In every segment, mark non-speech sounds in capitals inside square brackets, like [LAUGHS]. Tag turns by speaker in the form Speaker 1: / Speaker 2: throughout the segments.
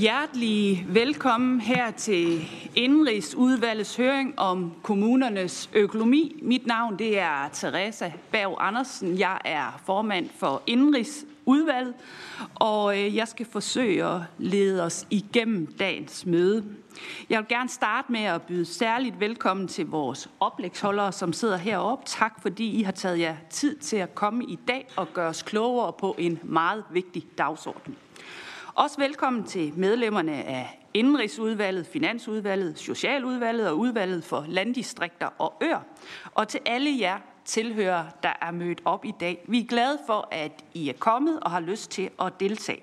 Speaker 1: Hjertelig velkommen her til Indrigsudvalgets høring om kommunernes økonomi. Mit navn det er Teresa Berg Andersen. Jeg er formand for Indrigsudvalget, og øh, jeg skal forsøge at lede os igennem dagens møde. Jeg vil gerne starte med at byde særligt velkommen til vores oplægsholdere, som sidder heroppe. Tak fordi I har taget jer tid til at komme i dag og gøre os klogere på en meget vigtig dagsorden. Også velkommen til medlemmerne af Indenrigsudvalget, Finansudvalget, Socialudvalget og Udvalget for Landdistrikter og Øer. Og til alle jer tilhører, der er mødt op i dag. Vi er glade for, at I er kommet og har lyst til at deltage.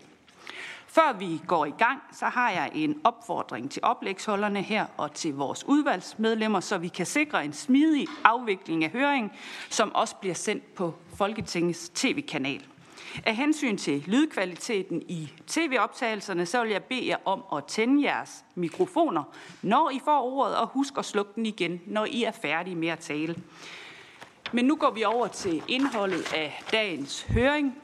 Speaker 1: Før vi går i gang, så har jeg en opfordring til oplægsholderne her og til vores udvalgsmedlemmer, så vi kan sikre en smidig afvikling af høringen, som også bliver sendt på Folketingets tv-kanal. Af hensyn til lydkvaliteten i tv-optagelserne, så vil jeg bede jer om at tænde jeres mikrofoner, når I får ordet, og husk at slukke den igen, når I er færdige med at tale. Men nu går vi over til indholdet af dagens høring.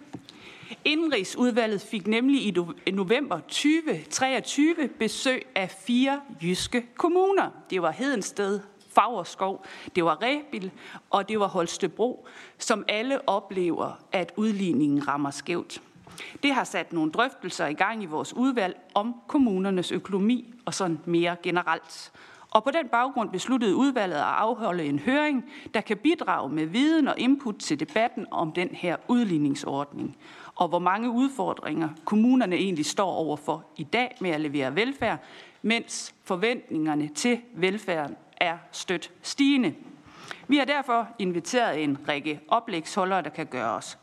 Speaker 1: Indrigsudvalget fik nemlig i november 2023 besøg af fire jyske kommuner. Det var Hedensted, Fagerskov, det var Rebil og det var Holstebro, som alle oplever, at udligningen rammer skævt. Det har sat nogle drøftelser i gang i vores udvalg om kommunernes økonomi og sådan mere generelt. Og på den baggrund besluttede udvalget at afholde en høring, der kan bidrage med viden og input til debatten om den her udligningsordning, og hvor mange udfordringer kommunerne egentlig står overfor i dag med at levere velfærd, mens forventningerne til velfærden er stødt stigende. Vi har derfor inviteret en række oplægsholdere, der kan gøre os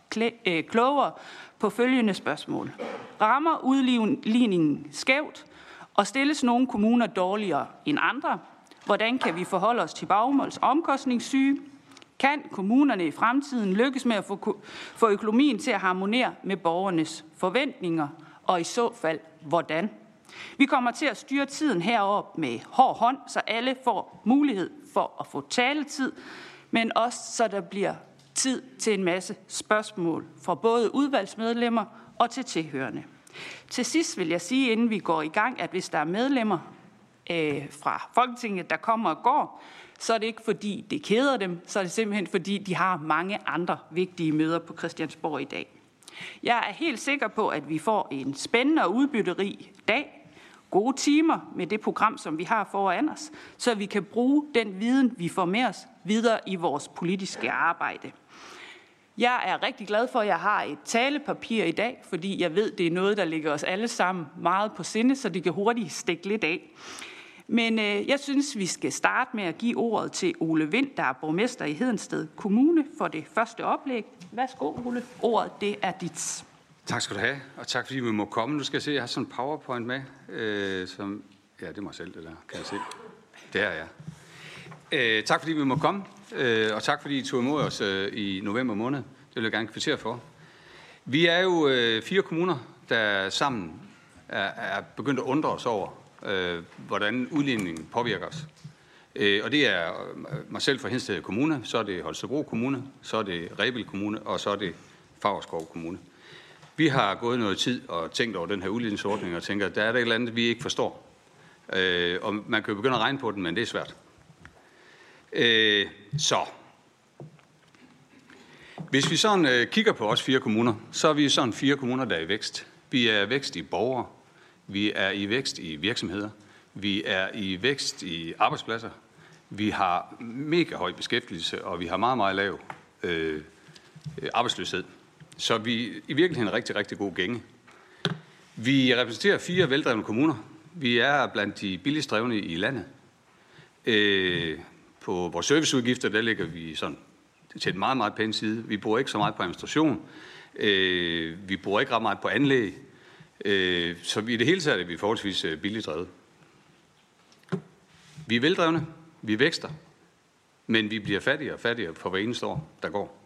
Speaker 1: øh, klogere på følgende spørgsmål. Rammer udligningen skævt, og stilles nogle kommuner dårligere end andre? Hvordan kan vi forholde os til bagmåls omkostningssyge? Kan kommunerne i fremtiden lykkes med at få, få økonomien til at harmonere med borgernes forventninger, og i så fald hvordan? Vi kommer til at styre tiden herop med hård hånd, så alle får mulighed for at få taletid, men også så der bliver tid til en masse spørgsmål fra både udvalgsmedlemmer og til tilhørende. Til sidst vil jeg sige, inden vi går i gang, at hvis der er medlemmer øh, fra Folketinget, der kommer og går, så er det ikke fordi, det keder dem, så er det simpelthen fordi, de har mange andre vigtige møder på Christiansborg i dag. Jeg er helt sikker på, at vi får en spændende og udbytterig dag, gode timer med det program, som vi har foran os, så vi kan bruge den viden, vi får med os videre i vores politiske arbejde. Jeg er rigtig glad for, at jeg har et talepapir i dag, fordi jeg ved, det er noget, der ligger os alle sammen meget på sinde, så det kan hurtigt stikke lidt af. Men øh, jeg synes, vi skal starte med at give ordet til Ole Vind, der er borgmester i Hedensted Kommune, for det første oplæg. Værsgo, Ole. Ordet, det er dit.
Speaker 2: Tak skal du have, og tak fordi vi må komme. Nu skal jeg se, jeg har sådan en powerpoint med, øh, som... Ja, det er mig selv, det der, kan jeg se. Det er jeg. Øh, tak fordi vi må komme, øh, og tak fordi I tog imod os øh, i november måned. Det vil jeg gerne kvittere for. Vi er jo øh, fire kommuner, der sammen er, er begyndt at undre os over, øh, hvordan udligningen påvirker os. Øh, og det er øh, mig selv fra Hensted Kommune, så er det Holstebro Kommune, så er det Rebel Kommune, og så er det Fagerskov Kommune. Vi har gået noget tid og tænkt over den her udligningsordning og tænker, at der er der et eller andet, vi ikke forstår. Øh, og man kan jo begynde at regne på den, men det er svært. Øh, så. Hvis vi sådan øh, kigger på os fire kommuner, så er vi sådan fire kommuner, der er i vækst. Vi er i vækst i borgere, vi er i vækst i virksomheder, vi er i vækst i arbejdspladser, vi har mega høj beskæftigelse, og vi har meget, meget lav øh, øh arbejdsløshed. Så vi i virkeligheden en rigtig, rigtig god gænge. Vi repræsenterer fire veldrevne kommuner. Vi er blandt de billigst drevne i landet. Øh, på vores serviceudgifter, der ligger vi sådan til en meget, meget pæn side. Vi bruger ikke så meget på administration. Øh, vi bruger ikke ret meget på anlæg. Øh, så i det hele taget er vi forholdsvis øh, billigt drevet. Vi er veldrevne. Vi vækster. Men vi bliver fattigere og fattigere for hver eneste år, der går.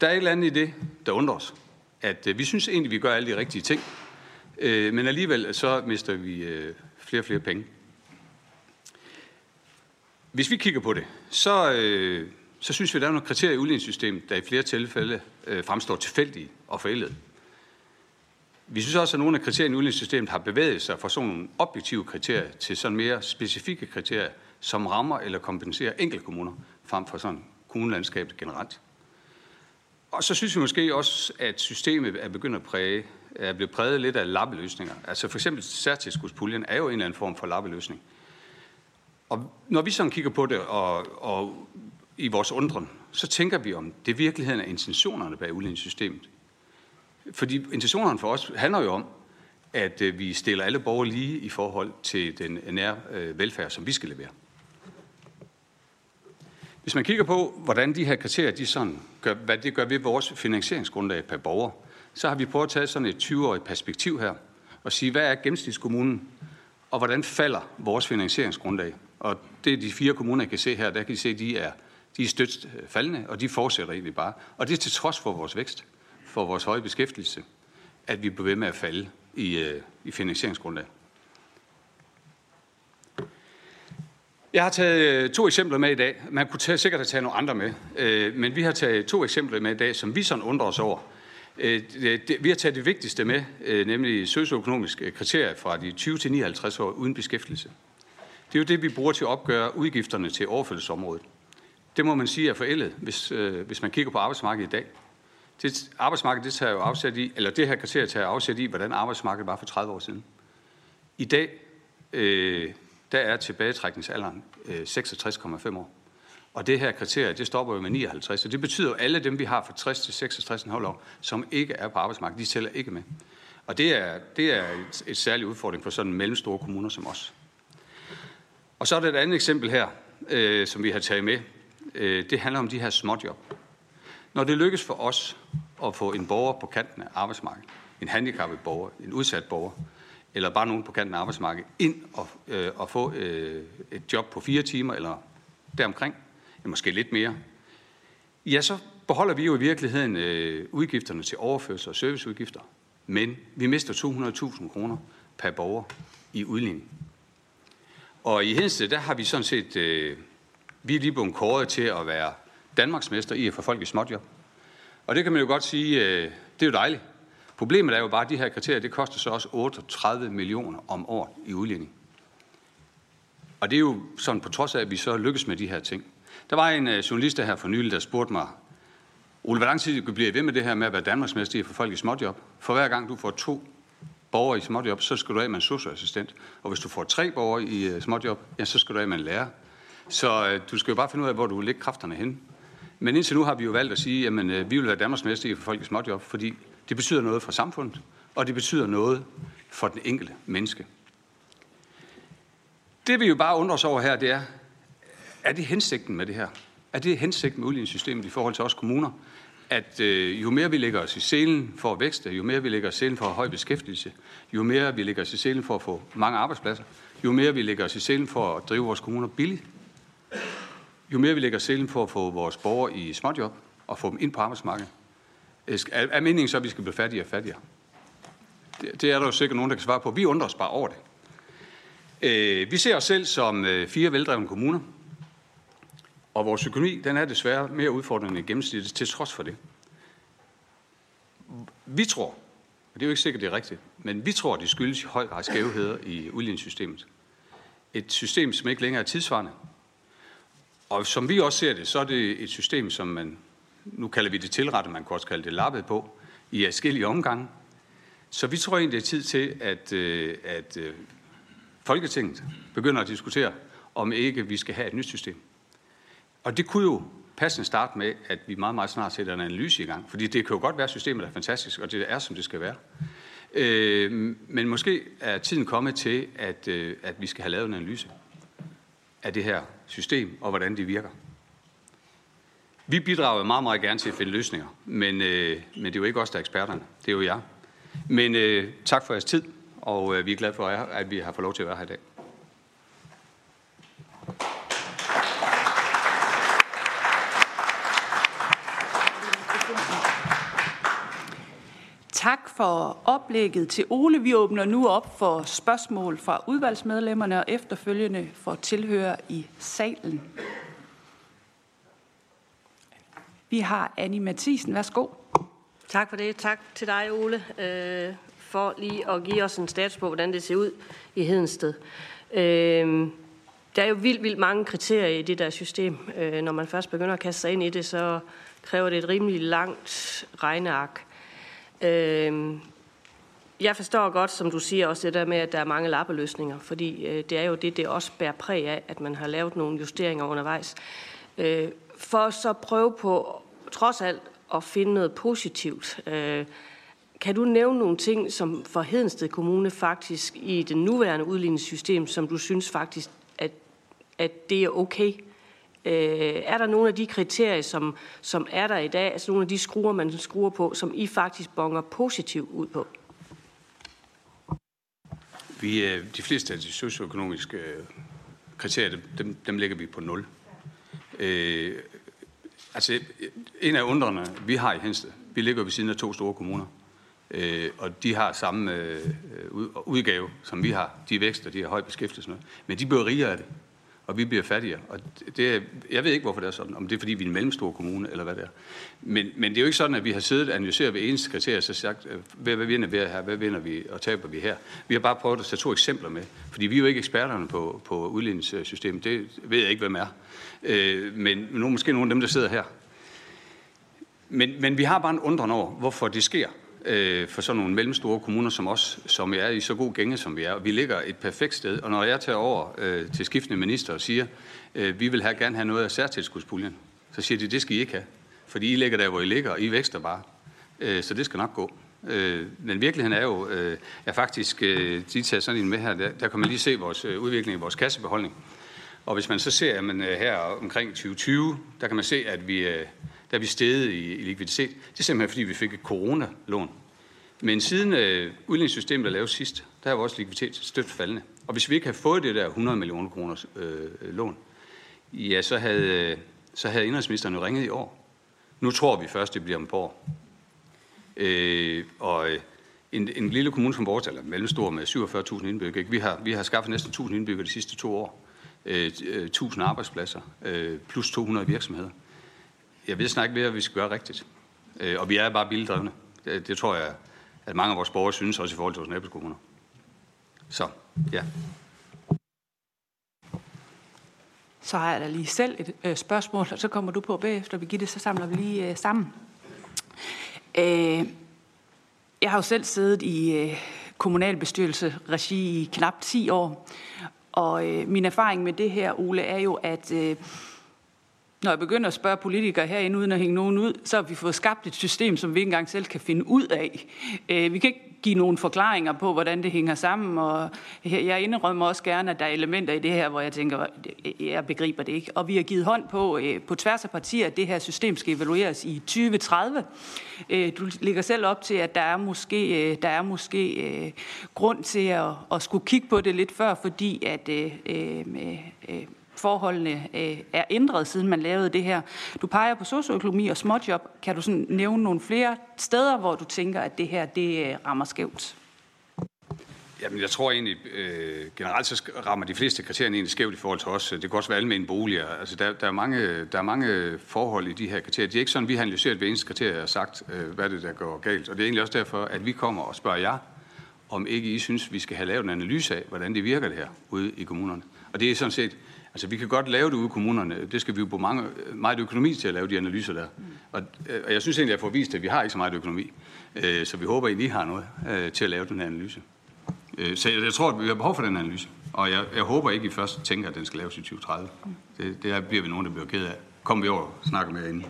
Speaker 2: Der er et eller andet i det, der undrer os. At øh, vi synes egentlig, vi gør alle de rigtige ting, øh, men alligevel så mister vi øh, flere og flere penge. Hvis vi kigger på det, så, øh, så synes vi, at der er nogle kriterier i udligningssystemet, der i flere tilfælde øh, fremstår tilfældige og forældede. Vi synes også, at nogle af kriterierne i udligningssystemet har bevæget sig fra sådan nogle objektive kriterier til sådan mere specifikke kriterier, som rammer eller kompenserer enkelte kommuner, frem for sådan kommunelandskabet generelt. Og så synes vi måske også, at systemet er begyndt at præge, er blevet præget lidt af lappeløsninger. Altså for eksempel særtilskudspuljen er jo en eller anden form for lappeløsning. Og når vi sådan kigger på det og, og i vores undren, så tænker vi om, det virkeligheden er intentionerne bag udligningssystemet. Fordi intentionerne for os handler jo om, at øh, vi stiller alle borgere lige i forhold til den øh, nære øh, velfærd, som vi skal levere. Hvis man kigger på, hvordan de her kriterier, de sådan gør, hvad det gør ved vores finansieringsgrundlag per borger, så har vi prøvet at tage sådan et 20-årigt perspektiv her og sige, hvad er gennemsnitskommunen, og hvordan falder vores finansieringsgrundlag? Og det er de fire kommuner, I kan se her, der kan I se, de er, de er stødt øh, faldende, og de fortsætter egentlig bare. Og det er til trods for vores vækst, for vores høje beskæftigelse, at vi bliver ved med at falde i, øh, i finansieringsgrundlag. Jeg har taget øh, to eksempler med i dag. Man kunne tage, sikkert have taget nogle andre med, øh, men vi har taget to eksempler med i dag, som vi sådan undrer os over. Øh, vi har taget det vigtigste med, nemlig socioøkonomiske kriterier fra de 20 til 59 år uden beskæftigelse. Det er jo det, vi bruger til at opgøre udgifterne til overførselsområdet. Det må man sige er forældet, hvis, hvis man kigger på arbejdsmarkedet i dag. Det, arbejdsmarkedet det tager jo afsæt i, eller det her kriterie tager afsæt i, hvordan arbejdsmarkedet var for 30 år siden. I dag, øh, der er tilbagetrækningsalderen øh, 66,5 år. Og det her kriterie, det stopper jo med 59. Så det betyder jo, at alle dem, vi har fra 60 til 66 år, som ikke er på arbejdsmarkedet, de tæller ikke med. Og det er, det er et, et særligt udfordring for sådan mellemstore kommuner som os. Og så er der et andet eksempel her, øh, som vi har taget med. Øh, det handler om de her småjob. Når det lykkes for os at få en borger på kanten af arbejdsmarkedet, en handicappet borger, en udsat borger, eller bare nogen på kanten af arbejdsmarkedet, ind og, øh, og få øh, et job på fire timer eller deromkring, eller måske lidt mere, ja, så beholder vi jo i virkeligheden øh, udgifterne til overførsel og serviceudgifter, men vi mister 200.000 kroner per borger i udligning. Og i Hedensted, der har vi sådan set, øh, vi er lige blevet kåret til at være Danmarksmester i at få folk i småjob. Og det kan man jo godt sige, øh, det er jo dejligt. Problemet er jo bare, at de her kriterier, det koster så også 38 millioner om året i udligning. Og det er jo sådan på trods af, at vi så lykkes med de her ting. Der var en øh, journalist der her for nylig, der spurgte mig, Ole, hvor lang tid bliver I ved med det her med at være Danmarksmester i for folk i småjob? For hver gang du får to borgere i småjob, så skal du af med en socioassistent. Og hvis du får tre borgere i øh, småjob, ja, så skal du af med en lærer. Så øh, du skal jo bare finde ud af, hvor du vil lægge kræfterne hen. Men indtil nu har vi jo valgt at sige, at vi vil være Danmarksmester i for folk i småjob, fordi det betyder noget for samfundet, og det betyder noget for den enkelte menneske. Det vi jo bare undrer os over her, det er, er det hensigten med det her? Er det hensigten med udligningssystemet i forhold til os kommuner? At øh, jo mere vi lægger os i selen for at vækste, jo mere vi lægger os i selen for at høj beskæftigelse, jo mere vi lægger os i selen for at få mange arbejdspladser, jo mere vi lægger os i selen for at drive vores kommuner billigt, jo mere vi lægger os i selen for at få vores borgere i småjob og få dem ind på arbejdsmarkedet, Øh, er meningen så, at vi skal blive fattigere og fattigere? Det, det er der jo sikkert nogen, der kan svare på. Vi undrer os bare over det. Øh, vi ser os selv som øh, fire veldrevne kommuner, og vores økonomi den er desværre mere udfordrende end gennemsnittet til trods for det. Vi tror, og det er jo ikke sikkert, det er rigtigt, men vi tror, det skyldes i høj grad skævheder i udligningssystemet. Et system, som ikke længere er tidsvarende. Og som vi også ser det, så er det et system, som man nu kalder vi det tilrettet, man kan også kalde det lappet på, i forskellige omgange. Så vi tror egentlig, det er tid til, at, øh, at øh, Folketinget begynder at diskutere, om ikke vi skal have et nyt system. Og det kunne jo passende starte med, at vi meget, meget snart sætter en analyse i gang. Fordi det kan jo godt være, at systemet er fantastisk, og det er, som det skal være. Øh, men måske er tiden kommet til, at, øh, at vi skal have lavet en analyse af det her system, og hvordan det virker. Vi bidrager meget, meget gerne til at finde løsninger, men, øh, men det er jo ikke os, der er eksperterne. Det er jo jer. Men øh, tak for jeres tid, og øh, vi er glade for, at vi har fået lov til at være her i dag.
Speaker 1: Tak for oplægget til Ole. Vi åbner nu op for spørgsmål fra udvalgsmedlemmerne og efterfølgende for tilhører i salen. Vi har Annie Mathisen. Værsgo.
Speaker 3: Tak for det. Tak til dig, Ole, øh, for lige at give os en status på, hvordan det ser ud i Hedensted. Øh, der er jo vildt, vildt mange kriterier i det der system. Øh, når man først begynder at kaste sig ind i det, så kræver det et rimelig langt regneark. Øh, jeg forstår godt, som du siger, også det der med, at der er mange lappeløsninger, fordi øh, det er jo det, det også bærer præg af, at man har lavet nogle justeringer undervejs. Øh, for så prøve på, trods alt, at finde noget positivt. Øh, kan du nævne nogle ting, som for Hedensted Kommune faktisk i det nuværende udligningssystem, som du synes faktisk, at, at det er okay? Øh, er der nogle af de kriterier, som, som er der i dag, altså nogle af de skruer, man skruer på, som I faktisk bonger positivt ud på?
Speaker 2: Vi, øh, de fleste af de socioøkonomiske øh, kriterier, dem, dem lægger vi på nul. Øh, altså, en af undrene, vi har i Hensted, vi ligger ved siden af to store kommuner, øh, og de har samme øh, udgave, som vi har. De vækster, de har høj beskæftigelse, men de bliver rigere af det og vi bliver fattigere. Og det, jeg ved ikke, hvorfor det er sådan, om det er, fordi vi er en mellemstor kommune, eller hvad det er. Men, men det er jo ikke sådan, at vi har siddet og analyseret ved eneste kriterie, og så sagt, øh, hvad, hvad vinder vi her, hvad vinder vi, og taber vi her. Vi har bare prøvet at tage to eksempler med, fordi vi er jo ikke eksperterne på, på udligningssystemet. Det ved jeg ikke, hvem er. Øh, men nu måske nogle af dem, der sidder her. Men, men vi har bare en undren over, hvorfor det sker øh, for sådan nogle mellemstore kommuner som os, som er i så god gænge, som vi er. Vi ligger et perfekt sted, og når jeg tager over øh, til skiftende minister og siger, øh, vi vil her gerne have noget af særtilskudspuljen, så siger de, det skal I ikke have, fordi I ligger der, hvor I ligger, og I vækster bare. Øh, så det skal nok gå. Øh, men virkeligheden er jo, øh, er faktisk, øh, de tager sådan en med her, der, der kan man lige se vores øh, udvikling i vores kassebeholdning. Og hvis man så ser, jamen, øh, her omkring 2020, der kan man se, at vi, øh, der er vi steget i, i likviditet. Det er simpelthen, fordi vi fik et coronalån. Men siden øh, udligningssystemet er lavet sidst, der er vores likviditet stødt faldende. Og hvis vi ikke havde fået det der 100 millioner kroner øh, lån, ja, så havde, øh, så havde indrigsministeren jo ringet i år. Nu tror vi først, det bliver om et år. Øh, og en, en lille kommune som vores, eller mellemstor med 47.000 indbyggere, ikke? Vi, har, vi har skaffet næsten 1.000 indbyggere de sidste to år. Øh, øh 1.000 arbejdspladser, øh, plus 200 virksomheder. Jeg ved snart ikke, hvad vi skal gøre rigtigt. Øh, og vi er bare bildrevne. Det, det tror jeg, at mange af vores borgere synes, også i forhold til vores nabokommuner. Så, ja.
Speaker 1: Så har jeg da lige selv et øh, spørgsmål, og så kommer du på bagefter, Birgitte, så samler vi lige øh, sammen. Øh, jeg har jo selv siddet i øh, kommunalbestyrelse regi i knap 10 år, og øh, min erfaring med det her, Ole, er jo, at øh, når jeg begynder at spørge politikere herinde, uden at hænge nogen ud, så har vi fået skabt et system, som vi ikke engang selv kan finde ud af. Øh, vi kan ikke give nogle forklaringer på, hvordan det hænger sammen, og jeg indrømmer også gerne, at der er elementer i det her, hvor jeg tænker, jeg begriber det ikke. Og vi har givet hånd på, øh, på tværs af partier, at det her system skal evalueres i 2030. Øh, du ligger selv op til, at der er måske, øh, der er måske grund til at, at skulle kigge på det lidt før, fordi at forholdene øh, er ændret, siden man lavede det her. Du peger på socioøkonomi og småjob. Kan du sådan nævne nogle flere steder, hvor du tænker, at det her det øh, rammer skævt?
Speaker 2: Jamen, jeg tror egentlig, øh, generelt så rammer de fleste kriterier egentlig skævt i forhold til os. Det kan også være almindelige boliger. Altså, der, der, er mange, der er mange forhold i de her kriterier. Det er ikke sådan, vi har analyseret hver eneste kriterie og sagt, øh, hvad det der går galt. Og det er egentlig også derfor, at vi kommer og spørger jer, om ikke I synes, vi skal have lavet en analyse af, hvordan det virker det her ude i kommunerne. Og det er sådan set Altså, vi kan godt lave det ude i kommunerne. Det skal vi jo bruge mange, meget økonomi til at lave de analyser der. Og, øh, og jeg synes egentlig, at jeg får vist, at vi har ikke så meget økonomi. Øh, så vi håber, at I har noget øh, til at lave den her analyse. Så jeg, jeg tror, at vi har behov for den analyse. Og jeg, jeg håber ikke, I først tænker, at den skal laves i 2030. Det, det bliver vi nogen, der bliver ked af. Kommer vi over og snakker med inden.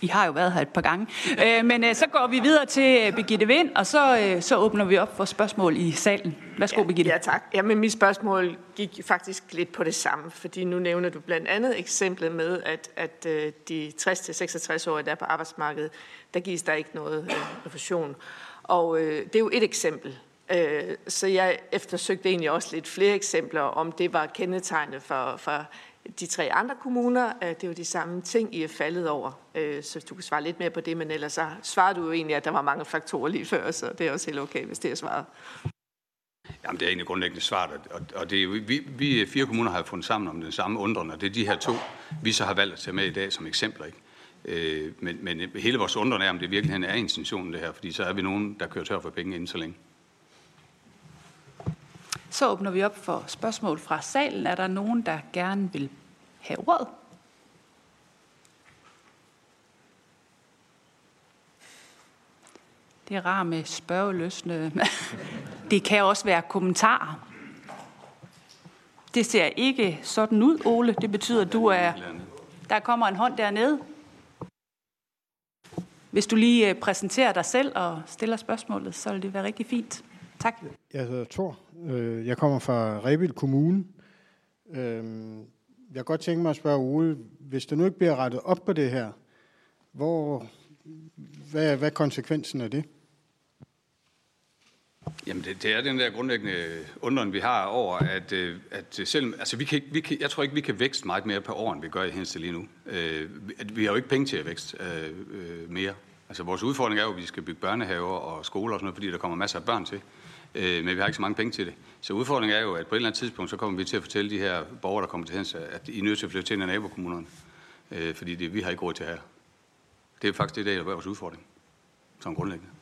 Speaker 1: I har jo været her et par gange. Øh, men øh, så går vi videre til øh, Birgitte Vind, og så, øh, så åbner vi op for spørgsmål i salen. Værsgo,
Speaker 4: ja,
Speaker 1: Birgitte.
Speaker 4: Ja, tak. Jamen, mit spørgsmål gik faktisk lidt på det samme, fordi nu nævner du blandt andet eksemplet med, at, at de 60-66-årige, der er på arbejdsmarkedet, der gives der ikke noget øh, refusion. Og øh, det er jo et eksempel. Øh, så jeg eftersøgte egentlig også lidt flere eksempler, om det var kendetegnet for, for de tre andre kommuner, øh, det er jo de samme ting, I er faldet over. Øh, så du kan svare lidt mere på det, men ellers så svarede du jo egentlig, at der var mange faktorer lige før, så det er også helt okay, hvis det er svaret.
Speaker 2: Jamen, det er egentlig grundlæggende svaret, og det er vi, vi fire kommuner har fundet sammen om den samme undren, og det er de her to, vi så har valgt at tage med i dag som eksempler. Ikke? Øh, men, men hele vores undren er, om det virkelig er intentionen det her, fordi så er vi nogen, der kører tør for penge inden så længe.
Speaker 1: Så åbner vi op for spørgsmål fra salen. Er der nogen, der gerne vil have ordet? Det er rart med spørgeløsende. [LAUGHS] Det kan også være kommentarer. Det ser ikke sådan ud, Ole. Det betyder, at du er... Der kommer en hånd dernede. Hvis du lige øh, præsenterer dig selv og stiller spørgsmålet, så vil det være rigtig fint. Tak.
Speaker 5: Jeg hedder Thor. Øh, jeg kommer fra Rebild Kommune. Øhm, jeg kan godt tænke mig at spørge Ole, hvis der nu ikke bliver rettet op på det her, hvor, hvad, hvad er konsekvensen af det?
Speaker 2: Jamen, det, det er den der grundlæggende undren, vi har over, at, øh, at selv, altså vi kan, vi kan, jeg tror ikke, vi kan vækste meget mere per år, end vi gør i Hensel lige nu. Øh, vi har jo ikke penge til at vækste øh, øh, mere. Altså vores udfordring er jo, at vi skal bygge børnehaver og skoler og sådan noget, fordi der kommer masser af børn til. Øh, men vi har ikke så mange penge til det. Så udfordringen er jo, at på et eller andet tidspunkt, så kommer vi til at fortælle de her borgere, der kommer til Hensel, at I er nødt til at flytte til en af nabokommunerne. Øh, fordi det, vi har ikke råd til her. Det er faktisk det, der er vores udfordring, som grundlæggende.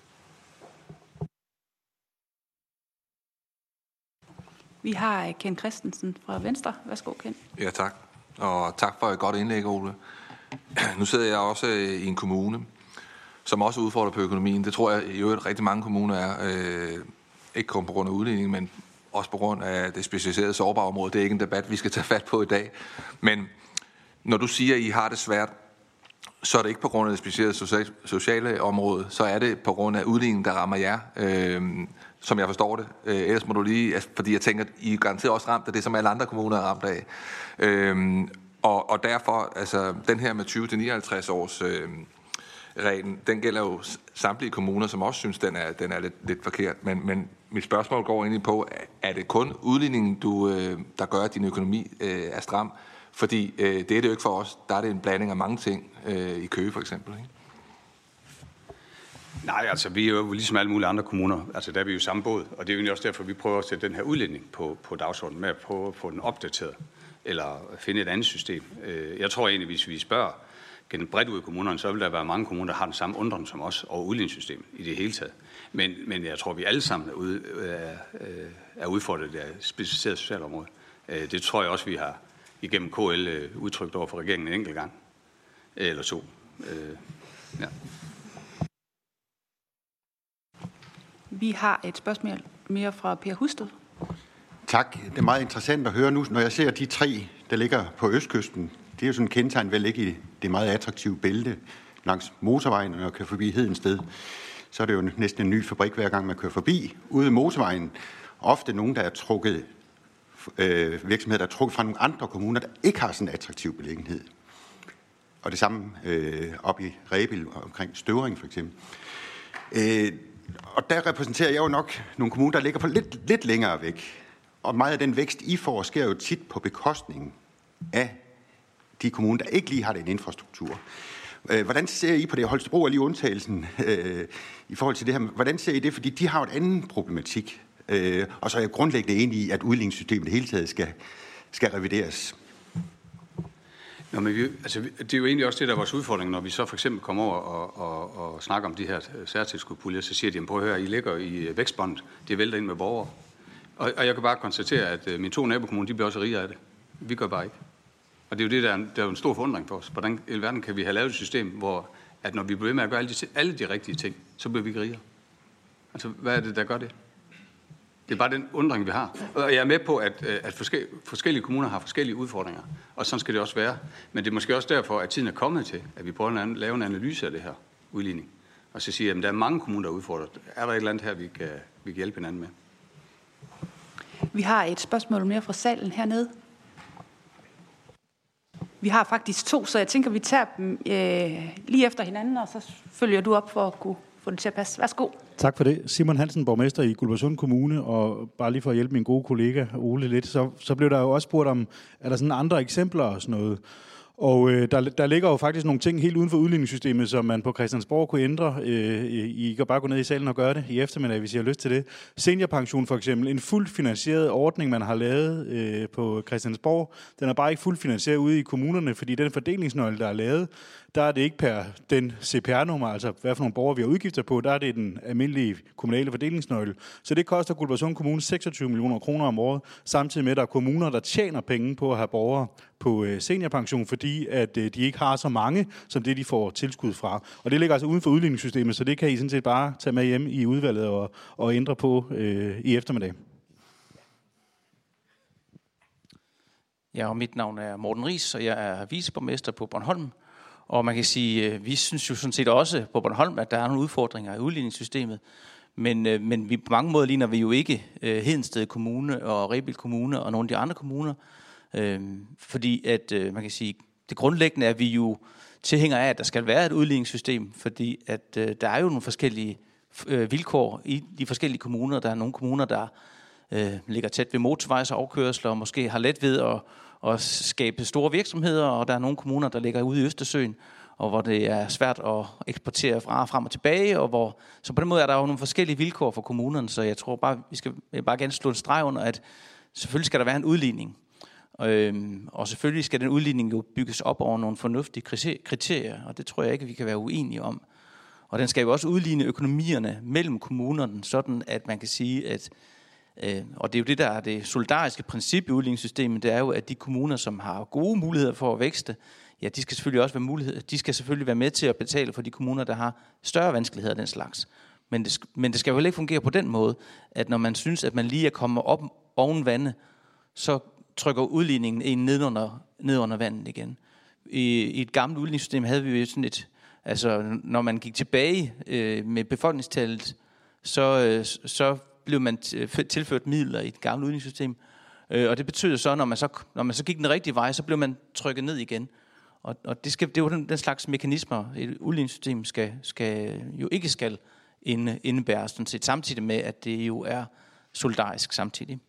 Speaker 1: Vi har Ken Christensen fra Venstre. Værsgo, Ken.
Speaker 6: Ja, tak. Og tak for et godt indlæg, Ole. Nu sidder jeg også i en kommune, som også udfordrer på økonomien. Det tror jeg i øvrigt rigtig mange kommuner er. Ikke kun på grund af udligning, men også på grund af det specialiserede sårbare område. Det er ikke en debat, vi skal tage fat på i dag. Men når du siger, at I har det svært, så er det ikke på grund af det specialiserede sociale område, så er det på grund af udligningen, der rammer jer. Øh, som jeg forstår det. Øh, ellers må du lige, fordi jeg tænker, I er garanteret også ramt af det, som alle andre kommuner er ramt af. Øh, og, og derfor, altså den her med 20-59 års øh, reglen, den gælder jo samtlige kommuner, som også synes, den er, den er lidt, lidt forkert. Men, men mit spørgsmål går egentlig på, er det kun udligningen, du, øh, der gør, at din økonomi øh, er stram? Fordi øh, det er det jo ikke for os. Der er det en blanding af mange ting øh, i Køge for eksempel. Ikke?
Speaker 2: Nej, altså vi er jo ligesom alle mulige andre kommuner, altså der er vi jo samme båd, og det er jo også derfor, vi prøver at sætte den her udlænding på, på dagsordenen med at prøve at få den opdateret, eller finde et andet system. Øh, jeg tror egentlig, hvis vi spørger gennem bredt ud i kommunerne, så vil der være mange kommuner, der har den samme undren som os over udligningssystemet i det hele taget. Men, men jeg tror, vi alle sammen er, ude, er, er udfordret af specialiseret socialområde. Øh, det tror jeg også, vi har igennem KL øh, udtrykt over for regeringen en enkelt gang. Eller to. Ja.
Speaker 1: Vi har et spørgsmål mere fra Per Husted.
Speaker 7: Tak. Det er meget interessant at høre nu, når jeg ser de tre, der ligger på Østkysten. Det er jo sådan en kendetegn vel ikke i det meget attraktive bælte langs motorvejen, når man kører forbi Hedensted. Så er det jo næsten en ny fabrik, hver gang man kører forbi. Ude i motorvejen, ofte nogen, der er trukket, øh, virksomheder, der er trukket fra nogle andre kommuner, der ikke har sådan en attraktiv beliggenhed. Og det samme øh, op i Rebil omkring Støvring for eksempel. Øh, og der repræsenterer jeg jo nok nogle kommuner, der ligger på lidt, lidt længere væk. Og meget af den vækst, I får, sker jo tit på bekostning af de kommuner, der ikke lige har den infrastruktur. Øh, hvordan ser I på det? Holstebro er lige undtagelsen øh, i forhold til det her. Hvordan ser I det? Fordi de har jo et andet problematik. Øh, og så er jeg grundlæggende enig i, at udligningssystemet det hele taget skal, skal revideres.
Speaker 2: Nå, men vi, altså, det er jo egentlig også det, der er vores udfordring, når vi så for eksempel kommer over og, og, og snakker om de her særtilskudpuljer, så siger de, prøv at høre, I ligger i øh, vækstbånd, det vælter ind med borgere. Og, og jeg kan bare konstatere, at øh, mine to nabokommuner, de bliver også rigere af det. Vi gør bare ikke. Og det er jo det, der er, en, der er en stor forundring for os. Hvordan i verden kan vi have lavet et system, hvor at når vi bliver ved med at gøre alle de, alle de rigtige ting, så bliver vi rigere? Altså, hvad er det, der gør det? Det er bare den undring, vi har. Og jeg er med på, at, øh, at forskellige kommuner har forskellige udfordringer, og sådan skal det også være. Men det er måske også derfor, at tiden er kommet til, at vi prøver at lave en analyse af det her udligning. Og så sige, at der er mange kommuner, der er udfordret. Er der et eller andet her, vi kan, vi kan hjælpe hinanden med?
Speaker 1: Vi har et spørgsmål mere fra salen hernede. Vi har faktisk to, så jeg tænker, vi tager dem øh, lige efter hinanden, og så følger du op for at kunne få det til at passe. Værsgo.
Speaker 8: Tak for det. Simon Hansen, borgmester i Guldborgsund Kommune, og bare lige for at hjælpe min gode kollega Ole lidt, så, så blev der jo også spurgt om, er der sådan andre eksempler og sådan noget. Og øh, der, der ligger jo faktisk nogle ting helt uden for udligningssystemet, som man på Christiansborg kunne ændre. Øh, I kan bare gå ned i salen og gøre det i eftermiddag, hvis I har lyst til det. Seniorpension for eksempel, en fuldt finansieret ordning, man har lavet øh, på Christiansborg. Den er bare ikke fuldt finansieret ude i kommunerne, fordi den fordelingsnøgle, der er lavet, der er det ikke per den CPR-nummer, altså hvad for nogle borgere vi har udgifter på, der er det den almindelige kommunale fordelingsnøgle. Så det koster Guldborgsund Kommune 26 millioner kroner om året, samtidig med, at der er kommuner, der tjener penge på at have borgere på øh, seniorpension, fordi at øh, de ikke har så mange, som det de får tilskud fra. Og det ligger altså uden for udligningssystemet, så det kan I sådan set bare tage med hjem i udvalget og, og ændre på øh, i eftermiddag.
Speaker 9: Ja, og mit navn er Morten Ries, og jeg er viceborgmester på Bornholm. Og man kan sige, øh, vi synes jo sådan set også på Bornholm, at der er nogle udfordringer i udligningssystemet. Men, øh, men vi, på mange måder ligner vi jo ikke øh, Hedensted Kommune og Rebild Kommune og nogle af de andre kommuner. Øh, fordi at øh, man kan sige, det grundlæggende er vi jo tilhængere af, at der skal være et udligningssystem, fordi at øh, der er jo nogle forskellige øh, vilkår i de forskellige kommuner. Der er nogle kommuner, der øh, ligger tæt ved motorvejs og afkørsler, og måske har let ved at, at skabe store virksomheder, og der er nogle kommuner, der ligger ude i Østersøen, og hvor det er svært at eksportere fra frem og tilbage, og hvor, så på den måde er der jo nogle forskellige vilkår for kommunerne, så jeg tror bare, vi skal bare gerne slå en streg under, at selvfølgelig skal der være en udligning. Øhm, og selvfølgelig skal den udligning jo bygges op over nogle fornuftige kriterier, og det tror jeg ikke, vi kan være uenige om. Og den skal jo også udligne økonomierne mellem kommunerne, sådan at man kan sige, at Øh, og det er jo det, der er det solidariske princip i udligningssystemet, det er jo, at de kommuner, som har gode muligheder for at vækste, ja, de skal selvfølgelig også være mulighed, de skal selvfølgelig være med til at betale for de kommuner, der har større vanskeligheder af den slags. Men det, men det skal jo ikke fungere på den måde, at når man synes, at man lige er kommet op oven vandet, så trykker udligningen en ned under, ned under vandet igen. I, I et gammelt udligningssystem havde vi jo sådan et, altså når man gik tilbage øh, med befolkningstallet, så, øh, så blev man tilført midler i et gammelt udligningssystem. Øh, og det betyder så, når man så, når man så gik den rigtige vej, så blev man trykket ned igen. Og, og det, skal, det er jo den, den slags mekanismer, et udligningssystem skal, skal, jo ikke skal indebære, sådan set, samtidig med, at det jo er solidarisk samtidig.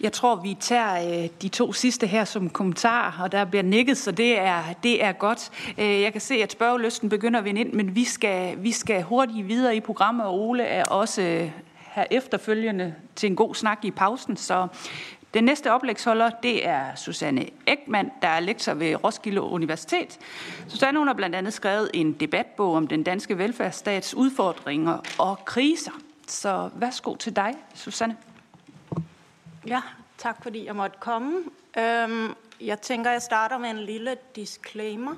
Speaker 1: Jeg tror, vi tager øh, de to sidste her som kommentarer, og der bliver nikket, så det er, det er godt. Øh, jeg kan se, at spørgelysten begynder at vinde ind, men vi skal, vi skal hurtigt videre i programmet, og Ole er også øh, her efterfølgende til en god snak i pausen. Så den næste oplægsholder, det er Susanne Ekman, der er lektor ved Roskilde Universitet. Susanne hun har blandt andet skrevet en debatbog om den danske velfærdsstats udfordringer og kriser. Så værsgo til dig, Susanne.
Speaker 10: Ja, tak fordi jeg måtte komme. Øhm, jeg tænker, jeg starter med en lille disclaimer,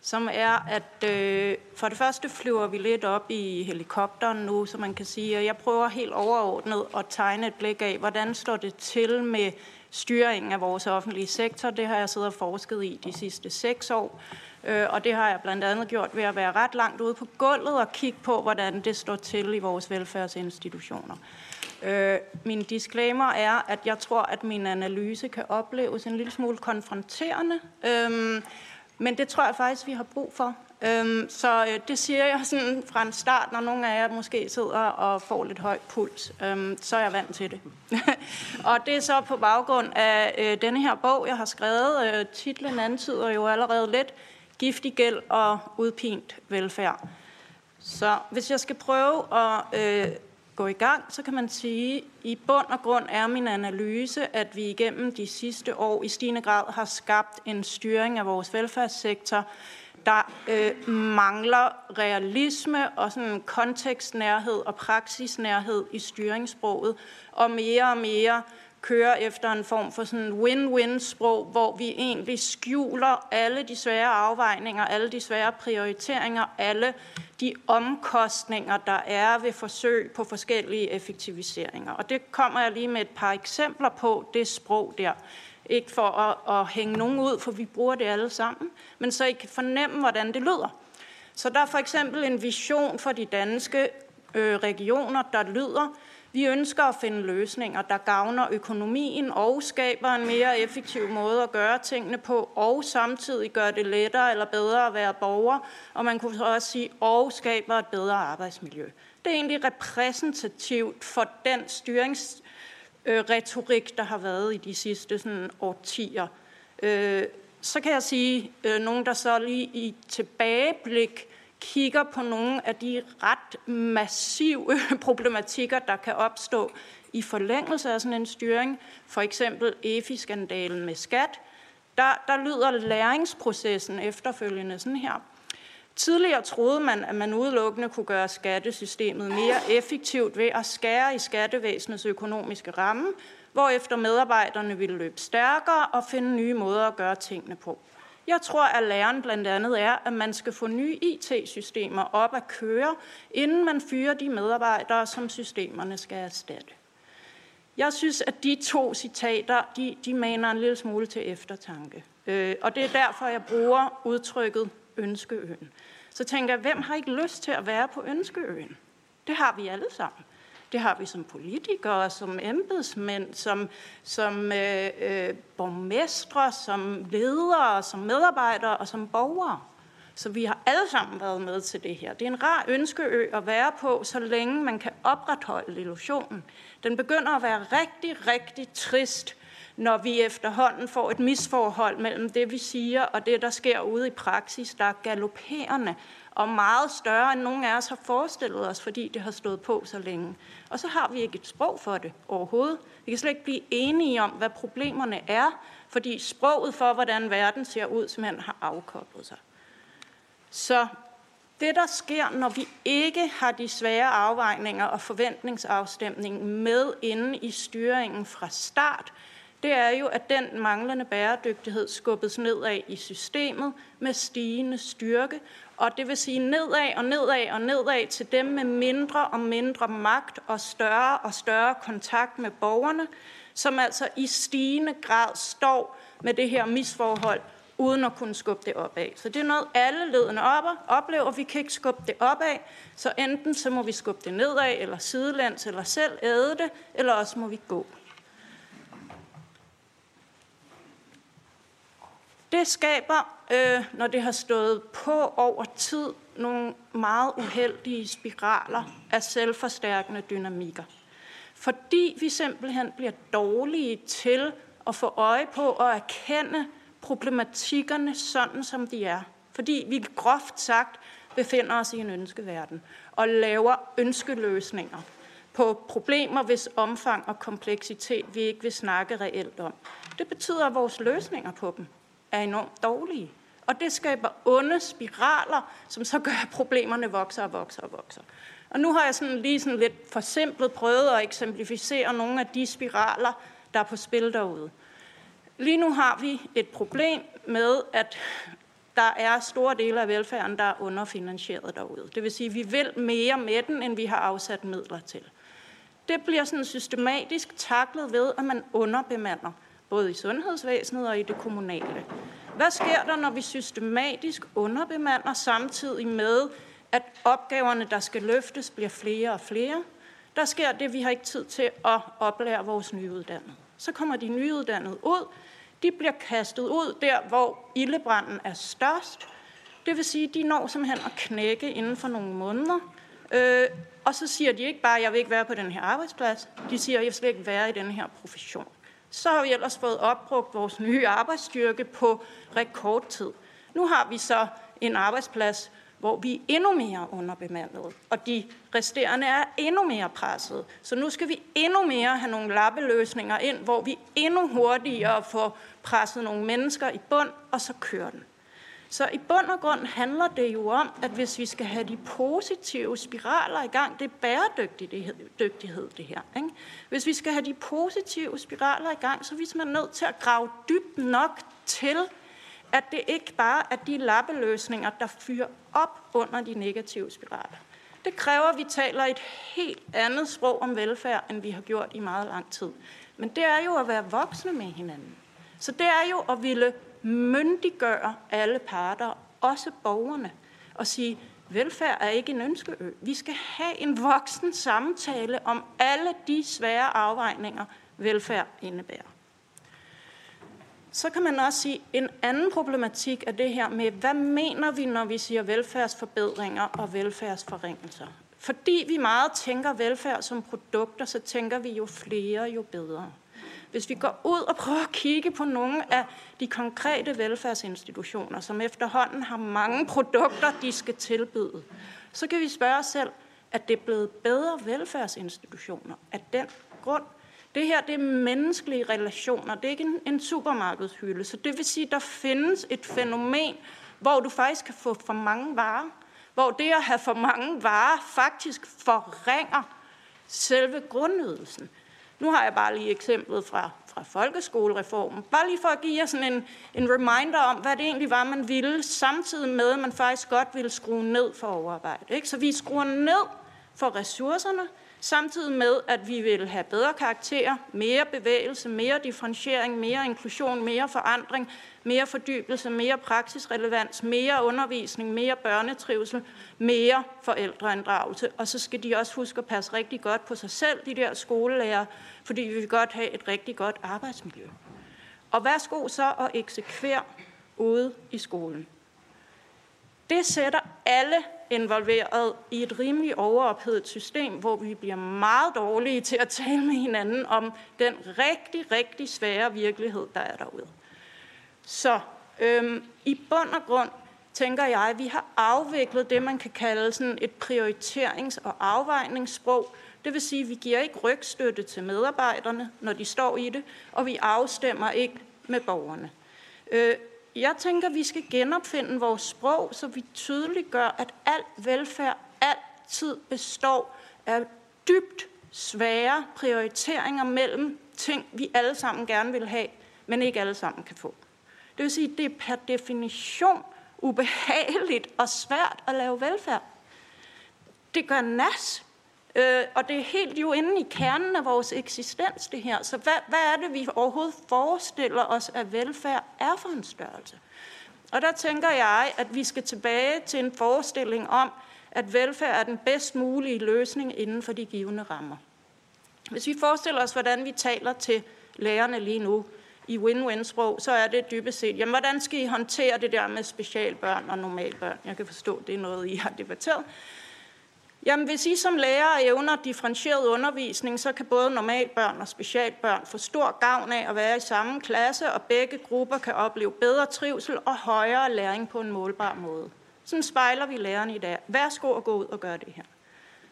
Speaker 10: som er, at øh, for det første flyver vi lidt op i helikopteren nu, så man kan sige, at jeg prøver helt overordnet at tegne et blik af, hvordan står det til med styringen af vores offentlige sektor. Det har jeg siddet og forsket i de sidste seks år, øh, og det har jeg blandt andet gjort ved at være ret langt ude på gulvet og kigge på, hvordan det står til i vores velfærdsinstitutioner. Øh, min disclaimer er, at jeg tror, at min analyse kan opleves en lille smule konfronterende, Øh, men det tror jeg faktisk, vi har brug for. Øhm, så øh, det siger jeg sådan fra en start, når nogle af jer måske sidder og får lidt høj puls, øhm, så er jeg vant til det. [LAUGHS] og det er så på baggrund af øh, denne her bog, jeg har skrevet. Øh, titlen antyder jo allerede lidt, Giftig gæld og udpint velfærd. Så hvis jeg skal prøve at øh, gå i gang, så kan man sige, at i bund og grund er min analyse, at vi igennem de sidste år i stigende grad har skabt en styring af vores velfærdssektor, der øh, mangler realisme og sådan kontekstnærhed og praksisnærhed i styringssproget, og mere og mere kører efter en form for sådan win-win-sprog, hvor vi egentlig skjuler alle de svære afvejninger, alle de svære prioriteringer, alle de omkostninger, der er ved forsøg på forskellige effektiviseringer. Og det kommer jeg lige med et par eksempler på, det sprog der. Ikke for at, at hænge nogen ud, for vi bruger det alle sammen, men så I kan fornemme, hvordan det lyder. Så der er for eksempel en vision for de danske øh, regioner, der lyder, vi ønsker at finde løsninger, der gavner økonomien og skaber en mere effektiv måde at gøre tingene på, og samtidig gør det lettere eller bedre at være borger, og man kunne også sige, og skaber et bedre arbejdsmiljø. Det er egentlig repræsentativt for den styringsretorik, der har været i de sidste sådan, årtier. Øh, så kan jeg sige, øh, nogen der så lige i tilbageblik kigger på nogle af de ret massive [LAUGHS] problematikker, der kan opstå i forlængelse af sådan en styring, for eksempel EFI-skandalen med skat, der, der lyder læringsprocessen efterfølgende sådan her. Tidligere troede man, at man udelukkende kunne gøre skattesystemet mere effektivt ved at skære i skattevæsenets økonomiske ramme, hvorefter medarbejderne ville løbe stærkere og finde nye måder at gøre tingene på. Jeg tror, at læren blandt andet er, at man skal få nye IT-systemer op at køre, inden man fyrer de medarbejdere, som systemerne skal erstatte. Jeg synes, at de to citater, de, de maner en lille smule til eftertanke. Øh, og det er derfor, jeg bruger udtrykket Ønskeøen. Så tænker jeg, hvem har ikke lyst til at være på Ønskeøen? Det har vi alle sammen. Det har vi som politikere, som embedsmænd, som, som øh, øh, borgmestre, som ledere, som medarbejdere og som borgere. Så vi har alle sammen været med til det her. Det er en rar ønskeø at være på, så længe man kan opretholde illusionen. Den begynder at være rigtig, rigtig trist, når vi efterhånden får et misforhold mellem det, vi siger, og det, der sker ude i praksis, der er galopperende og meget større, end nogen af os har forestillet os, fordi det har stået på så længe. Og så har vi ikke et sprog for det overhovedet. Vi kan slet ikke blive enige om, hvad problemerne er, fordi sproget for, hvordan verden ser ud, simpelthen har afkoblet sig. Så det, der sker, når vi ikke har de svære afvejninger og forventningsafstemning med inde i styringen fra start, det er jo, at den manglende bæredygtighed skubbes nedad i systemet med stigende styrke, og det vil sige nedad og nedad og nedad til dem med mindre og mindre magt og større og større kontakt med borgerne, som altså i stigende grad står med det her misforhold, uden at kunne skubbe det opad. Så det er noget, alle ledende op oplever. Vi kan ikke skubbe det opad, så enten så må vi skubbe det nedad, eller sidelands, eller selv æde det, eller også må vi gå. Det skaber, øh, når det har stået på over tid, nogle meget uheldige spiraler af selvforstærkende dynamikker. Fordi vi simpelthen bliver dårlige til at få øje på og erkende problematikkerne sådan, som de er. Fordi vi groft sagt befinder os i en ønskeverden og laver ønskeløsninger på problemer, hvis omfang og kompleksitet vi ikke vil snakke reelt om. Det betyder, at vores løsninger på dem er enormt dårlige. Og det skaber onde spiraler, som så gør, at problemerne vokser og vokser og vokser. Og nu har jeg sådan lige sådan lidt forsimplet prøvet at eksemplificere nogle af de spiraler, der er på spil derude. Lige nu har vi et problem med, at der er store dele af velfærden, der er underfinansieret derude. Det vil sige, at vi vil mere med den, end vi har afsat midler til. Det bliver sådan systematisk taklet ved, at man underbemander både i sundhedsvæsenet og i det kommunale. Hvad sker der, når vi systematisk underbemander samtidig med, at opgaverne, der skal løftes, bliver flere og flere? Der sker det, vi har ikke tid til at oplære vores nyuddannede. Så kommer de nyuddannede ud. De bliver kastet ud der, hvor ildebranden er størst. Det vil sige, at de når simpelthen at knække inden for nogle måneder. Øh, og så siger de ikke bare, at jeg vil ikke være på den her arbejdsplads. De siger, at jeg vil ikke være i den her profession så har vi ellers fået opbrugt vores nye arbejdsstyrke på rekordtid. Nu har vi så en arbejdsplads, hvor vi er endnu mere underbemandet, og de resterende er endnu mere presset. Så nu skal vi endnu mere have nogle lappeløsninger ind, hvor vi endnu hurtigere får presset nogle mennesker i bund, og så kører den. Så i bund og grund handler det jo om, at hvis vi skal have de positive spiraler i gang, det er bæredygtighed det her. Ikke? Hvis vi skal have de positive spiraler i gang, så er vi simpelthen nødt til at grave dybt nok til, at det ikke bare er de lappeløsninger, der fyrer op under de negative spiraler. Det kræver, at vi taler et helt andet sprog om velfærd, end vi har gjort i meget lang tid. Men det er jo at være voksne med hinanden. Så det er jo at ville myndiggøre alle parter, også borgerne, og sige, Velfærd er ikke en ønskeø. Vi skal have en voksen samtale om alle de svære afvejninger, velfærd indebærer. Så kan man også sige, en anden problematik er det her med, hvad mener vi, når vi siger velfærdsforbedringer og velfærdsforringelser? Fordi vi meget tænker velfærd som produkter, så tænker vi jo flere, jo bedre. Hvis vi går ud og prøver at kigge på nogle af de konkrete velfærdsinstitutioner, som efterhånden har mange produkter, de skal tilbyde, så kan vi spørge os selv, at det er blevet bedre velfærdsinstitutioner af den grund. Det her det er menneskelige relationer, det er ikke en, en supermarkedshylde. Så det vil sige, at der findes et fænomen, hvor du faktisk kan få for mange varer. Hvor det at have for mange varer faktisk forringer selve grundydelsen. Nu har jeg bare lige eksemplet fra, fra folkeskolereformen. Bare lige for at give jer sådan en, en reminder om, hvad det egentlig var, man ville, samtidig med, at man faktisk godt ville skrue ned for overarbejde. Ikke? Så vi skruer ned for ressourcerne, samtidig med, at vi vil have bedre karakterer, mere bevægelse, mere differentiering, mere inklusion, mere forandring, mere fordybelse, mere praksisrelevans, mere undervisning, mere børnetrivsel, mere forældreinddragelse. Og så skal de også huske at passe rigtig godt på sig selv, de der skolelærer, fordi vi vil godt have et rigtig godt arbejdsmiljø. Og værsgo så at eksekvere ude i skolen. Det sætter alle involveret i et rimelig overophedet system, hvor vi bliver meget dårlige til at tale med hinanden om den rigtig, rigtig svære virkelighed, der er derude. Så øhm, i bund og grund tænker jeg, at vi har afviklet det, man kan kalde sådan et prioriterings- og afvejningssprog. Det vil sige, at vi giver ikke rygstøtte til medarbejderne, når de står i det, og vi afstemmer ikke med borgerne. Øh, jeg tænker, at vi skal genopfinde vores sprog, så vi tydeligt gør, at al velfærd altid består af dybt svære prioriteringer mellem ting, vi alle sammen gerne vil have, men ikke alle sammen kan få. Det vil sige, at det er per definition ubehageligt og svært at lave velfærd. Det gør nas, øh, og det er helt jo inde i kernen af vores eksistens, det her. Så hvad, hvad er det, vi overhovedet forestiller os, at velfærd er for en størrelse? Og der tænker jeg, at vi skal tilbage til en forestilling om, at velfærd er den bedst mulige løsning inden for de givende rammer. Hvis vi forestiller os, hvordan vi taler til lærerne lige nu, i win-win-sprog, så er det dybest set, jamen, hvordan skal I håndtere det der med specialbørn og normalbørn? Jeg kan forstå, det er noget, I har debatteret. Jamen, hvis I som lærer evner differentieret undervisning, så kan både normalbørn og specialbørn få stor gavn af at være i samme klasse, og begge grupper kan opleve bedre trivsel og højere læring på en målbar måde. Sådan spejler vi lærerne i dag. Værsgo at gå ud og gøre det her.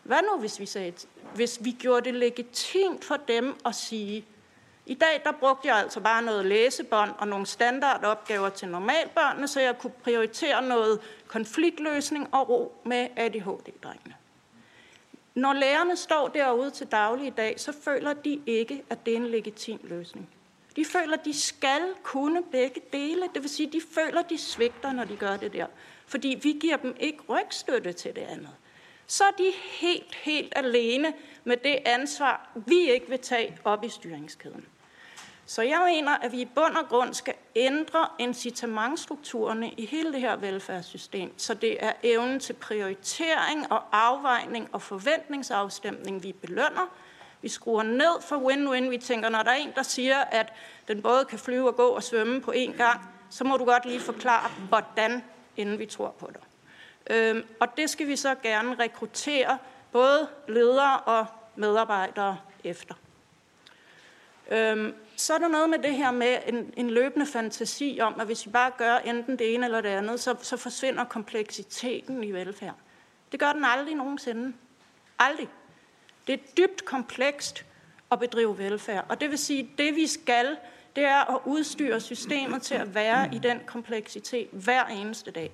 Speaker 10: Hvad nu, hvis vi, sagde, hvis vi gjorde det legitimt for dem at sige, i dag der brugte jeg altså bare noget læsebånd og nogle standardopgaver til normalbørnene, så jeg kunne prioritere noget konfliktløsning og ro med ADHD-drengene. Når lærerne står derude til daglig i dag, så føler de ikke, at det er en legitim løsning. De føler, at de skal kunne begge dele. Det vil sige, at de føler, at de svigter, når de gør det der. Fordi vi giver dem ikke rygstøtte til det andet. Så er de helt, helt alene med det ansvar, vi ikke vil tage op i styringskæden. Så jeg mener, at vi i bund og grund skal ændre incitamentstrukturerne i hele det her velfærdssystem, så det er evnen til prioritering og afvejning og forventningsafstemning, vi belønner. Vi skruer ned for win-win. Vi tænker, når der er en, der siger, at den både kan flyve og gå og svømme på én gang, så må du godt lige forklare, hvordan, inden vi tror på dig. Øhm, og det skal vi så gerne rekruttere både ledere og medarbejdere efter. Øhm, så er der noget med det her med en, en løbende fantasi om, at hvis vi bare gør enten det ene eller det andet, så, så forsvinder kompleksiteten i velfærd. Det gør den aldrig nogensinde. Aldrig. Det er dybt komplekst at bedrive velfærd. Og det vil sige, at det vi skal, det er at udstyre systemet til at være i den kompleksitet hver eneste dag.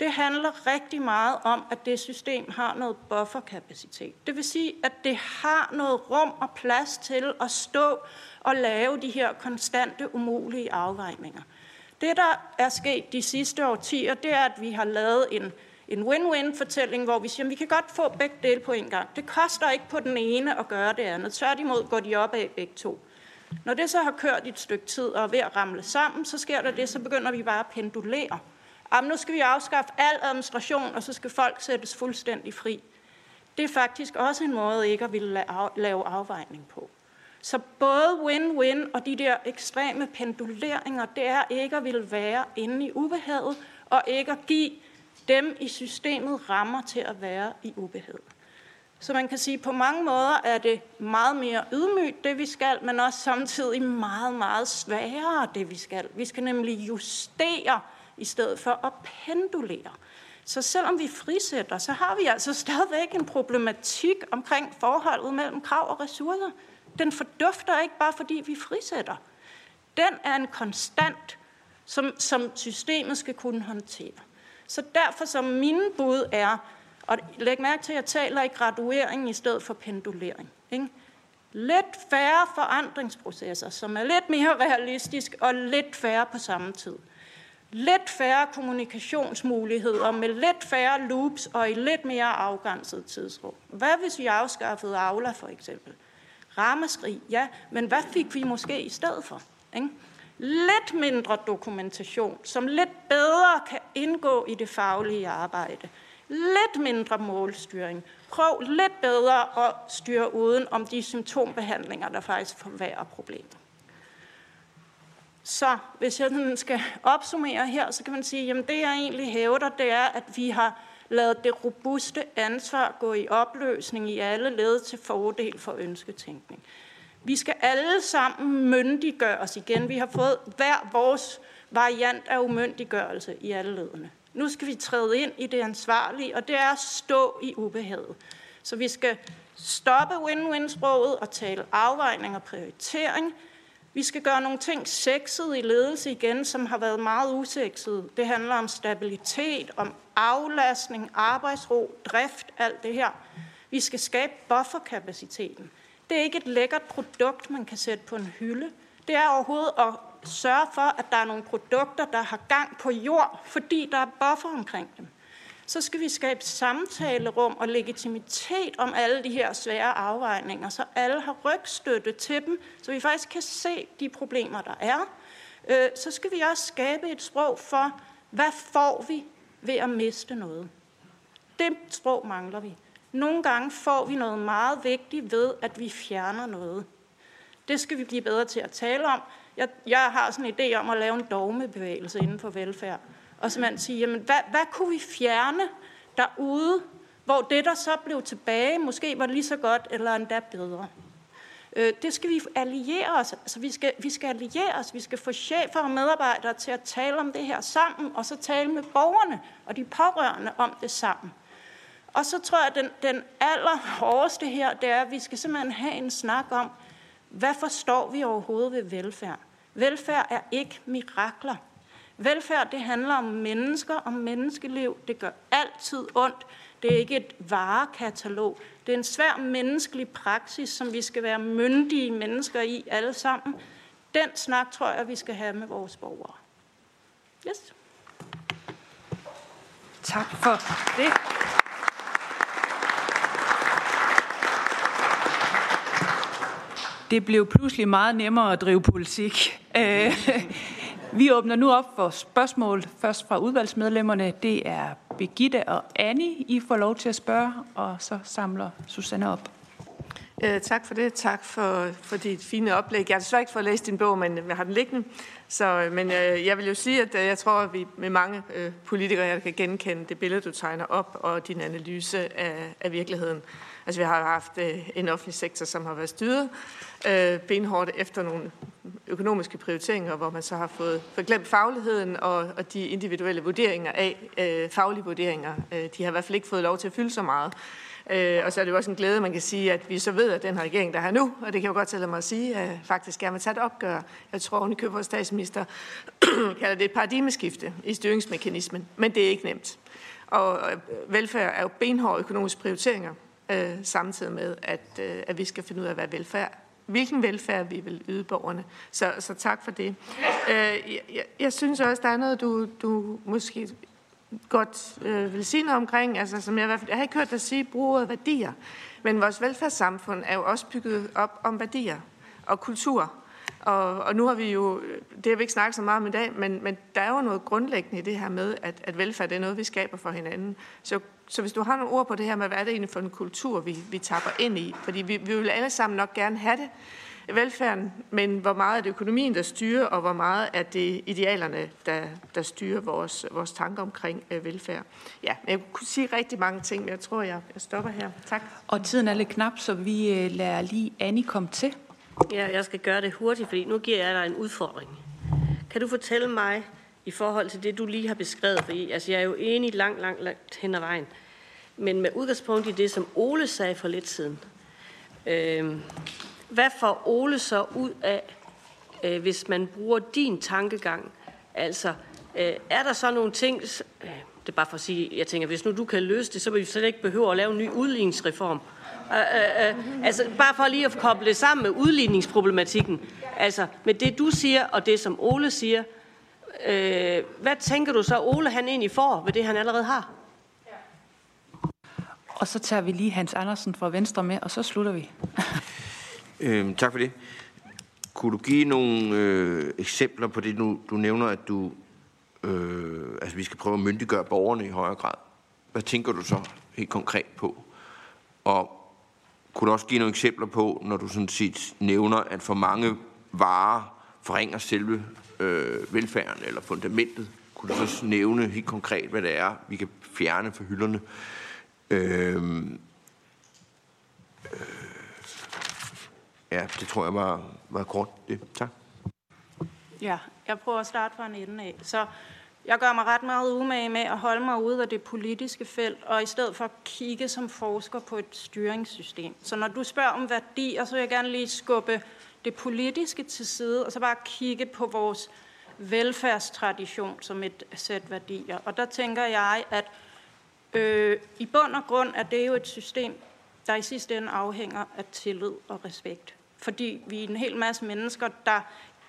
Speaker 10: Det handler rigtig meget om, at det system har noget bufferkapacitet. Det vil sige, at det har noget rum og plads til at stå og lave de her konstante, umulige afvejninger. Det, der er sket de sidste årtier, det er, at vi har lavet en, en win-win-fortælling, hvor vi siger, at vi kan godt få begge dele på en gang. Det koster ikke på den ene at gøre det andet. Tværtimod går de op af begge to. Når det så har kørt et stykke tid og er ved at ramle sammen, så sker der det, så begynder vi bare at pendulere at nu skal vi afskaffe al administration, og så skal folk sættes fuldstændig fri. Det er faktisk også en måde ikke at ville lave afvejning på. Så både win-win og de der ekstreme penduleringer, det er ikke at ville være inde i ubehaget, og ikke at give dem i systemet rammer til at være i ubehag. Så man kan sige, at på mange måder er det meget mere ydmygt, det vi skal, men også samtidig meget, meget sværere, det vi skal. Vi skal nemlig justere i stedet for at pendulere. Så selvom vi frisætter, så har vi altså stadigvæk en problematik omkring forholdet mellem krav og ressourcer. Den fordufter ikke bare fordi vi frisætter. Den er en konstant, som, som systemet skal kunne håndtere. Så derfor som mine bud er, og læg mærke til, at jeg taler i graduering i stedet for pendulering. Ikke? Lidt færre forandringsprocesser, som er lidt mere realistisk og lidt færre på samme tid. Lidt færre kommunikationsmuligheder med lidt færre loops og i lidt mere afgrænset tidsrum. Hvad hvis vi afskaffede Aula for eksempel? Ramaskrig, ja, men hvad fik vi måske i stedet for? Ikke? Lidt mindre dokumentation, som lidt bedre kan indgå i det faglige arbejde lidt mindre målstyring. Prøv lidt bedre at styre uden om de symptombehandlinger, der faktisk forværrer problemet. Så hvis jeg skal opsummere her, så kan man sige, at det jeg egentlig hævder, det er, at vi har lavet det robuste ansvar gå i opløsning i alle led til fordel for ønsketænkning. Vi skal alle sammen myndiggøre os igen. Vi har fået hver vores variant af umyndiggørelse i alle ledene. Nu skal vi træde ind i det ansvarlige, og det er at stå i ubehaget. Så vi skal stoppe win-win-sproget og tale afvejning og prioritering. Vi skal gøre nogle ting sexet i ledelse igen, som har været meget usexet. Det handler om stabilitet, om aflastning, arbejdsro, drift, alt det her. Vi skal skabe bufferkapaciteten. Det er ikke et lækkert produkt, man kan sætte på en hylde. Det er overhovedet at sørge for, at der er nogle produkter, der har gang på jord, fordi der er buffer omkring dem. Så skal vi skabe samtalerum og legitimitet om alle de her svære afvejninger, så alle har rygstøtte til dem, så vi faktisk kan se de problemer, der er. Øh, så skal vi også skabe et sprog for, hvad får vi ved at miste noget. Det sprog mangler vi. Nogle gange får vi noget meget vigtigt ved, at vi fjerner noget. Det skal vi blive bedre til at tale om. Jeg, jeg har sådan en idé om at lave en dogmebevægelse inden for velfærd. Og simpelthen sige, jamen, hvad, hvad kunne vi fjerne derude, hvor det, der så blev tilbage, måske var lige så godt eller endda bedre. Øh, det skal vi alliere os. Altså, vi, skal, vi skal alliere os. Vi skal få chefer og medarbejdere til at tale om det her sammen, og så tale med borgerne og de pårørende om det sammen. Og så tror jeg, at den, den allerhårdeste her, det er, at vi skal simpelthen have en snak om, hvad forstår vi overhovedet ved velfærd? Velfærd er ikke mirakler. Velfærd, det handler om mennesker, om menneskeliv. Det gør altid ondt. Det er ikke et varekatalog. Det er en svær menneskelig praksis, som vi skal være myndige mennesker i alle sammen. Den snak tror jeg, vi skal have med vores borgere. Yes.
Speaker 1: Tak for det. Det blev pludselig meget nemmere at drive politik. Øh, vi åbner nu op for spørgsmål, først fra udvalgsmedlemmerne. Det er Begitte og Annie, I får lov til at spørge, og så samler Susanne op.
Speaker 4: Øh, tak for det. Tak for, for dit fine oplæg. Jeg har desværre ikke fået læst din bog, men øh, jeg har den liggende. Så, øh, men øh, jeg vil jo sige, at øh, jeg tror, at vi med mange øh, politikere her kan genkende det billede, du tegner op, og din analyse af, af virkeligheden. Altså vi har haft øh, en offentlig sektor, som har været styret øh, benhårdt efter nogle økonomiske prioriteringer, hvor man så har fået forglemt fagligheden og, og de individuelle vurderinger af øh, faglige vurderinger. Øh, de har i hvert fald ikke fået lov til at fylde så meget. Øh, og så er det jo også en glæde, man kan sige, at vi så ved, at den her regering, der er nu, og det kan jeg jo godt tælle mig at sige, at faktisk gerne vil tage et opgør. Jeg tror, hun i køber statsminister [CLEARS THROAT] kalder det et paradigmeskifte i styringsmekanismen, men det er ikke nemt. Og velfærd er jo benhårde økonomiske prioriteringer, øh, samtidig med, at, øh, at vi skal finde ud af, hvad velfærd hvilken velfærd vi vil yde borgerne. Så, så tak for det. Øh, jeg, jeg synes også, der er noget, du, du måske godt øh, vil sige noget omkring, altså som jeg i hvert fald, jeg har ikke hørt dig sige, bruge værdier, men vores velfærdssamfund er jo også bygget op om værdier og kultur. Og, og nu har vi jo, det har vi ikke snakket så meget om i dag, men, men der er jo noget grundlæggende i det her med, at, at velfærd det er noget, vi skaber for hinanden. Så, så hvis du har nogle ord på det her med, hvad er det egentlig for en kultur, vi, vi tapper ind i? Fordi vi, vi vil alle sammen nok gerne have det, velfærden, men hvor meget er det økonomien, der styrer, og hvor meget er det idealerne, der, der styrer vores, vores tanker omkring øh, velfærd. Ja, jeg kunne sige rigtig mange ting, men jeg tror, jeg, jeg stopper her. Tak.
Speaker 1: Og tiden er lidt knap, så vi øh, lader lige Annie komme til.
Speaker 3: Ja, jeg skal gøre det hurtigt, fordi nu giver jeg dig en udfordring. Kan du fortælle mig, i forhold til det, du lige har beskrevet, fordi altså, jeg er jo enig langt, langt, langt hen ad vejen, men med udgangspunkt i det, som Ole sagde for lidt siden, øh, hvad får Ole så ud af, øh, hvis man bruger din tankegang? Altså, øh, er der så nogle ting, øh, det er bare for at sige, jeg tænker, hvis nu du kan løse det, så vil vi slet ikke behøve at lave en ny udligningsreform. Øh, øh, øh, altså, bare for lige at koble det sammen med udligningsproblematikken. Altså, med det du siger, og det som Ole siger, øh, hvad tænker du så, Ole han egentlig får ved det, han allerede har?
Speaker 1: Og så tager vi lige Hans Andersen fra Venstre med, og så slutter vi. [LAUGHS]
Speaker 11: Øhm, tak for det. Kunne du give nogle øh, eksempler på det, du, du nævner, at du, øh, altså, vi skal prøve at myndiggøre borgerne i højere grad? Hvad tænker du så helt konkret på? Og kunne du også give nogle eksempler på, når du sådan set nævner, at for mange varer forringer selve øh, velfærden eller fundamentet? Kunne du så nævne helt konkret, hvad det er, vi kan fjerne fra hylderne? Øh, øh, Ja, det tror jeg var, var kort. Det. Tak.
Speaker 10: Ja, jeg prøver at starte fra en ende af. Så jeg gør mig ret meget umage med at holde mig ude af det politiske felt, og i stedet for at kigge som forsker på et styringssystem. Så når du spørger om værdier, så vil jeg gerne lige skubbe det politiske til side, og så bare kigge på vores velfærdstradition som et sæt værdier. Og der tænker jeg, at øh, i bund og grund er det jo et system, der i sidste ende afhænger af tillid og respekt fordi vi er en hel masse mennesker, der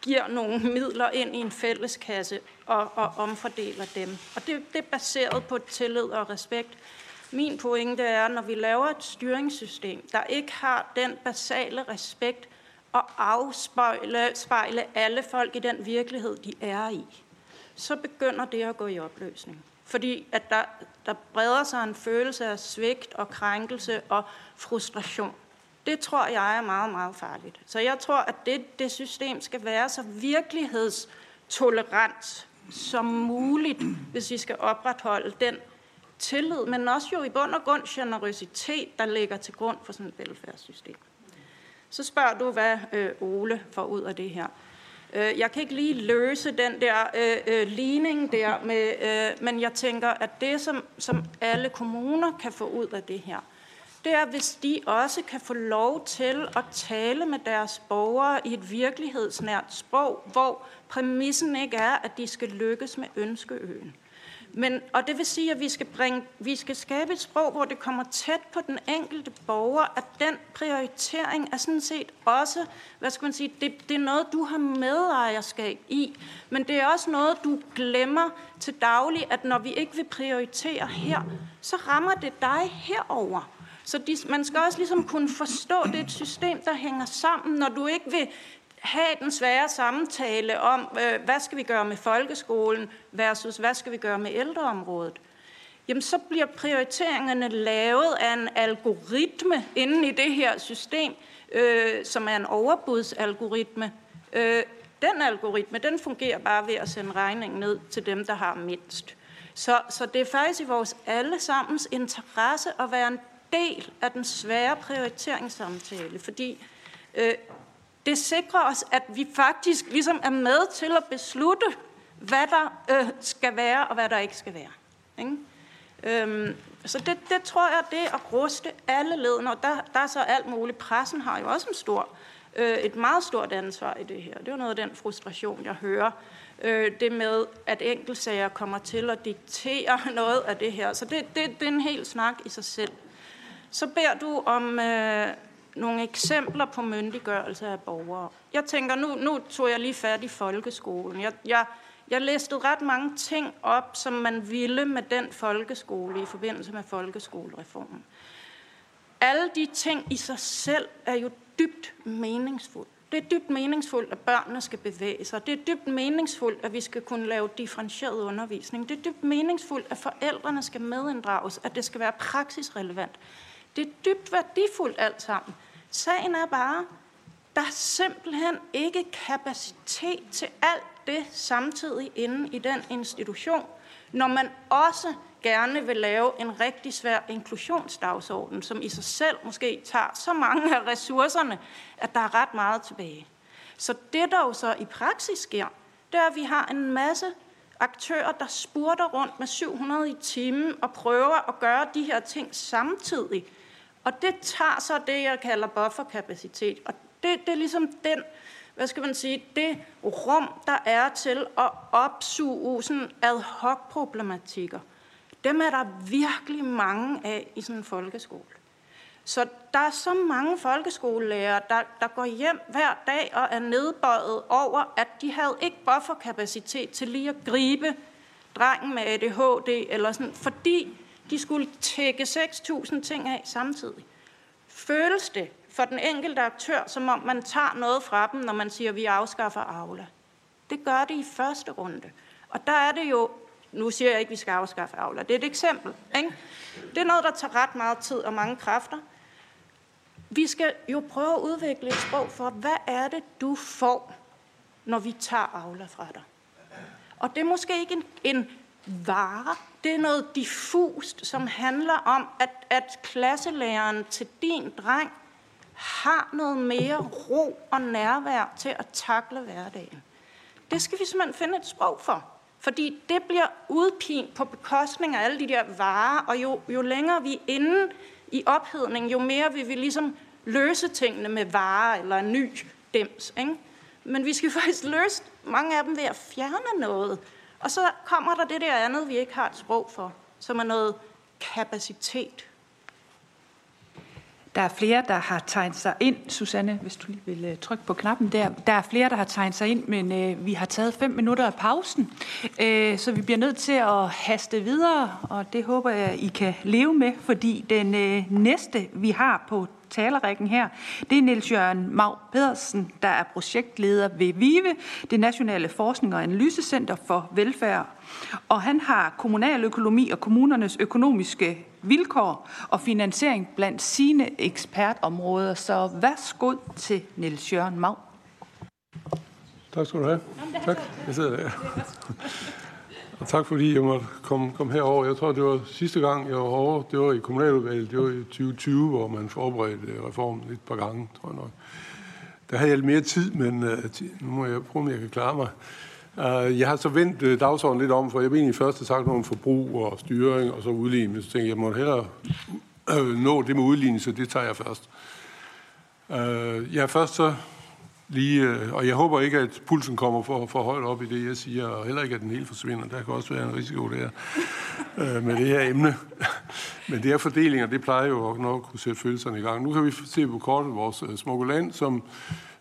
Speaker 10: giver nogle midler ind i en fælleskasse og, og omfordeler dem. Og det, det er baseret på tillid og respekt. Min pointe er, når vi laver et styringssystem, der ikke har den basale respekt og afspejle spejle alle folk i den virkelighed, de er i, så begynder det at gå i opløsning. Fordi at der, der breder sig en følelse af svigt og krænkelse og frustration. Det tror jeg er meget, meget farligt. Så jeg tror, at det, det system skal være så virkelighedstolerant som muligt, hvis vi skal opretholde den tillid, men også jo i bund og grund generøsitet, der ligger til grund for sådan et velfærdssystem. Så spørger du, hvad øh, Ole får ud af det her. Øh, jeg kan ikke lige løse den der øh, øh, ligning der, med, øh, men jeg tænker, at det, som, som alle kommuner kan få ud af det her, det er, hvis de også kan få lov til at tale med deres borgere i et virkelighedsnært sprog, hvor præmissen ikke er, at de skal lykkes med ønskeøen. Men, og det vil sige, at vi skal, bringe, vi skal skabe et sprog, hvor det kommer tæt på den enkelte borger, at den prioritering er sådan set også, hvad skal man sige, det, det er noget, du har medejerskab i, men det er også noget, du glemmer til daglig, at når vi ikke vil prioritere her, så rammer det dig herover. Så de, man skal også ligesom kunne forstå, det er et system, der hænger sammen, når du ikke vil have den svære samtale om, øh, hvad skal vi gøre med folkeskolen versus hvad skal vi gøre med ældreområdet. Jamen så bliver prioriteringerne lavet af en algoritme inden i det her system, øh, som er en overbudsalgoritme. Øh, den algoritme, den fungerer bare ved at sende regningen ned til dem, der har mindst. Så, så det er faktisk i vores allesammens interesse at være en del af den svære prioriteringssamtale, fordi øh, det sikrer os, at vi faktisk ligesom er med til at beslutte, hvad der øh, skal være og hvad der ikke skal være. Ikke? Øhm, så det, det tror jeg, det er at ruste alle ledene, og der, der er så alt muligt. Pressen har jo også en stor, øh, et meget stort ansvar i det her. Det er jo noget af den frustration, jeg hører. Øh, det med, at enkeltsager kommer til at diktere [LAUGHS] noget af det her. Så det, det, det er en hel snak i sig selv. Så beder du om øh, nogle eksempler på myndiggørelse af borgere. Jeg tænker, nu, nu tog jeg lige fat i folkeskolen. Jeg, jeg, jeg læste ret mange ting op, som man ville med den folkeskole i forbindelse med folkeskolereformen. Alle de ting i sig selv er jo dybt meningsfulde. Det er dybt meningsfuldt, at børnene skal bevæge sig. Det er dybt meningsfuldt, at vi skal kunne lave differentieret undervisning. Det er dybt meningsfuldt, at forældrene skal medinddrages, at det skal være praksisrelevant. Det er dybt værdifuldt alt sammen. Sagen er bare, der er simpelthen ikke kapacitet til alt det samtidig inde i den institution, når man også gerne vil lave en rigtig svær inklusionsdagsorden, som i sig selv måske tager så mange af ressourcerne, at der er ret meget tilbage. Så det, der jo så i praksis sker, det er, at vi har en masse aktører, der spurter rundt med 700 i timen og prøver at gøre de her ting samtidig. Og det tager så det, jeg kalder bufferkapacitet. Og det, det er ligesom den, hvad skal man sige, det rum, der er til at opsuge sådan ad hoc problematikker. Dem er der virkelig mange af i sådan en folkeskole. Så der er så mange folkeskolelærer, der, der går hjem hver dag og er nedbøjet over, at de havde ikke bufferkapacitet til lige at gribe drengen med ADHD, eller sådan, fordi de skulle tække 6.000 ting af samtidig. Føles det for den enkelte aktør, som om man tager noget fra dem, når man siger, at vi afskaffer Aula? Det gør det i første runde. Og der er det jo nu siger jeg ikke, at vi skal afskaffe Aula. Det er et eksempel. Ikke? Det er noget, der tager ret meget tid og mange kræfter. Vi skal jo prøve at udvikle et sprog for, hvad er det, du får, når vi tager Aula fra dig. Og det er måske ikke en, en vare. Det er noget diffust, som handler om, at, at klasselæreren til din dreng har noget mere ro og nærvær til at takle hverdagen. Det skal vi simpelthen finde et sprog for. Fordi det bliver udpint på bekostning af alle de der varer, og jo, jo længere vi er inde i ophedning, jo mere vil vi ligesom løse tingene med varer eller en ny dems. Ikke? Men vi skal [LAUGHS] faktisk løse mange af dem ved at fjerne noget. Og så kommer der det der andet, vi ikke har et sprog for, som er noget kapacitet.
Speaker 1: Der er flere, der har tegnet sig ind. Susanne, hvis du lige vil øh, trykke på knappen der. Der er flere, der har tegnet sig ind, men øh, vi har taget fem minutter af pausen. øh, så vi bliver nødt til at haste videre, og det håber jeg, I kan leve med, fordi den øh, næste, vi har på talerrækken her, det er Niels Jørgen Mag Pedersen, der er projektleder ved VIVE, det Nationale Forskning- og Analysecenter for Velfærd. Og han har kommunaløkonomi og kommunernes økonomiske vilkår og finansiering blandt sine ekspertområder. Så værsgo til Niels Jørgen Mag.
Speaker 12: Tak skal du have. Tak. Jeg sidder der. Og tak fordi jeg måtte komme, komme herover. Jeg tror, det var sidste gang, jeg var over. Det var i kommunaludvalget. Det var i 2020, hvor man forberedte reformen et par gange, tror jeg nok. Der havde jeg lidt mere tid, men uh, nu må jeg prøve, om jeg kan klare mig. Øh, jeg har så vendt øh, dagsordenen lidt om, for jeg vil egentlig først have sagt noget om forbrug og styring og så udligning. Så tænkte jeg, jeg må hellere øh, nå det med udligning, så det tager jeg først. Jeg først så lige, og jeg håber ikke, at pulsen kommer for, for højt op i det, jeg siger, og heller ikke, at den helt forsvinder. Der kan også være en risiko der med det her emne. [LAUGHS] Men det her fordelinger, det plejer jo nok at kunne sætte følelserne i gang. Nu kan vi se på kortet vores smukke land, som,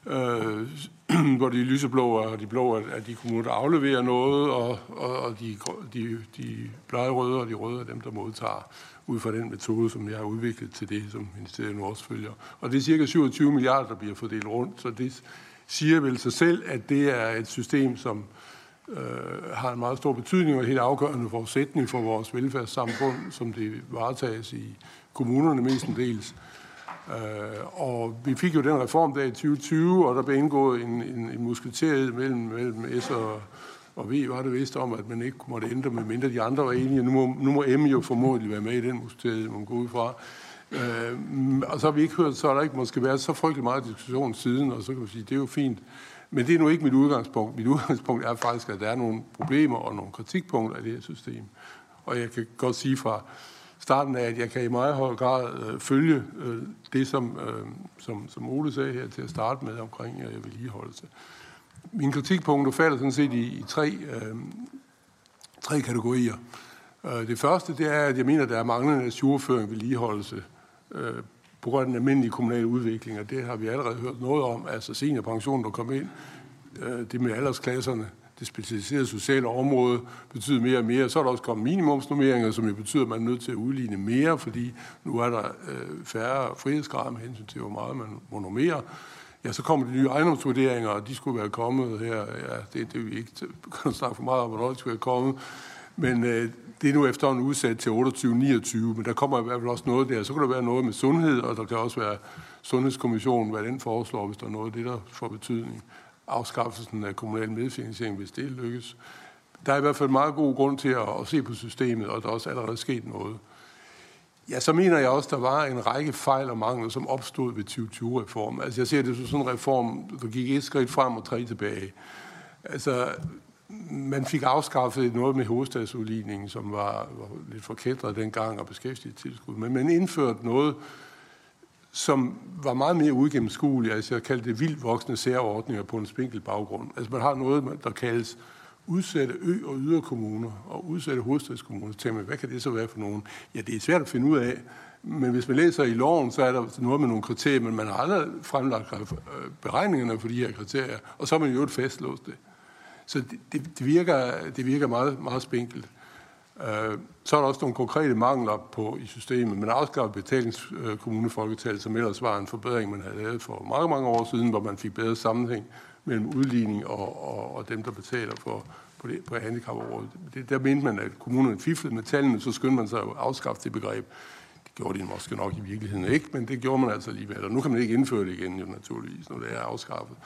Speaker 12: øh, [CLEARS THROAT] hvor de lyseblå og de blå er de kommuner, der afleverer noget, og, og, og de, de, de blege røde og de røde er dem, der modtager ud fra den metode, som jeg har udviklet til det, som ministeriet nu også følger. Og det er cirka 27 milliarder, der bliver fordelt rundt, så det siger vel sig selv, at det er et system, som øh, har en meget stor betydning og er helt afgørende forudsætning for vores velfærdssamfund, som det varetages i kommunerne mestendels. Øh, og vi fik jo den reform der i 2020, og der blev indgået en, en, en musketeriet mellem, mellem S og, og V var det vist om, at man ikke måtte ændre, med mindre de andre var enige. Nu må, nu må M jo formodentlig være med i den musketeriet, man går ud fra. Øh, og så har vi ikke hørt, så har der ikke måske været så frygtelig meget diskussion siden, og så kan vi sige, det er jo fint. Men det er nu ikke mit udgangspunkt. Mit udgangspunkt er faktisk, at der er nogle problemer og nogle kritikpunkter i det her system. Og jeg kan godt sige fra starten af, at jeg kan i meget høj grad øh, følge øh, det, som, øh, som, som Ole sagde her til at starte med omkring øh, vedligeholdelse. Min kritikpunkter falder sådan set i, i tre, øh, tre kategorier. Øh, det første, det er, at jeg mener, at der er manglende assurføring vedligeholdelse øh, på grund af den almindelige kommunale udvikling, og det har vi allerede hørt noget om, altså seniorpensionen, der kom ind, øh, det med aldersklasserne, det specialiserede sociale område betyder mere og mere. Så er der også kommet minimumsnummeringer, som jo betyder, at man er nødt til at udligne mere, fordi nu er der øh, færre frihedsgrader med hensyn til, hvor meget man må normere. Ja, så kommer de nye ejendomsvurderinger, og de skulle være kommet her. Ja, det, det er vi ikke kan snakke for meget om, hvornår de skulle være kommet. Men øh, det er nu efterhånden udsat til 28-29, men der kommer i hvert fald også noget der. Så kan der være noget med sundhed, og der kan også være Sundhedskommissionen, hvad den foreslår, hvis der er noget af det, der får betydning. Afskaffelsen af kommunal medfinansiering, hvis det lykkes. Der er i hvert fald meget god grund til at, at se på systemet, og der er også allerede sket noget. Ja, så mener jeg også, der var en række fejl og mangler, som opstod ved 2020-reformen. Altså jeg ser det som sådan en reform, der gik et skridt frem og tre tilbage. Altså, man fik afskaffet noget med hovedstadsudligningen, som var, var lidt forkædret dengang, og beskæftigelsestilskud, Men man indførte noget, som var meget mere uigennemskueligt. Altså jeg kaldte det vildt voksne særordninger på en spinkel baggrund. Altså man har noget, der kaldes udsatte ø- og yderkommuner og udsatte hovedstadskommuner. Så tænker man, hvad kan det så være for nogen? Ja, det er svært at finde ud af. Men hvis man læser i loven, så er der noget med nogle kriterier, men man har aldrig fremlagt øh, beregningerne for de her kriterier, og så har man jo fastlåst det. Så det, det, det, virker, det virker meget, meget spinkelt. Øh, så er der også nogle konkrete mangler på i systemet. Man afskaffede betalingskommunefolketal, som ellers var en forbedring, man havde lavet for mange, mange år siden, hvor man fik bedre sammenhæng mellem udligning og, og, og dem, der betaler for, på, det, på handicapområdet. Det, der mente man, at kommunerne fiflede med tallene, så skyndte man sig at afskaffe det begreb. Det gjorde de måske nok i virkeligheden ikke, men det gjorde man altså alligevel. Og nu kan man ikke indføre det igen, jo naturligvis, når det er afskaffet.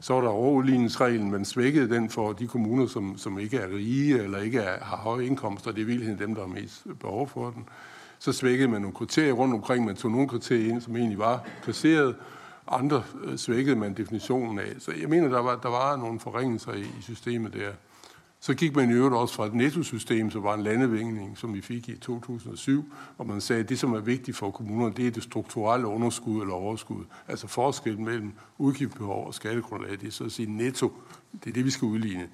Speaker 12: Så var der overudligningsreglen, man svækkede den for de kommuner, som, som ikke er rige eller ikke er, har høje indkomster. Det er virkelig dem, der har mest behov for den. Så svækkede man nogle kriterier rundt omkring. Man tog nogle kriterier ind, som egentlig var placeret, andre øh, svækkede man definitionen af. Så jeg mener, der var, der var nogle forringelser i, i systemet der. Så gik man i øvrigt også fra et nettosystem, som var en landevingning, som vi fik i 2007, hvor man sagde, at det, som er vigtigt for kommunerne, det er det strukturelle underskud eller overskud. Altså forskellen mellem udgiftsbehov og skattegrundlag, det er så at sige netto. Det er det, vi skal udligne.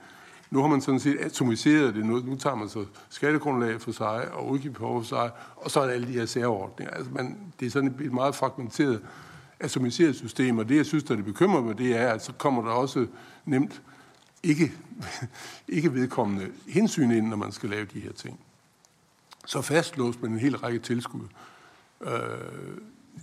Speaker 12: Nu har man sådan set atomiseret det. Nu, nu tager man så skattegrundlag for sig og udgiftsbehov for sig, og så er der alle de her særordninger. Altså man, det er sådan et meget fragmenteret atomiseret system, og det, jeg synes, der er det bekymrer mig, det er, at så kommer der også nemt ikke, ikke vedkommende hensyn ind, når man skal lave de her ting. Så fastlåst man en hel række tilskud, øh,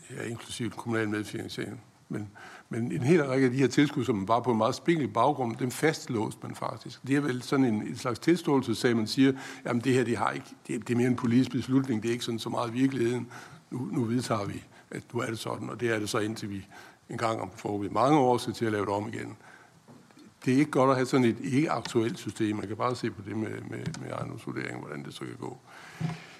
Speaker 12: ja, inklusive kommunal medfinansiering. Men, men en hel række af de her tilskud, som var på en meget spinkel baggrund, dem fastlåste man faktisk. Det er vel sådan en, en slags tilståelse, så man siger, jamen det her, det, har ikke, det, det er mere en politisk beslutning, det er ikke sådan så meget virkeligheden. Nu, nu vedtager vi at nu er det sådan, og det er det så indtil vi en gang om vi mange år skal til at lave det om igen. Det er ikke godt at have sådan et ikke-aktuelt system. Man kan bare se på det med, med, med ejendomsvurdering, hvordan det så kan gå.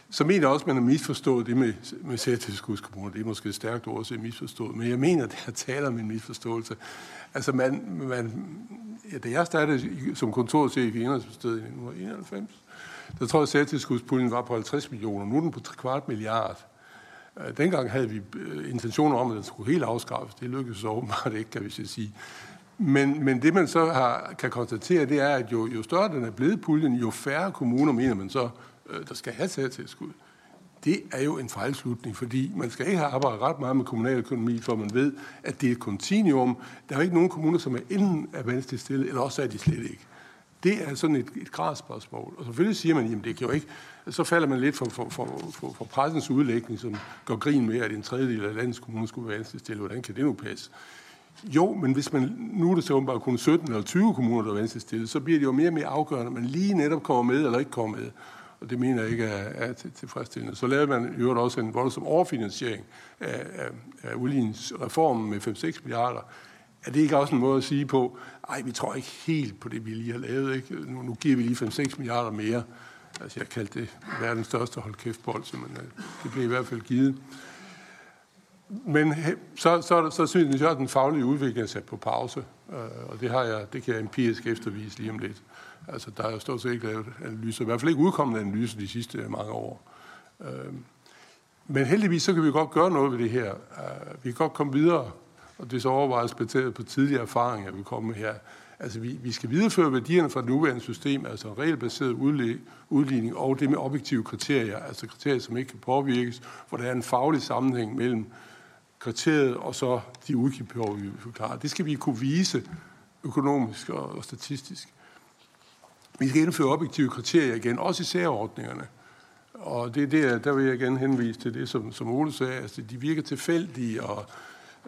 Speaker 12: Så mener jeg også, at man har misforstået det med, med særtilskudskommuner. Det er måske et stærkt ord at sige misforstået, men jeg mener, at det er om en misforståelse. Altså, man, man, ja, da jeg startede som kontorchef i Indrigsministeriet i 1991, der tror jeg, at særtilskudspuljen var på 50 millioner. Nu er den på kvart milliard. Øh, dengang havde vi øh, intentioner om, at den skulle helt afskaffes. Det lykkedes så åbenbart ikke, kan vi sige. Men, men det man så har, kan konstatere, det er, at jo, jo større den er blevet puljen, jo færre kommuner mener man så, øh, der skal have særtilskud. Det er jo en fejlslutning, fordi man skal ikke have arbejdet ret meget med kommunaløkonomi, for man ved, at det er et kontinuum. Der er ikke nogen kommuner, som er enten er vanskeligt stillet, eller også er de slet ikke. Det er sådan et, et gradspørgsmål. Og selvfølgelig siger man, jamen det kan jo ikke så falder man lidt for, for, for, for, for pressens udlægning, som går grin med, at en tredjedel af landets kommuner skulle være vanskeligt Hvordan kan det nu passe? Jo, men hvis man, nu er det så bare kun 17 eller 20 kommuner, der er vanskeligt stillet, så bliver det jo mere og mere afgørende, at man lige netop kommer med eller ikke kommer med. Og det mener jeg ikke er, er tilfredsstillende. Så lavede man i øvrigt også en voldsom overfinansiering af, af, af udligningsreformen med 5-6 milliarder. Er det ikke også en måde at sige på, ej, vi tror ikke helt på det, vi lige har lavet. Ikke? Nu, nu giver vi lige 5-6 milliarder mere. Altså jeg kaldte det verdens største hold kæft bold, men øh, det blev i hvert fald givet. Men så, så, så synes jeg, at den faglige udvikling er sat på pause, øh, og det, har jeg, det kan jeg empirisk eftervise lige om lidt. Altså, der er jo stort set ikke lavet analyser, i hvert fald ikke udkommende analyser de sidste mange år. Øh, men heldigvis så kan vi godt gøre noget ved det her. Øh, vi kan godt komme videre, og det er så overvejes på tidligere erfaringer, vi kommer med her. Altså, vi, vi skal videreføre værdierne fra det nuværende system, altså regelbaseret udligning og det med objektive kriterier, altså kriterier, som ikke kan påvirkes, hvor der er en faglig sammenhæng mellem kriteriet og så de udgiftsbehov, vi forklarer. Det skal vi kunne vise økonomisk og, og statistisk. Vi skal indføre objektive kriterier igen, også i særordningerne. Og det er der, der vil jeg igen henvise til det, som, som Ole sagde, altså de virker tilfældige, og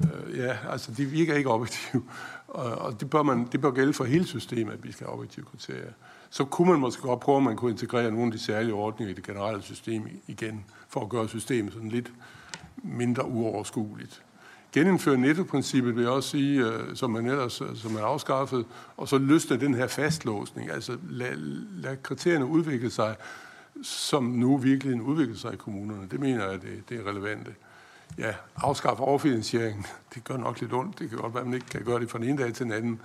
Speaker 12: Øh, ja, altså de virker ikke objektive. Og, og det, bør man, det bør gælde for hele systemet, at vi skal have objektive kriterier. Så kunne man måske godt prøve, at man kunne integrere nogle af de særlige ordninger i det generelle system igen, for at gøre systemet sådan lidt mindre uoverskueligt. Genindføre nettoprincippet vil jeg også sige, øh, som man ellers øh, som man afskaffet, og så løsne den her fastlåsning. Altså lad, lad kriterierne udvikle sig, som nu virkelig udvikler sig i kommunerne. Det mener jeg, det, det er relevante ja, afskaffe overfinansieringen, Det gør nok lidt ondt. Det kan godt være, at man ikke kan gøre det fra den ene dag til den anden.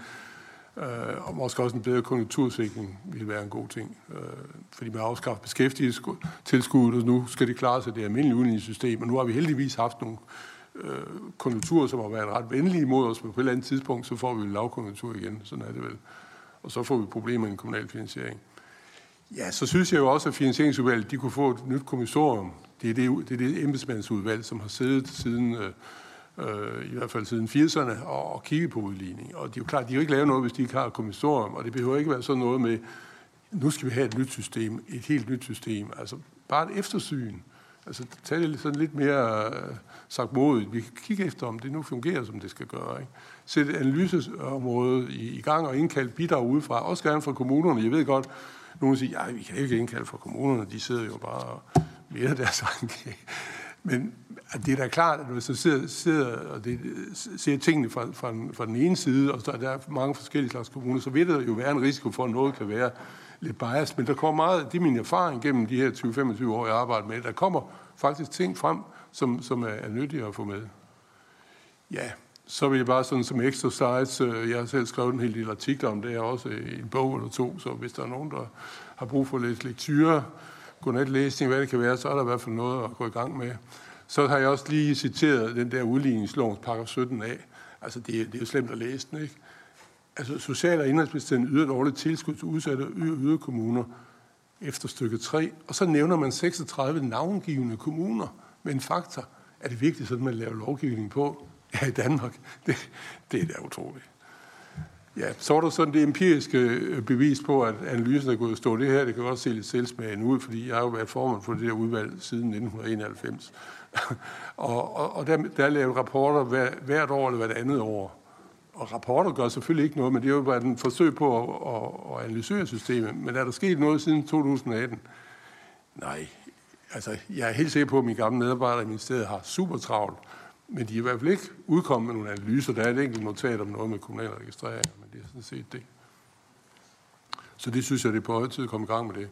Speaker 12: Øh, og måske også en bedre konjunktursikring vil være en god ting. Øh, fordi man afskaffer beskæftigelsestilskuddet, og nu skal det klare sig det almindelige udligningssystem. Og nu har vi heldigvis haft nogle øh, konjunkturer, som har været ret venlige mod os, men på et eller andet tidspunkt, så får vi en lavkonjunktur igen. Sådan er det vel. Og så får vi problemer i en kommunal finansiering. Ja, så synes jeg jo også, at finansieringsudvalget de kunne få et nyt kommissorium det er det, det, er det embedsmandsudvalg, som har siddet siden, øh, øh i hvert fald siden 80'erne, og, og kigge på udligning. Og det er jo klart, de jo ikke lave noget, hvis de ikke har et kommissorium, og det behøver ikke være sådan noget med, nu skal vi have et nyt system, et helt nyt system. Altså bare et eftersyn. Altså tag det sådan lidt mere øh, sagt modigt. Vi kan kigge efter, om det nu fungerer, som det skal gøre. Ikke? Sæt et analyseområde i, i gang og indkalde bidrag udefra, også gerne fra kommunerne. Jeg ved godt, nogen siger, ja, vi kan ikke indkalde fra kommunerne, de sidder jo bare mere deres [LAUGHS] egen men det er da klart, at hvis du sidder, sidder og det, ser tingene fra, fra, fra den ene side, og så er der mange forskellige slags kommuner, så vil der jo være en risiko for, at noget kan være lidt bias. Men der kommer meget, det er min erfaring gennem de her 20-25 år, jeg arbejder med, der kommer faktisk ting frem, som, som er, er nyttige at få med. Ja, så vil jeg bare sådan som exercise, øh, jeg har selv skrevet en hel del artikler om det, er også øh, en bog eller to, så hvis der er nogen, der har brug for lidt lektyre, godnatlæsning, hvad det kan være, så er der i hvert fald noget at gå i gang med. Så har jeg også lige citeret den der udligningslovens paragraf 17 af. Altså, det det er jo slemt at læse den, ikke? Altså, Social- og indrigsministeriet yder et årligt tilskud til udsatte ø- kommuner efter stykke 3, og så nævner man 36 navngivende kommuner med en faktor. Er det vigtigt, sådan man laver lovgivning på? Ja, i Danmark. Det, det er da utroligt. Ja, så er der sådan det empiriske øh, bevis på, at analysen er gået stå det her. Det kan også se lidt selvsmagende ud, fordi jeg har jo været formand for det der udvalg siden 1991. [LAUGHS] og, og, og der, der er lavet rapporter hver, hvert år eller hvert andet år. Og rapporter gør selvfølgelig ikke noget, men det er jo bare et forsøg på at, at, at analysere systemet. Men er der sket noget siden 2018? Nej. Altså, jeg er helt sikker på, at mine gamle medarbejdere i ministeriet har super travlt. Men de er i hvert fald ikke udkommet med nogle analyser. Der er et enkelt notat om noget med kommunal registrering, men det er sådan set det. Så det synes jeg, det er på højde tid at komme i gang med det.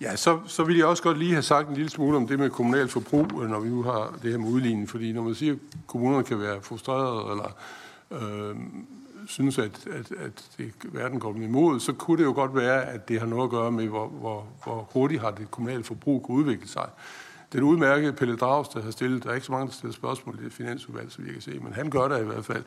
Speaker 12: Ja, så, så vil jeg også godt lige have sagt en lille smule om det med kommunalt forbrug, øh, når vi nu har det her med udligning. Fordi når man siger, at kommunerne kan være frustrerede, eller øh, synes, at, at, at det, verden går dem imod, så kunne det jo godt være, at det har noget at gøre med, hvor, hvor, hvor hurtigt har det kommunale forbrug kunne udvikle sig. Den udmærkede Pelle Dragsted har stillet, der er ikke så mange, der stiller spørgsmål i det finansudvalg, så vi kan se, men han gør det i hvert fald.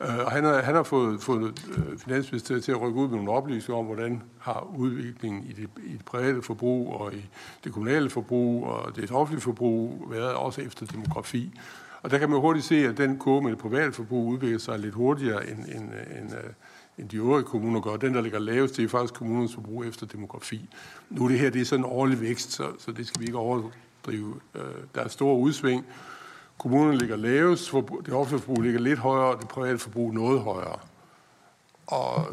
Speaker 12: Øh, og han har, han har fået, fået øh, finansministeriet til at rykke ud med nogle oplysninger om, hvordan har udviklingen i det, i det private forbrug og i det kommunale forbrug og det offentlige forbrug været også efter demografi. Og der kan man hurtigt se, at den kurve med det private forbrug udvikler sig lidt hurtigere end, end, end, øh, end de øvrige kommuner gør. Den, der ligger lavest, det er faktisk kommunernes forbrug efter demografi. Nu er det her, det er sådan en årlig vækst, så, så det skal vi ikke over, drive. Øh, der er store udsving. Kommunerne ligger lavest, det offentlige forbrug ligger lidt højere, og det private forbrug noget højere. Og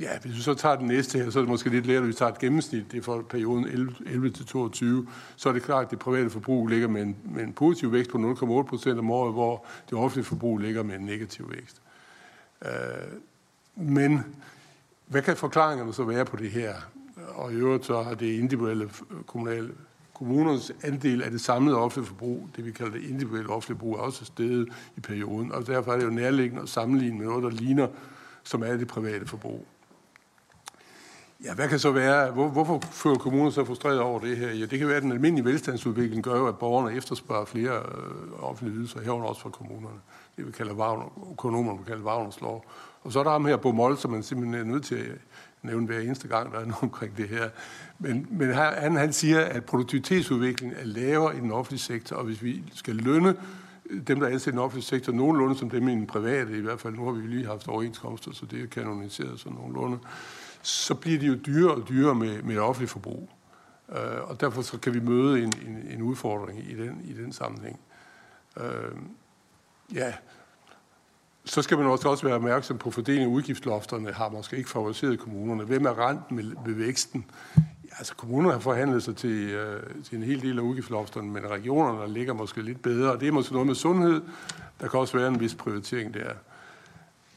Speaker 12: ja, hvis vi så tager den næste her, så er det måske lidt lettere, hvis vi tager et gennemsnit, det er for perioden 11 til 22, så er det klart, at det private forbrug ligger med en, med en positiv vækst på 0,8 procent om året, hvor det offentlige forbrug ligger med en negativ vækst. Øh, men hvad kan forklaringerne så være på det her? Og i øvrigt så har det individuelle kommunale Kommunernes andel af det samlede offentlige forbrug, det vi kalder det individuelle offentlige forbrug, er også steget i perioden, og derfor er det jo nærliggende at sammenligne med noget, der ligner, som er det private forbrug. Ja, hvad kan så være, hvor, hvorfor føler kommuner så frustreret over det her? Ja, det kan være, at den almindelige velstandsudvikling gør jo, at borgerne efterspørger flere øh, offentlige ydelser, herunder også fra kommunerne. Det vi kalder Wagner, økonomerne kalder Wagners lov. Og så er der ham her på Mål, som man simpelthen er nødt til at nævne hver eneste gang, der er noget omkring det her. Men, men han, han siger, at produktivitetsudviklingen er lavere i den offentlige sektor, og hvis vi skal lønne øh, dem, der er ansat i den offentlige sektor, nogenlunde som dem i den private, i hvert fald nu har vi lige haft overenskomster, så det er kanoniseret så nogenlunde, så bliver det jo dyrere og dyrere med, med offentlig forbrug. Uh, og derfor så kan vi møde en, en, en udfordring i den, i den sammenhæng. Uh, Ja, så skal man også også være opmærksom på, at fordelingen af udgiftslofterne har måske ikke favoriseret kommunerne. Hvem er rent med, med væksten? Altså kommunerne har forhandlet sig til, øh, til en hel del af udgiftslofterne, men regionerne ligger måske lidt bedre. Og det er måske noget med sundhed. Der kan også være en vis prioritering der.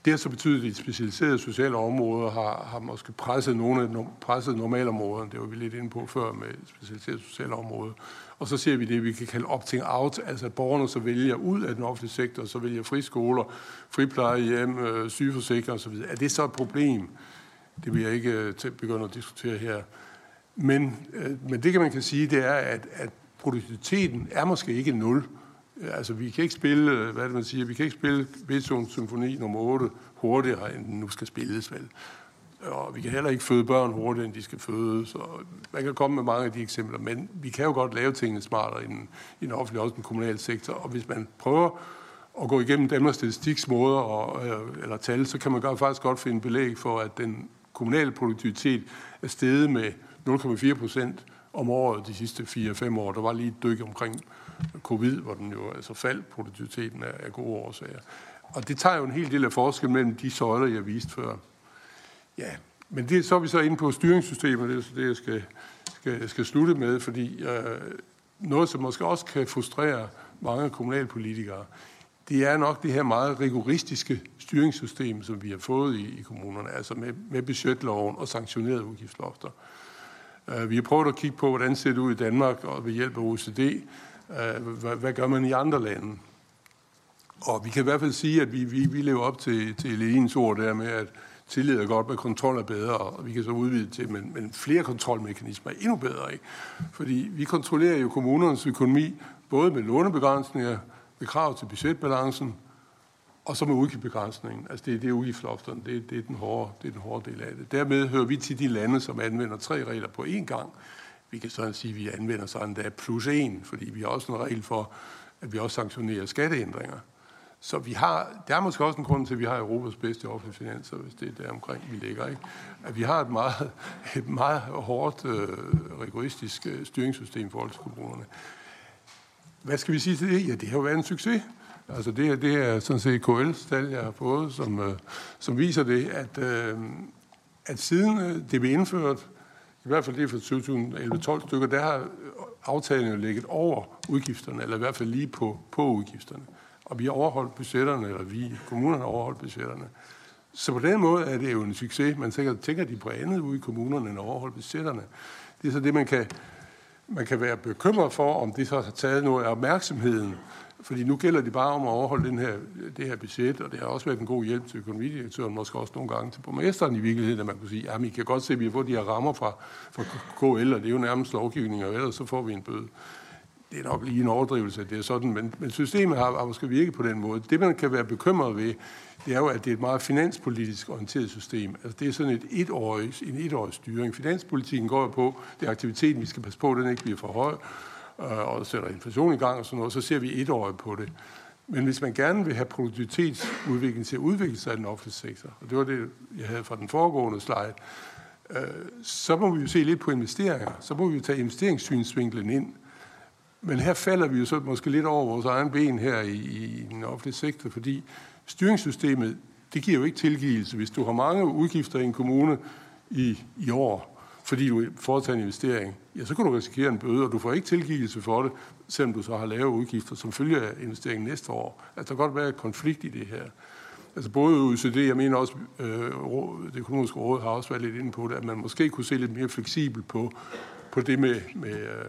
Speaker 12: Det har så betydet, at de specialiserede sociale områder har, har måske presset nogle af presset normalområder. Det var vi lidt inde på før med specialiserede sociale områder. Og så ser vi det, vi kan kalde opting-out, altså at borgerne så vælger ud af den offentlige sektor, så vælger friskoler, friplejehjem, øh, sygeforsikring osv. Er det så et problem? Det vil jeg ikke øh, begynde at diskutere her. Men, øh, men det kan man kan sige, det er, at, at produktiviteten er måske ikke nul. Altså, vi kan ikke spille, øh, hvad det man siger, vi kan ikke spille Beethoven's symfoni nummer 8 hurtigere, end den nu skal spilles, vel? Og vi kan heller ikke føde børn hurtigere, end de skal fødes. Og man kan komme med mange af de eksempler, men vi kan jo godt lave tingene smartere i den, i den offentlige og den kommunale sektor. Og hvis man prøver at gå igennem Danmarks Statistiks måder og, øh, eller tal, så kan man godt, faktisk godt finde belæg for, at den kommunale produktivitet er steget med 0,4 procent om året de sidste 4-5 år. Der var lige et dyk omkring covid, hvor den jo altså faldt produktiviteten af, af gode årsager. Og det tager jo en hel del af forskel mellem de søjler, jeg viste før. Ja, men det, så er vi så inde på styringssystemet, det er så det, jeg skal, skal, skal slutte med, fordi øh, noget, som måske også kan frustrere mange kommunalpolitikere, det er nok det her meget rigoristiske styringssystem, som vi har fået i, i kommunerne, altså med, med budgetloven og sanktionerede udgiftslofter. Uh, vi har prøvet at kigge på, hvordan det ser ud i Danmark, og ved hjælp af OECD, Øh, hvad, hvad gør man i andre lande? Og vi kan i hvert fald sige, at vi, vi, vi lever op til, til Elines ord der med, at tillid er godt, men kontrol er bedre, og vi kan så udvide til, men, men flere kontrolmekanismer er endnu bedre, ikke? Fordi vi kontrollerer jo kommunernes økonomi, både med lånebegrænsninger, med krav til budgetbalancen, og så med udgiftsbegrænsningen. Altså det, det er udgiftslofterne, det, det, er den hårde, det er den hårde del af det. Dermed hører vi til de lande, som anvender tre regler på én gang. Vi kan sådan sige, at vi anvender sådan der plus en, fordi vi har også en regel for, at vi også sanktionerer skatteændringer. Så vi har, der er måske også en grund til, at vi har Europas bedste offentlige finanser, hvis det er der omkring, vi ligger. Ikke? At vi har et meget, et meget hårdt, øh, rigoristisk øh, styringssystem for til kommunerne. Hvad skal vi sige til det? Ja, det har jo været en succes. Altså det, det er sådan set KL's tal, jeg har fået, som, øh, som viser det, at, øh, at siden øh, det blev indført, i hvert fald det for 2011-12 stykker, der har øh, aftalen jo ligget over udgifterne, eller i hvert fald lige på, på udgifterne. Og vi har overholdt budgetterne, eller vi, kommunerne har overholdt budgetterne. Så på den måde er det jo en succes. Man tænker, tænker de på andet ude i kommunerne end at overholde budgetterne. Det er så det, man kan, man kan være bekymret for, om det så har taget noget af opmærksomheden. Fordi nu gælder det bare om at overholde den her, det her budget, og det har også været en god hjælp til økonomidirektøren, måske også nogle gange til borgmesteren i virkeligheden, at man kunne sige, at I kan godt se, at vi har fået de her rammer fra, fra KL, og det er jo nærmest lovgivning, og ellers så får vi en bøde det er nok lige en overdrivelse, at det er sådan, men, men systemet har, har måske virket på den måde. Det, man kan være bekymret ved, det er jo, at det er et meget finanspolitisk orienteret system. Altså, det er sådan et etårig, en etårig styring. Finanspolitikken går jo på, det er aktiviteten, vi skal passe på, den ikke bliver for høj, Øh, og sætter inflation i gang og sådan noget, så ser vi etårigt på det. Men hvis man gerne vil have produktivitetsudvikling til at udvikle sig i den offentlige sektor, og det var det, jeg havde fra den foregående slide, øh, så må vi jo se lidt på investeringer. Så må vi jo tage investeringssynsvinklen ind. Men her falder vi jo så måske lidt over vores egen ben her i, i den offentlige sektor, fordi styringssystemet, det giver jo ikke tilgivelse. Hvis du har mange udgifter i en kommune i, i år, fordi du foretager en investering, ja, så kan du risikere en bøde, og du får ikke tilgivelse for det, selvom du så har lave udgifter, som følger af investeringen næste år. Altså, der kan godt være et konflikt i det her. Altså både OECD, jeg mener også, øh, det økonomiske råd har også været lidt inde på det, at man måske kunne se lidt mere fleksibel på, på det med, med, øh,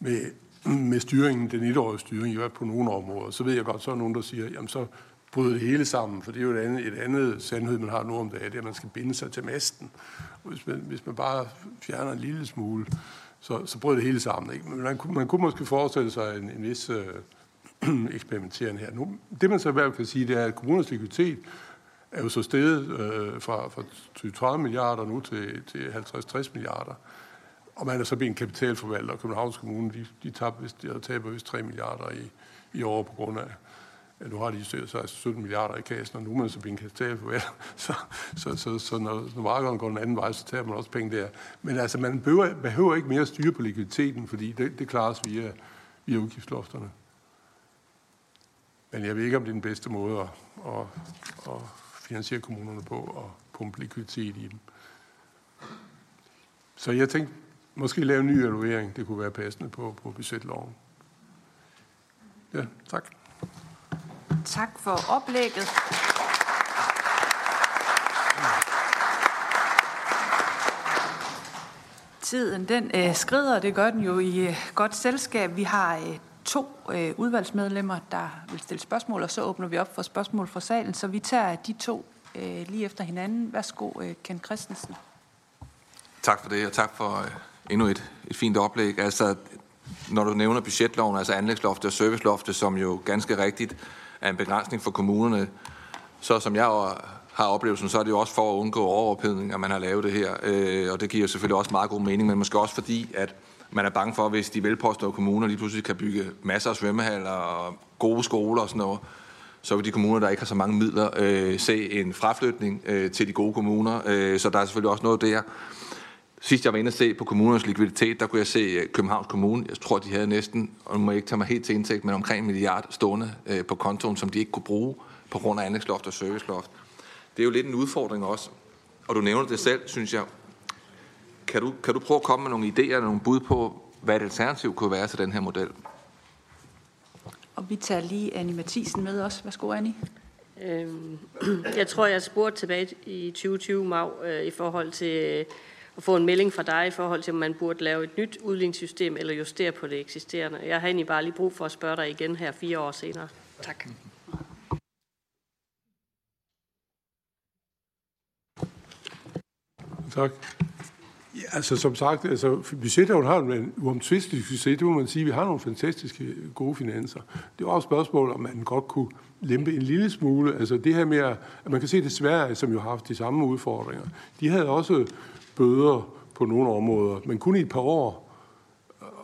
Speaker 12: med, med styringen, den etårige styring, i hvert på nogle områder, så ved jeg godt, så er nogen, der siger, jamen så bryde det hele sammen, for det er jo et andet, et andet sandhed, man har nu om dagen, det er, at man skal binde sig til masten. Og hvis man, hvis man bare fjerner en lille smule, så, så bryder det hele sammen. Ikke? Men man, man kunne måske forestille sig en, en vis øh, [CLEARS THROAT] eksperimenterende her. Nu, det man så i hvert fald kan sige, det er, at kommunernes likviditet er jo så steget øh, fra, fra 30 milliarder nu til, til 50-60 milliarder. Og man er så blevet en kapitalforvalter, og Københavns Kommune, de, de, tabte, de taber vist 3 milliarder i, i år på grund af, Ja, nu har de så 17 altså milliarder i kassen, og nu er man så blevet en kapitalforvalter. [LAUGHS] Så, så, så, så når, når markederne går den anden vej, så tager man også penge der. Men altså, man behøver, behøver ikke mere styre på likviditeten, fordi det, det klares via, via udgiftslofterne. Men jeg ved ikke, om det er den bedste måde at, at, at finansiere kommunerne på og pumpe likviditet i dem. Så jeg tænkte, måske lave en ny evaluering. Det kunne være passende på, på budgetloven. Ja, tak.
Speaker 1: Tak for oplægget. Tiden den øh, skrider, det gør den jo i øh, godt selskab. Vi har øh, to øh, udvalgsmedlemmer, der vil stille spørgsmål, og så åbner vi op for spørgsmål fra salen. Så vi tager de to øh, lige efter hinanden. Værsgo, øh, Ken Christensen.
Speaker 6: Tak for det, og tak for øh, endnu et, et fint oplæg. Altså, når du nævner budgetloven, altså anlægsloftet og serviceloftet, som jo ganske rigtigt er en begrænsning for kommunerne, så som jeg har oplevelsen, så er det jo også for at undgå overophedning, at man har lavet det her. Øh, og det giver selvfølgelig også meget god mening, men måske også fordi, at man er bange for, hvis de velpåståede kommuner lige pludselig kan bygge masser af svømmehaller og gode skoler og sådan noget, så vil de kommuner, der ikke har så mange midler, øh, se en fraflytning øh, til de gode kommuner. Øh, så der er selvfølgelig også noget der. Sidst jeg var inde og se på kommunernes likviditet, der kunne jeg se øh, Københavns Kommune. Jeg tror, de havde næsten, og nu må jeg ikke tage mig helt til indtægt, men omkring en milliard stående øh, på kontoen, som de ikke kunne bruge på grund af anlægsloft og serviceloft. Det er jo lidt en udfordring også. Og du nævner det selv, synes jeg. Kan du, kan du prøve at komme med nogle idéer, nogle bud på, hvad et alternativ kunne være til den her model?
Speaker 1: Og vi tager lige Annie Mathisen med os. Værsgo, Annie.
Speaker 3: Øhm, [CLEARS THROAT] jeg tror, jeg spurgte tilbage i 2020, Mag, øh, i forhold til øh, at få en melding fra dig i forhold til, om man burde lave et nyt udligningssystem eller justere på det eksisterende. Jeg har egentlig bare lige brug for at spørge dig igen her fire år senere. Tak.
Speaker 12: Tak. Ja, altså som sagt, altså, budgetloven har en uomtvistelig succes, det må man sige. Vi har nogle fantastiske gode finanser. Det er også et spørgsmål, om man godt kunne lempe en lille smule. Altså det her med, at man kan se det Sverige, som jo har haft de samme udfordringer. De havde også bøder på nogle områder, men kun i et par år.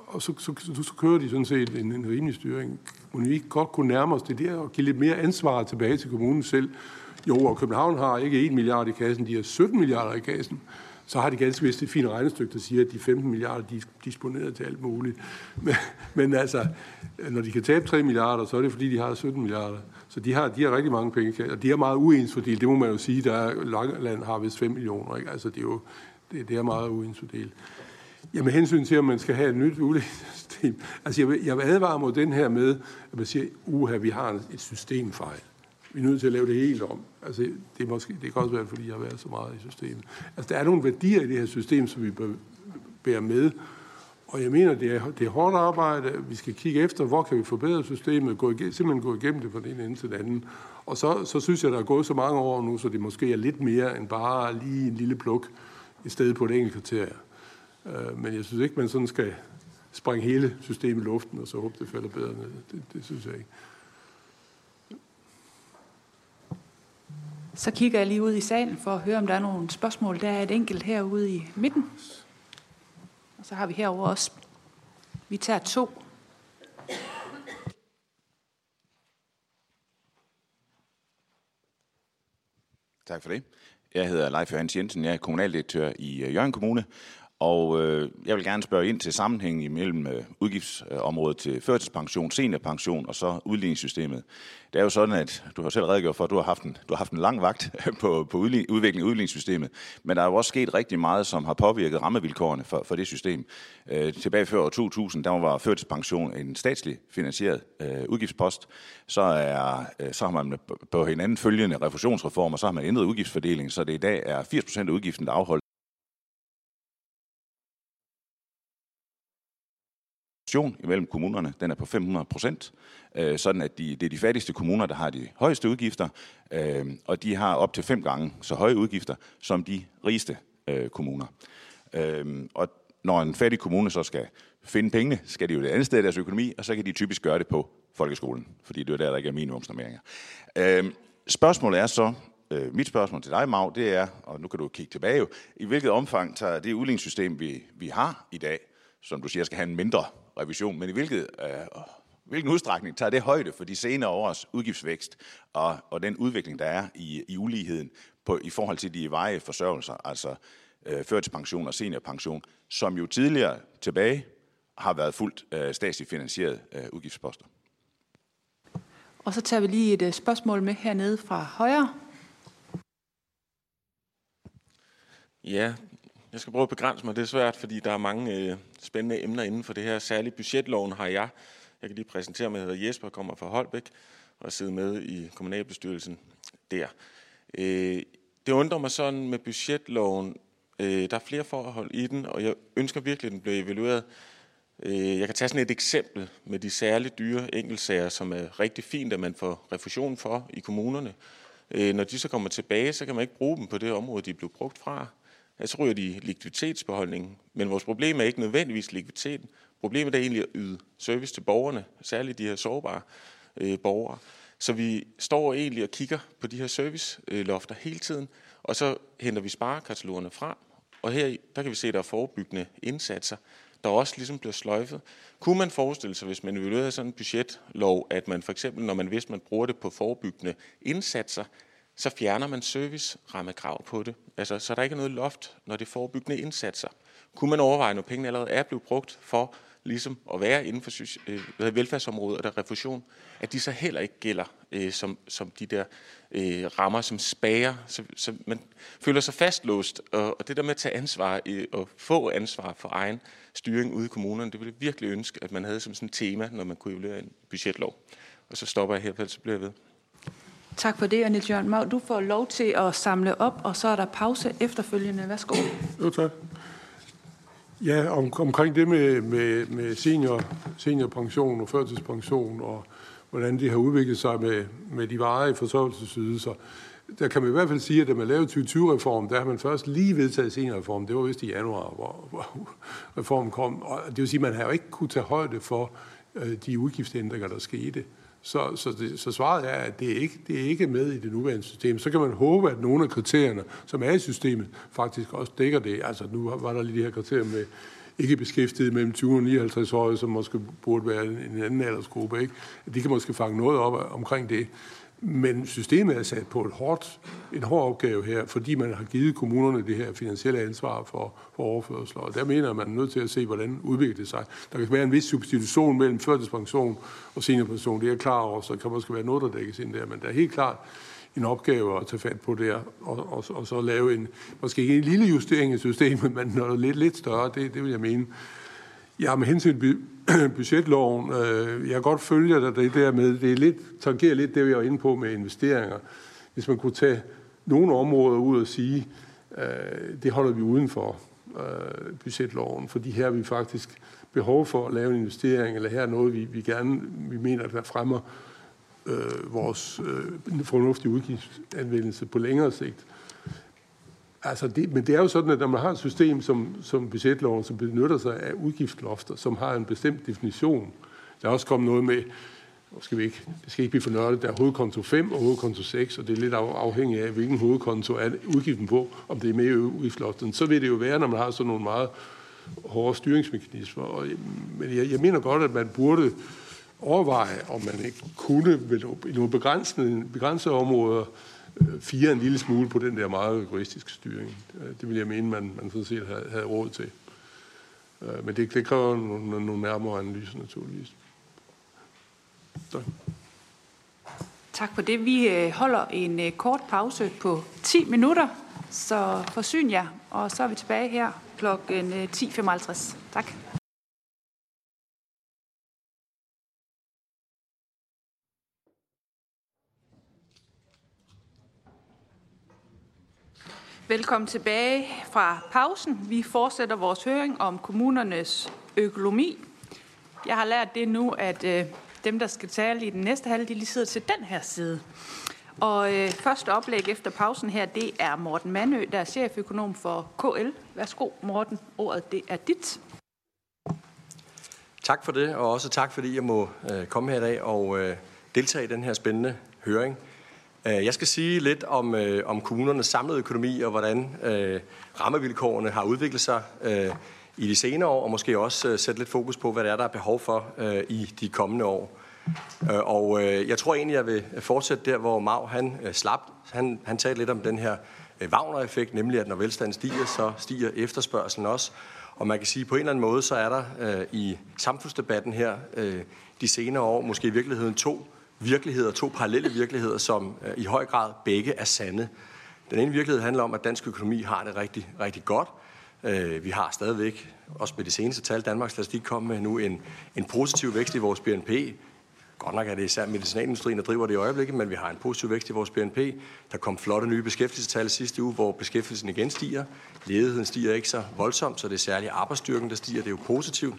Speaker 12: Og så, så, så, så kører de sådan set en, en rimelig styring. Må vi ikke godt kunne nærme os det der og give lidt mere ansvar tilbage til kommunen selv. Jo, og København har ikke 1 milliard i kassen, de har 17 milliarder i kassen så har de ganske vist et fint regnestykke, der siger, at de 15 milliarder, de er disponeret til alt muligt. Men, men altså, når de kan tabe 3 milliarder, så er det fordi, de har 17 milliarder. Så de har, de har rigtig mange penge, og de er meget uensfordelt. Det må man jo sige, der Langeland har vist 5 millioner. Ikke? Altså, det er jo det, det er meget uensfordelt. Ja, med hensyn til, om man skal have et nyt udligningssystem. Altså, jeg vil, jeg vil advare mod den her med, at man siger, uha, vi har et systemfejl. Vi er nødt til at lave det helt om. Altså, det, er måske, det kan også være, fordi jeg har været så meget i systemet. Altså, der er nogle værdier i det her system, som vi bør bære med. Og jeg mener, det er, det er hårdt arbejde. Vi skal kigge efter, hvor kan vi forbedre systemet, gå igennem, simpelthen gå igennem det fra den ene til den anden. Og så, så synes jeg, der er gået så mange år nu, så det måske er lidt mere end bare lige en lille pluk i stedet på et enkelt kriterie. Øh, men jeg synes ikke, man sådan skal springe hele systemet i luften, og så håbe, det falder bedre ned. Det, det synes jeg ikke.
Speaker 1: Så kigger jeg lige ud i salen for at høre, om der er nogle spørgsmål. Der er et enkelt herude i midten. Og så har vi herover også. Vi tager to.
Speaker 13: Tak for det. Jeg hedder Leif Johannes Jensen. Jeg er kommunaldirektør i øh, Jørgen Kommune, og øh, jeg vil gerne spørge ind til sammenhængen imellem øh, udgiftsområdet til førtidspension, seniorpension og så udligningssystemet. Det er jo sådan, at du har selv redegjort for, at du har haft en, du har haft en lang vagt [LAUGHS] på, på udlig, udvikling af udligningssystemet, men der er jo også sket rigtig meget, som har påvirket rammevilkårene for, for det system. Øh, tilbage før år 2000, der var førtidspension en statslig finansieret øh, udgiftspost. Så, er, øh, så har man på hinanden følgende refusionsreformer, så har man ændret udgiftsfordelingen, så det i dag er 80% af udgiften, der afholdt imellem kommunerne, den er på 500 procent, øh, sådan at de, det er de fattigste kommuner, der har de højeste udgifter, øh, og de har op til fem gange så høje udgifter som de rigeste øh, kommuner. Øh, og når en fattig kommune så skal finde pengene, skal de jo det andet sted i deres økonomi, og så kan de typisk gøre det på folkeskolen, fordi det er der, der ikke er minimumsnormeringer. Øh, spørgsmålet er så, øh, mit spørgsmål til dig, Mag, det er, og nu kan du kigge tilbage jo, i hvilket omfang tager det udligningssystem, vi, vi har i dag, som du siger, skal have en mindre revision, men i hvilket, øh, hvilken udstrækning tager det højde for de senere års udgiftsvækst og, og den udvikling, der er i, i uligheden på, i forhold til de veje forsørgelser, altså øh, førtidspension og seniorpension, som jo tidligere tilbage har været fuldt øh, statsligt finansieret øh, udgiftsposter.
Speaker 1: Og så tager vi lige et øh, spørgsmål med hernede fra højre.
Speaker 14: Ja, jeg skal prøve at begrænse mig. Det er svært, fordi der er mange øh, spændende emner inden for det her. Særligt budgetloven har jeg. Jeg kan lige præsentere mig. Jeg hedder Jesper, kommer fra Holbæk og sidder med i kommunalbestyrelsen der. Øh, det undrer mig sådan med budgetloven. Øh, der er flere forhold i den, og jeg ønsker virkelig, at den bliver evalueret. Øh, jeg kan tage sådan et eksempel med de særligt dyre enkeltsager, som er rigtig fint, at man får refusion for i kommunerne. Øh, når de så kommer tilbage, så kan man ikke bruge dem på det område, de blev brugt fra. Ja, så ryger de likviditetsbeholdningen. Men vores problem er ikke nødvendigvis likviditeten. Problemet er egentlig at yde service til borgerne, særligt de her sårbare øh, borgere. Så vi står egentlig og kigger på de her servicelofter hele tiden, og så henter vi sparekatalogerne fra, og her der kan vi se, at der er forebyggende indsatser, der også ligesom bliver sløjfet. Kunne man forestille sig, hvis man ville have sådan en budgetlov, at man for eksempel, når man vidste, man bruger det på forebyggende indsatser, så fjerner man service-rammekrav på det. Altså, så der ikke er noget loft, når det er forebyggende indsatser. Kunne man overveje, når pengene allerede er blevet brugt for ligesom at være inden for øh, velfærdsområdet og der refusion, at de så heller ikke gælder øh, som, som de der øh, rammer, som spager. Så, så man føler sig fastlåst, og, og det der med at tage ansvar øh, og få ansvar for egen styring ude i kommunerne, det ville jeg virkelig ønske, at man havde som sådan et tema, når man kunne evaluere en budgetlov. Og så stopper jeg her, så bliver jeg ved.
Speaker 1: Tak for det, og Niels Jørgen Mau, du får lov til at samle op, og så er der pause efterfølgende. Værsgo.
Speaker 12: Jo, tak. Ja, om, omkring det med, med, med senior, seniorpension og førtidspension, og hvordan det har udviklet sig med, med de varige forsørgelsesydelser, der kan man i hvert fald sige, at da man lavede 2020-reformen, der har man først lige vedtaget seniorreformen. Det var vist i januar, hvor, hvor reformen kom. Og det vil sige, at man har jo ikke kunne tage højde for øh, de udgiftsændringer, der skete. Så, så, det, så svaret er, at det er, ikke, det er ikke med i det nuværende system. Så kan man håbe, at nogle af kriterierne, som er i systemet, faktisk også dækker det. Altså nu var der lige de her kriterier med ikke beskæftiget mellem 20 og 59 år, som måske burde være en anden aldersgruppe. Ikke? De kan måske fange noget op omkring det. Men systemet er sat på et hårdt, en hård opgave her, fordi man har givet kommunerne det her finansielle ansvar for, for overførsler. Og der mener man er nødt til at se, hvordan udvikler det sig. Der kan være en vis substitution mellem førtidspension og seniorpension. Det er jeg klar over, så kan måske være noget, der dækkes ind der. Men der er helt klart en opgave at tage fat på der, og, og, og så lave en, måske ikke en lille justering i systemet, [LAUGHS] men noget lidt, lidt større, det, det vil jeg mene. Ja, med hensyn til [CLEARS THROAT] budgetloven, øh, jeg kan godt følge dig det der med, det er lidt, tangerer lidt det, vi var inde på med investeringer. Hvis man kunne tage nogle områder ud og sige, øh, det holder vi udenfor øh, budgetloven, fordi her har vi faktisk behov for at lave en investering, eller her er noget, vi, vi gerne vi mener, der fremmer øh, vores øh, fornuftige udgiftsanvendelse på længere sigt. Altså det, men det er jo sådan, at når man har et system som, som budgetloven, som benytter sig af udgiftslofter, som har en bestemt definition, der er også kommet noget med, skal vi ikke, det skal ikke blive for nørdet, der er hovedkonto 5 og hovedkonto 6, og det er lidt afhængigt af, hvilken hovedkonto er udgiften på, om det er med i udgiftsloften. Så vil det jo være, når man har sådan nogle meget hårde styringsmekanismer. Og, men jeg, jeg mener godt, at man burde overveje, om man ikke kunne i nogle begrænsede, begrænsede områder Øh, fire en lille smule på den der meget egoistiske styring. Øh, det vil jeg mene, man, man sådan set havde, havde råd til. Øh, men det, det kræver nogle, nogle nærmere analyser naturligvis. Så.
Speaker 1: Tak for det. Vi øh, holder en kort pause på 10 minutter, så forsyn jer, og så er vi tilbage her klokken 10.55. Tak. Velkommen tilbage fra pausen. Vi fortsætter vores høring om kommunernes økonomi. Jeg har lært det nu, at øh, dem, der skal tale i den næste halv, de lige sidder til den her side. Og øh, første oplæg efter pausen her, det er Morten Manø, der er cheføkonom for KL. Værsgo, Morten. Ordet det er dit.
Speaker 15: Tak for det, og også tak, fordi jeg må øh, komme her i dag og øh, deltage i den her spændende høring. Øh, jeg skal sige lidt om, øh, om kommunernes samlede økonomi og hvordan øh, rammevilkårene har udviklet sig øh, i de senere år, og måske også øh, sætte lidt fokus på, hvad det er, der er behov for øh, i de kommende år. Øh, og øh, jeg tror egentlig, jeg vil fortsætte der, hvor Mau han øh, slap. Han, han talte lidt om den her øh, Wagner-effekt, nemlig at når velstanden stiger, så stiger efterspørgselen også. Og man kan sige, at på en eller anden måde, så er der øh, i samfundsdebatten her øh, de senere år måske i virkeligheden to virkeligheder, to parallelle virkeligheder, som øh, i høj grad begge er sande. Den ene virkelighed handler om, at dansk økonomi har det rigtig, rigtig godt. Øh, vi har stadigvæk, også med de seneste tal, Danmarks Statistik kom med nu, en, en positiv vækst i vores BNP. Godt nok er det især medicinalindustrien, der driver det i øjeblikket, men vi har en positiv vækst i vores BNP. Der kom flotte nye beskæftigelsestal sidste uge, hvor beskæftigelsen igen stiger. Ledigheden stiger ikke så voldsomt, så det er særligt arbejdsstyrken, der stiger. Det er jo positivt.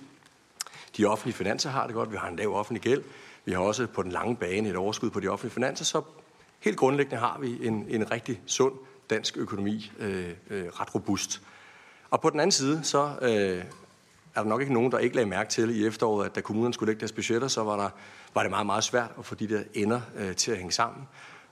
Speaker 15: De offentlige finanser har det godt. Vi har en lav offentlig gæld. Vi har også på den lange bane et overskud på de offentlige finanser, så helt grundlæggende har vi en, en rigtig sund dansk økonomi, øh, øh, ret robust. Og på den anden side, så øh, er der nok ikke nogen, der ikke lagde mærke til i efteråret, at da kommunerne skulle lægge deres budgetter, så var, der, var det meget, meget svært at få de der ender øh, til at hænge sammen.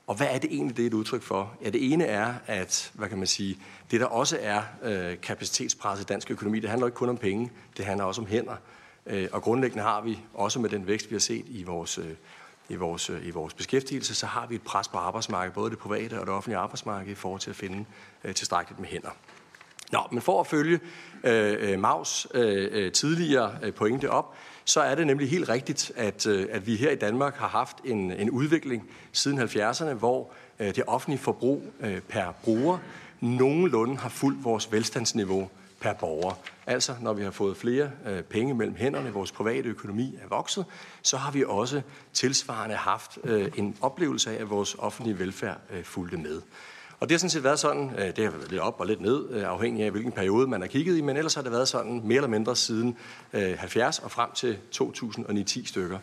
Speaker 15: Og hvad er det egentlig, det er et udtryk for? Ja, det ene er, at hvad kan man sige, det der også er øh, kapacitetspres i dansk økonomi, det handler ikke kun om penge, det handler også om hænder. Øh, og grundlæggende har vi, også med den vækst, vi har set i vores, øh, i vores, øh, i vores beskæftigelse, så har vi et pres på arbejdsmarkedet, både det private og det offentlige arbejdsmarked, i forhold til at finde tilstrækkeligt med hænder. Nå, men for at følge øh, Maus øh, tidligere pointe op, så er det nemlig helt rigtigt, at, øh, at vi her i Danmark har haft en, en udvikling siden 70'erne, hvor øh, det offentlige forbrug øh, per bruger nogenlunde har fulgt vores velstandsniveau per borger. Altså, når vi har fået flere øh, penge mellem hænderne, vores private økonomi er vokset, så har vi også tilsvarende haft øh, en oplevelse af, at vores offentlige velfærd øh, fulgte med. Og det har sådan set været sådan, øh, det har været lidt op og lidt ned, øh, afhængig af hvilken periode man har kigget i, men ellers har det været sådan mere eller mindre siden øh, 70 og frem til 2009-10 stykker.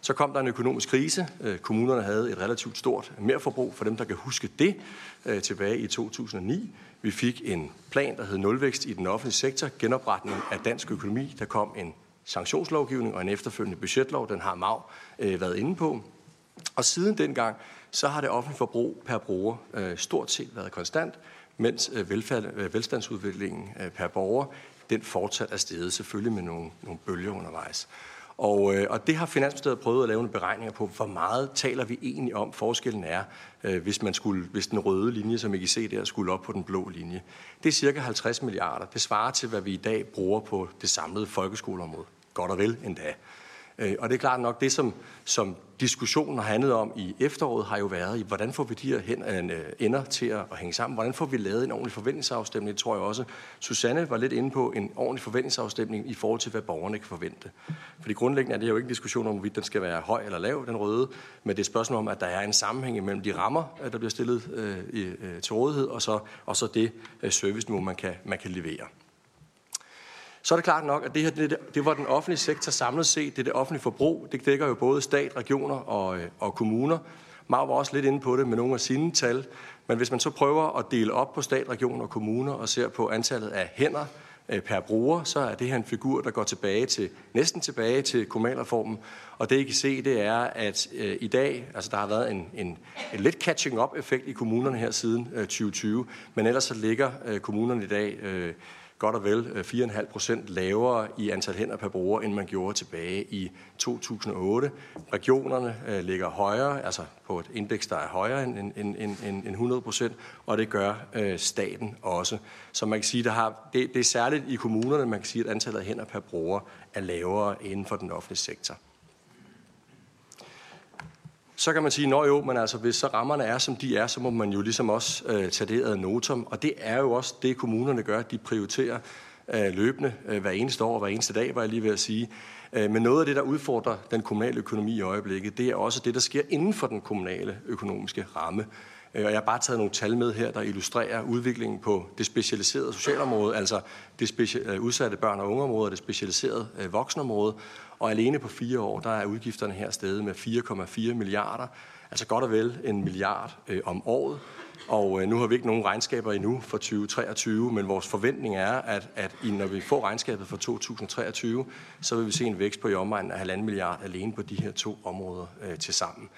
Speaker 15: Så kom der en økonomisk krise. Øh, kommunerne havde et relativt stort merforbrug for dem, der kan huske det, øh, tilbage i 2009. Vi fik en plan, der hed nulvækst i den offentlige sektor, genopretning af dansk økonomi. Der kom en sanktionslovgivning og en efterfølgende budgetlov, den har MAV øh, været inde på. Og siden dengang, så har det offentlige forbrug per bruger øh, stort set været konstant, mens øh, velfærd, øh, velstandsudviklingen øh, per borger, den fortsat er steget, selvfølgelig med nogle, nogle bølger undervejs. Og, øh, og det har Finansministeriet prøvet at lave nogle beregninger på, hvor meget taler vi egentlig om, forskellen er, øh, hvis, man skulle, hvis den røde linje, som I kan se der, skulle op på den blå linje. Det er cirka 50 milliarder. Det svarer til, hvad vi i dag bruger på det samlede folkeskoleområde. Godt og vel endda. Øh, og det er klart nok, det som, som diskussionen har handlet om i efteråret, har jo været i, hvordan får vi de her hen, øh, ender til at, at hænge sammen? Hvordan får vi lavet en ordentlig forventningsafstemning? Det tror jeg også, Susanne var lidt inde på, en ordentlig forventningsafstemning i forhold til, hvad borgerne kan forvente. Fordi grundlæggende er det jo ikke en diskussion om, hvorvidt den skal være høj eller lav, den røde, men det er et spørgsmål om, at der er en sammenhæng mellem de rammer, øh, der bliver stillet øh, øh, til rådighed, og så, og så det øh, serviceniveau, man kan, man kan levere så er det klart nok, at det her det, det var den offentlige sektor samlet set, det er det offentlige forbrug. Det dækker jo både stat, regioner og, øh, og kommuner. Mar var også lidt inde på det med nogle af sine tal. Men hvis man så prøver at dele op på stat, regioner og kommuner og ser på antallet af hænder øh, per bruger, så er det her en figur, der går tilbage til næsten tilbage til kommunalreformen. Og det I kan se, det er, at øh, i dag, altså der har været en, en, en lidt catching-up-effekt i kommunerne her siden øh, 2020, men ellers så ligger øh, kommunerne i dag øh, godt og vel øh, 4,5 procent lavere i antal hænder per bruger, end man gjorde tilbage i 2008. Regionerne øh, ligger højere, altså på et indeks, der er højere end, end, end, end 100 procent, og det gør øh, staten også. Så man kan sige, der har, det, det er særligt i kommunerne, man kan sige, at antallet af hænder per bruger er lavere inden for den offentlige sektor. Så kan man sige, at jo, men altså, hvis så rammerne er, som de er, så må man jo ligesom også øh, tage det ad notum. Og det er jo også det, kommunerne gør. De prioriterer øh, løbende øh, hver eneste år og hver eneste dag, var jeg lige ved at sige. Øh, men noget af det, der udfordrer den kommunale økonomi i øjeblikket, det er også det, der sker inden for den kommunale økonomiske ramme. Øh, og jeg har bare taget nogle tal med her, der illustrerer udviklingen på det specialiserede socialområde, altså det øh, udsatte børn- og ungeområde og det specialiserede øh, voksenområde. Og alene på fire år, der er udgifterne her steget med 4,4 milliarder, altså godt og vel en milliard øh, om året. Og øh, nu har vi ikke nogen regnskaber endnu for 2023, men vores forventning er, at, at når vi får regnskabet for 2023, så vil vi se en vækst på i omegnen af 1,5 milliard alene på de her to områder øh, til sammen.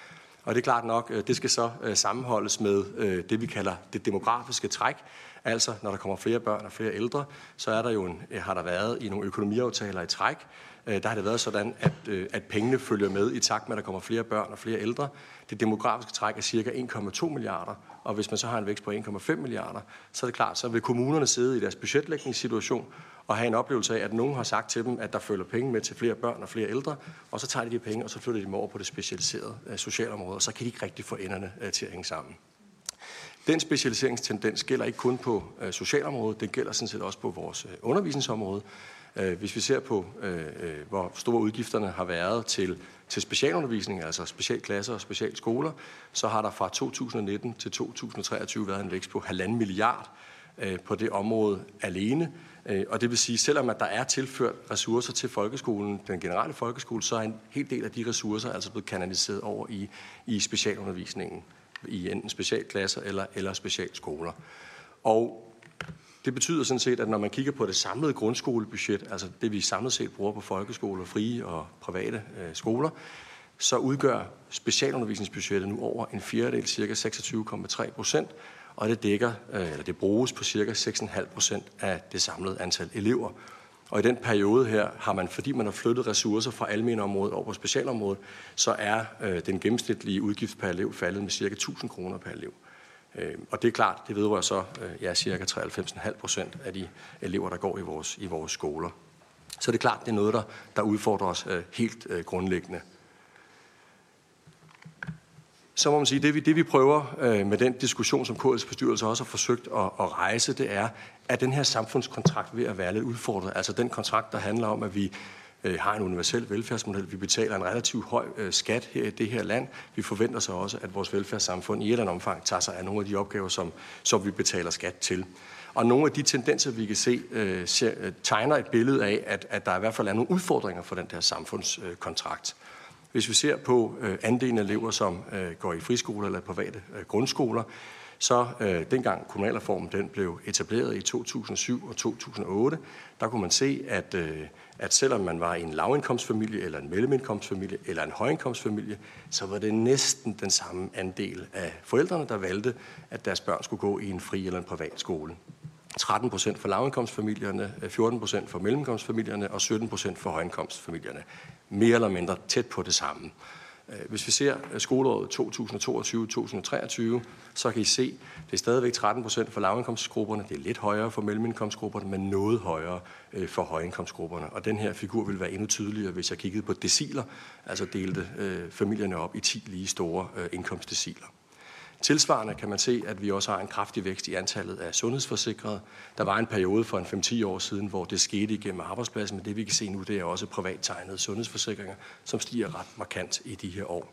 Speaker 15: Og det er klart nok, øh, det skal så øh, sammenholdes med øh, det, vi kalder det demografiske træk. Altså, når der kommer flere børn og flere ældre, så er der jo en, har der været i nogle økonomiaftaler i træk, Øh, der har det været sådan, at, øh, at pengene følger med i takt med, at der kommer flere børn og flere ældre. Det demografiske træk er cirka 1,2 milliarder, og hvis man så har en vækst på 1,5 milliarder, så er det klart, så vil kommunerne sidde i deres budgetlægningssituation og have en oplevelse af, at nogen har sagt til dem, at der følger penge med til flere børn og flere ældre, og så tager de de penge, og så flytter de dem over på det specialiserede øh, socialområde, og så kan de ikke rigtig få enderne øh, til at hænge sammen. Den specialiseringstendens gælder ikke kun på øh, socialområdet, den gælder sådan set også på vores øh, undervisningsområde. Øh, hvis vi ser på, øh, øh, hvor store udgifterne har været til, til specialundervisning, altså specialklasser og specialskoler, så har der fra 2019 til 2023 været en vækst på halvanden milliard på det område alene. Og det vil sige, selvom at der er tilført ressourcer til folkeskolen, den generelle folkeskole, så er en hel del af de ressourcer altså blevet kanaliseret over i, i specialundervisningen i enten specialklasser eller, eller specialskoler. Og det betyder sådan set, at når man kigger på det samlede grundskolebudget, altså det vi samlet set bruger på folkeskoler, frie og private øh, skoler, så udgør specialundervisningsbudgettet nu over en fjerdedel, cirka 26,3 procent, og det dækker, øh, eller det bruges på cirka 6,5 procent af det samlede antal elever. Og i den periode her har man, fordi man har flyttet ressourcer fra almenområdet over på specialområdet, så er øh, den gennemsnitlige udgift per elev faldet med cirka 1000 kroner per elev. Øh, og det er klart, det vedrører så øh, ja, cirka 93,5 procent af de elever, der går i vores, i vores skoler. Så det er klart, det er noget, der, der udfordrer os øh, helt øh, grundlæggende så må man sige, det vi, det vi prøver øh, med den diskussion, som KL's bestyrelse også har forsøgt at, at rejse, det er, at den her samfundskontrakt ved at være lidt udfordret. Altså den kontrakt, der handler om, at vi øh, har en universel velfærdsmodel. Vi betaler en relativt høj øh, skat her i det her land. Vi forventer så også, at vores velfærdssamfund i et eller andet omfang tager sig af nogle af de opgaver, som, som vi betaler skat til. Og nogle af de tendenser, vi kan se, øh, øh tegner et billede af, at, at der i hvert fald er nogle udfordringer for den der samfundskontrakt. Øh, hvis vi ser på øh, andelen af elever, som øh, går i friskoler eller private øh, grundskoler, så øh, dengang kommunalreformen den blev etableret i 2007 og 2008, der kunne man se, at, øh, at selvom man var i en lavindkomstfamilie, eller en mellemindkomstfamilie, eller en højindkomstfamilie, så var det næsten den samme andel af forældrene, der valgte, at deres børn skulle gå i en fri eller en privat skole. 13 procent for lavindkomstfamilierne, øh, 14 procent for mellemindkomstfamilierne og 17 procent for højindkomstfamilierne mere eller mindre tæt på det samme. Øh, hvis vi ser øh, skoleåret 2022-2023, så kan I se, at det er stadigvæk 13 procent for lavindkomstgrupperne, det er lidt højere for mellemindkomstgrupperne, men noget højere øh, for højindkomstgrupperne. Og den her figur vil være endnu tydeligere, hvis jeg kiggede på deciler, altså delte familierne op i 10 lige store indkomstdeciler. Tilsvarende kan man se, at vi også har en kraftig vækst i antallet af sundhedsforsikrede. Der var en periode for en 5-10 år siden, hvor det skete igennem arbejdspladsen, men det vi kan se nu, det er også privat tegnede sundhedsforsikringer, som stiger ret markant i de her år.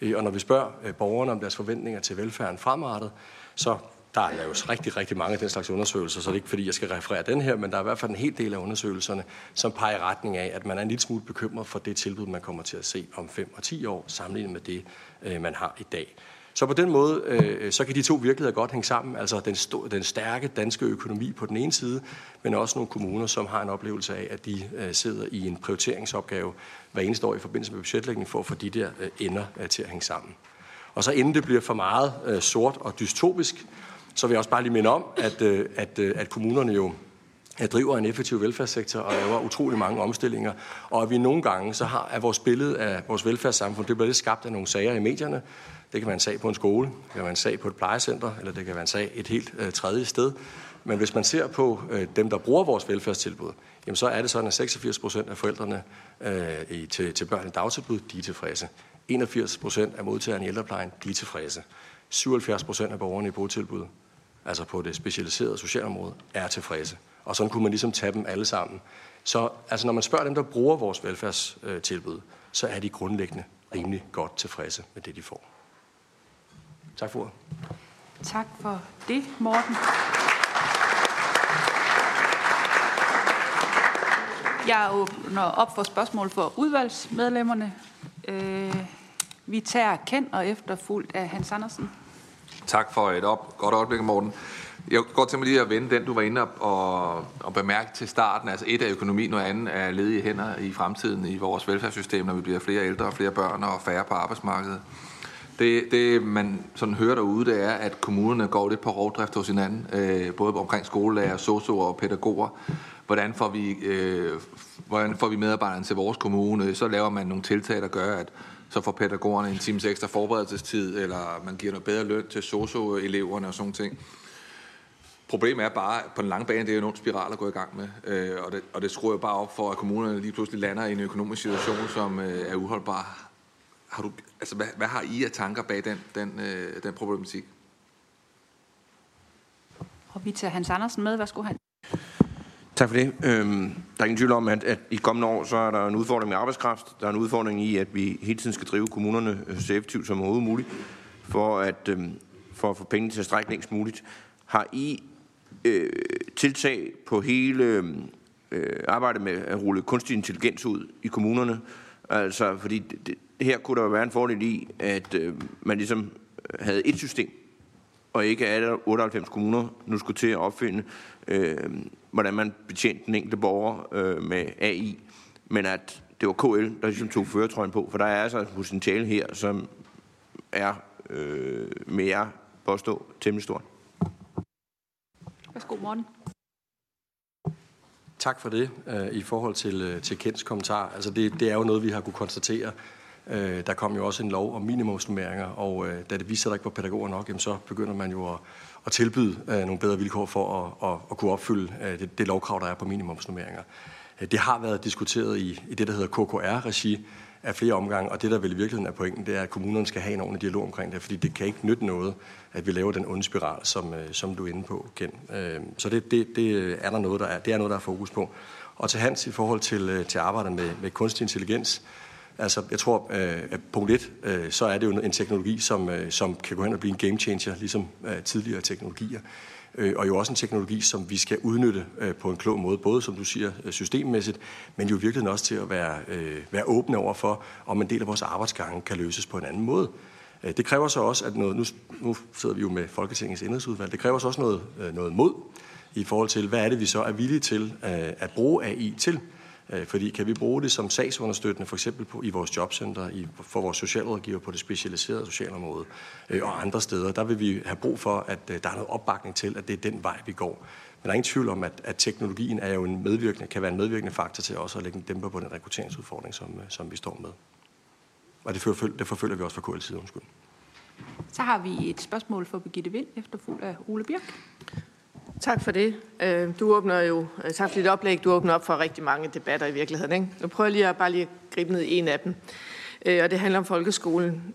Speaker 15: Øh, og når vi spørger øh, borgerne om deres forventninger til velfærden fremadrettet, så der er jo rigtig, rigtig mange af den slags undersøgelser, så det er ikke fordi, jeg skal referere den her, men der er i hvert fald en hel del af undersøgelserne, som peger i retning af, at man er en lille smule bekymret for det tilbud, man kommer til at se om 5 og 10 år, sammenlignet med det, øh, man har i dag. Så på den måde, øh, så kan de to virkeligheder godt hænge sammen. Altså den, den stærke danske økonomi på den ene side, men også nogle kommuner, som har en oplevelse af, at de øh, sidder i en prioriteringsopgave hver eneste år i forbindelse med budgetlægning for at få de der øh, ender øh, til at hænge sammen. Og så inden det bliver for meget øh, sort og dystopisk, så vil jeg også bare lige minde om, at, øh, at, øh, at kommunerne jo at driver en effektiv velfærdssektor og laver utrolig mange omstillinger. Og at vi nogle gange så har at vores billede af vores velfærdssamfund, det bliver lidt skabt af nogle sager i medierne, det kan være en sag på en skole, det kan være en sag på et plejecenter, eller det kan være en sag et helt øh, tredje sted. Men hvis man ser på øh, dem, der bruger vores velfærdstilbud, jamen så er det sådan, at 86 procent af forældrene øh, i, til, til børn i dagtilbud, de er tilfredse. 81 procent af modtagerne i ældreplejen, de er tilfredse. 77 procent af borgerne i botilbud, altså på det specialiserede socialområde, er tilfredse. Og sådan kunne man ligesom tage dem alle sammen. Så altså, når man spørger dem, der bruger vores velfærdstilbud, så er de grundlæggende rimelig godt tilfredse med det, de får. Tak for
Speaker 1: Tak for det, Morten. Jeg åbner op for spørgsmål for udvalgsmedlemmerne. Øh, vi tager Ken og efterfulgt af Hans Andersen.
Speaker 6: Tak for et op, godt øjeblik, Morten. Jeg godt tænke mig lige at vende den, du var inde og, og bemærke til starten. Altså et af økonomi, noget andet er ledige hænder i fremtiden i vores velfærdssystem, når vi bliver flere ældre og flere børn og færre på arbejdsmarkedet. Det, det, man sådan hører derude, det er, at kommunerne går lidt på rovdrift hos hinanden, øh, både omkring skolelærer, sosuer og pædagoger. Hvordan får, vi, øh, hvordan får vi medarbejderne til vores kommune? Så laver man nogle tiltag, der gør, at så får pædagogerne en times ekstra forberedelsestid, eller man giver noget bedre løn til sosu-eleverne og sådan ting. Problemet er bare, at på den lange bane, det er jo en ond spiral at gå i gang med. Øh, og, det, og det skruer jo bare op for, at kommunerne lige pludselig lander i en økonomisk situation, som øh, er uholdbar. Har du, altså, hvad, hvad har I af tanker bag den, den, øh, den problematik?
Speaker 1: Og vi tager Hans Andersen med. Værsgo, han.
Speaker 11: Tak for det. Øhm, der er ingen tvivl om, at, at i kommende år, så er der en udfordring med arbejdskraft. Der er en udfordring i, at vi hele tiden skal drive kommunerne øh, så effektivt som overhovedet muligt, for at, øhm, for at få penge til at strække længst muligt. Har I øh, tiltag på hele øh, arbejdet med at rulle kunstig intelligens ud i kommunerne? Altså, fordi det, her kunne der være en fordel i, at øh, man ligesom havde et system, og ikke alle 98 kommuner nu skulle til at opfinde, øh, hvordan man betjente den enkelte borger øh, med AI, men at det var KL, der ligesom tog føretrøjen på, for der er altså et potentiale her, som er øh, mere påstå temmelig stort.
Speaker 1: Værsgo, Morten.
Speaker 15: Tak for det. Øh, I forhold til, øh, til Kents kommentar, altså det, det er jo noget, vi har kunne konstatere. Øh, der kom jo også en lov om minimumsnummeringer, og øh, da det viser sig, at der ikke var pædagoger nok, jamen, så begynder man jo at, at tilbyde øh, nogle bedre vilkår for at, at, at kunne opfylde øh, det, det lovkrav, der er på minimumsnummeringer. Det har været diskuteret i, i det, der hedder KKR-regi, af flere omgange, og det, der vel i virkeligheden er pointen, det er, at kommunerne skal have en ordentlig dialog omkring det, fordi det kan ikke nytte noget, at vi laver den onde spiral, som, som du er inde på, Ken. Så det, det, det, er der noget, der er, det er noget, der er fokus på. Og til Hans, i forhold til, til arbejdet med, med kunstig intelligens, Altså, jeg tror, øh, at punkt et, øh, så er det jo en teknologi, som, øh, som kan gå hen og blive en game changer, ligesom tidligere teknologier øh, og jo også en teknologi, som vi skal udnytte øh, på en klog måde, både som du siger systemmæssigt, men jo virkelig også til at være, øh, være åbne over for, om en del af vores arbejdsgange kan løses på en anden måde. Det kræver så også, at noget, nu, nu sidder vi jo med Folketingets indrigsudvalg, det kræver så også noget, noget mod i forhold til, hvad er det, vi så er villige til at bruge AI til. Øh, fordi kan vi bruge det som sagsunderstøttende, for eksempel på, i vores jobcenter, i, for vores socialrådgiver på det specialiserede socialområde øh, og andre steder, der vil vi have brug for, at øh, der er noget opbakning til, at det er den vej, vi går. Men der er ingen tvivl om, at, at teknologien er jo en medvirkende, kan være en medvirkende faktor til også at lægge en dæmper på den rekrutteringsudfordring, som, øh, som vi står med. Og det, forfølger, det forfølger vi også fra KL's side, undskyld.
Speaker 1: Så har vi et spørgsmål for Birgitte Vind, efterfulgt af Ole Birk.
Speaker 4: Tak for det. Øh, du åbner jo, øh, tak for dit oplæg, du åbner op for rigtig mange debatter i virkeligheden. Ikke? Nu prøver jeg lige at, bare lige at gribe ned i en af dem. Øh, og det handler om folkeskolen.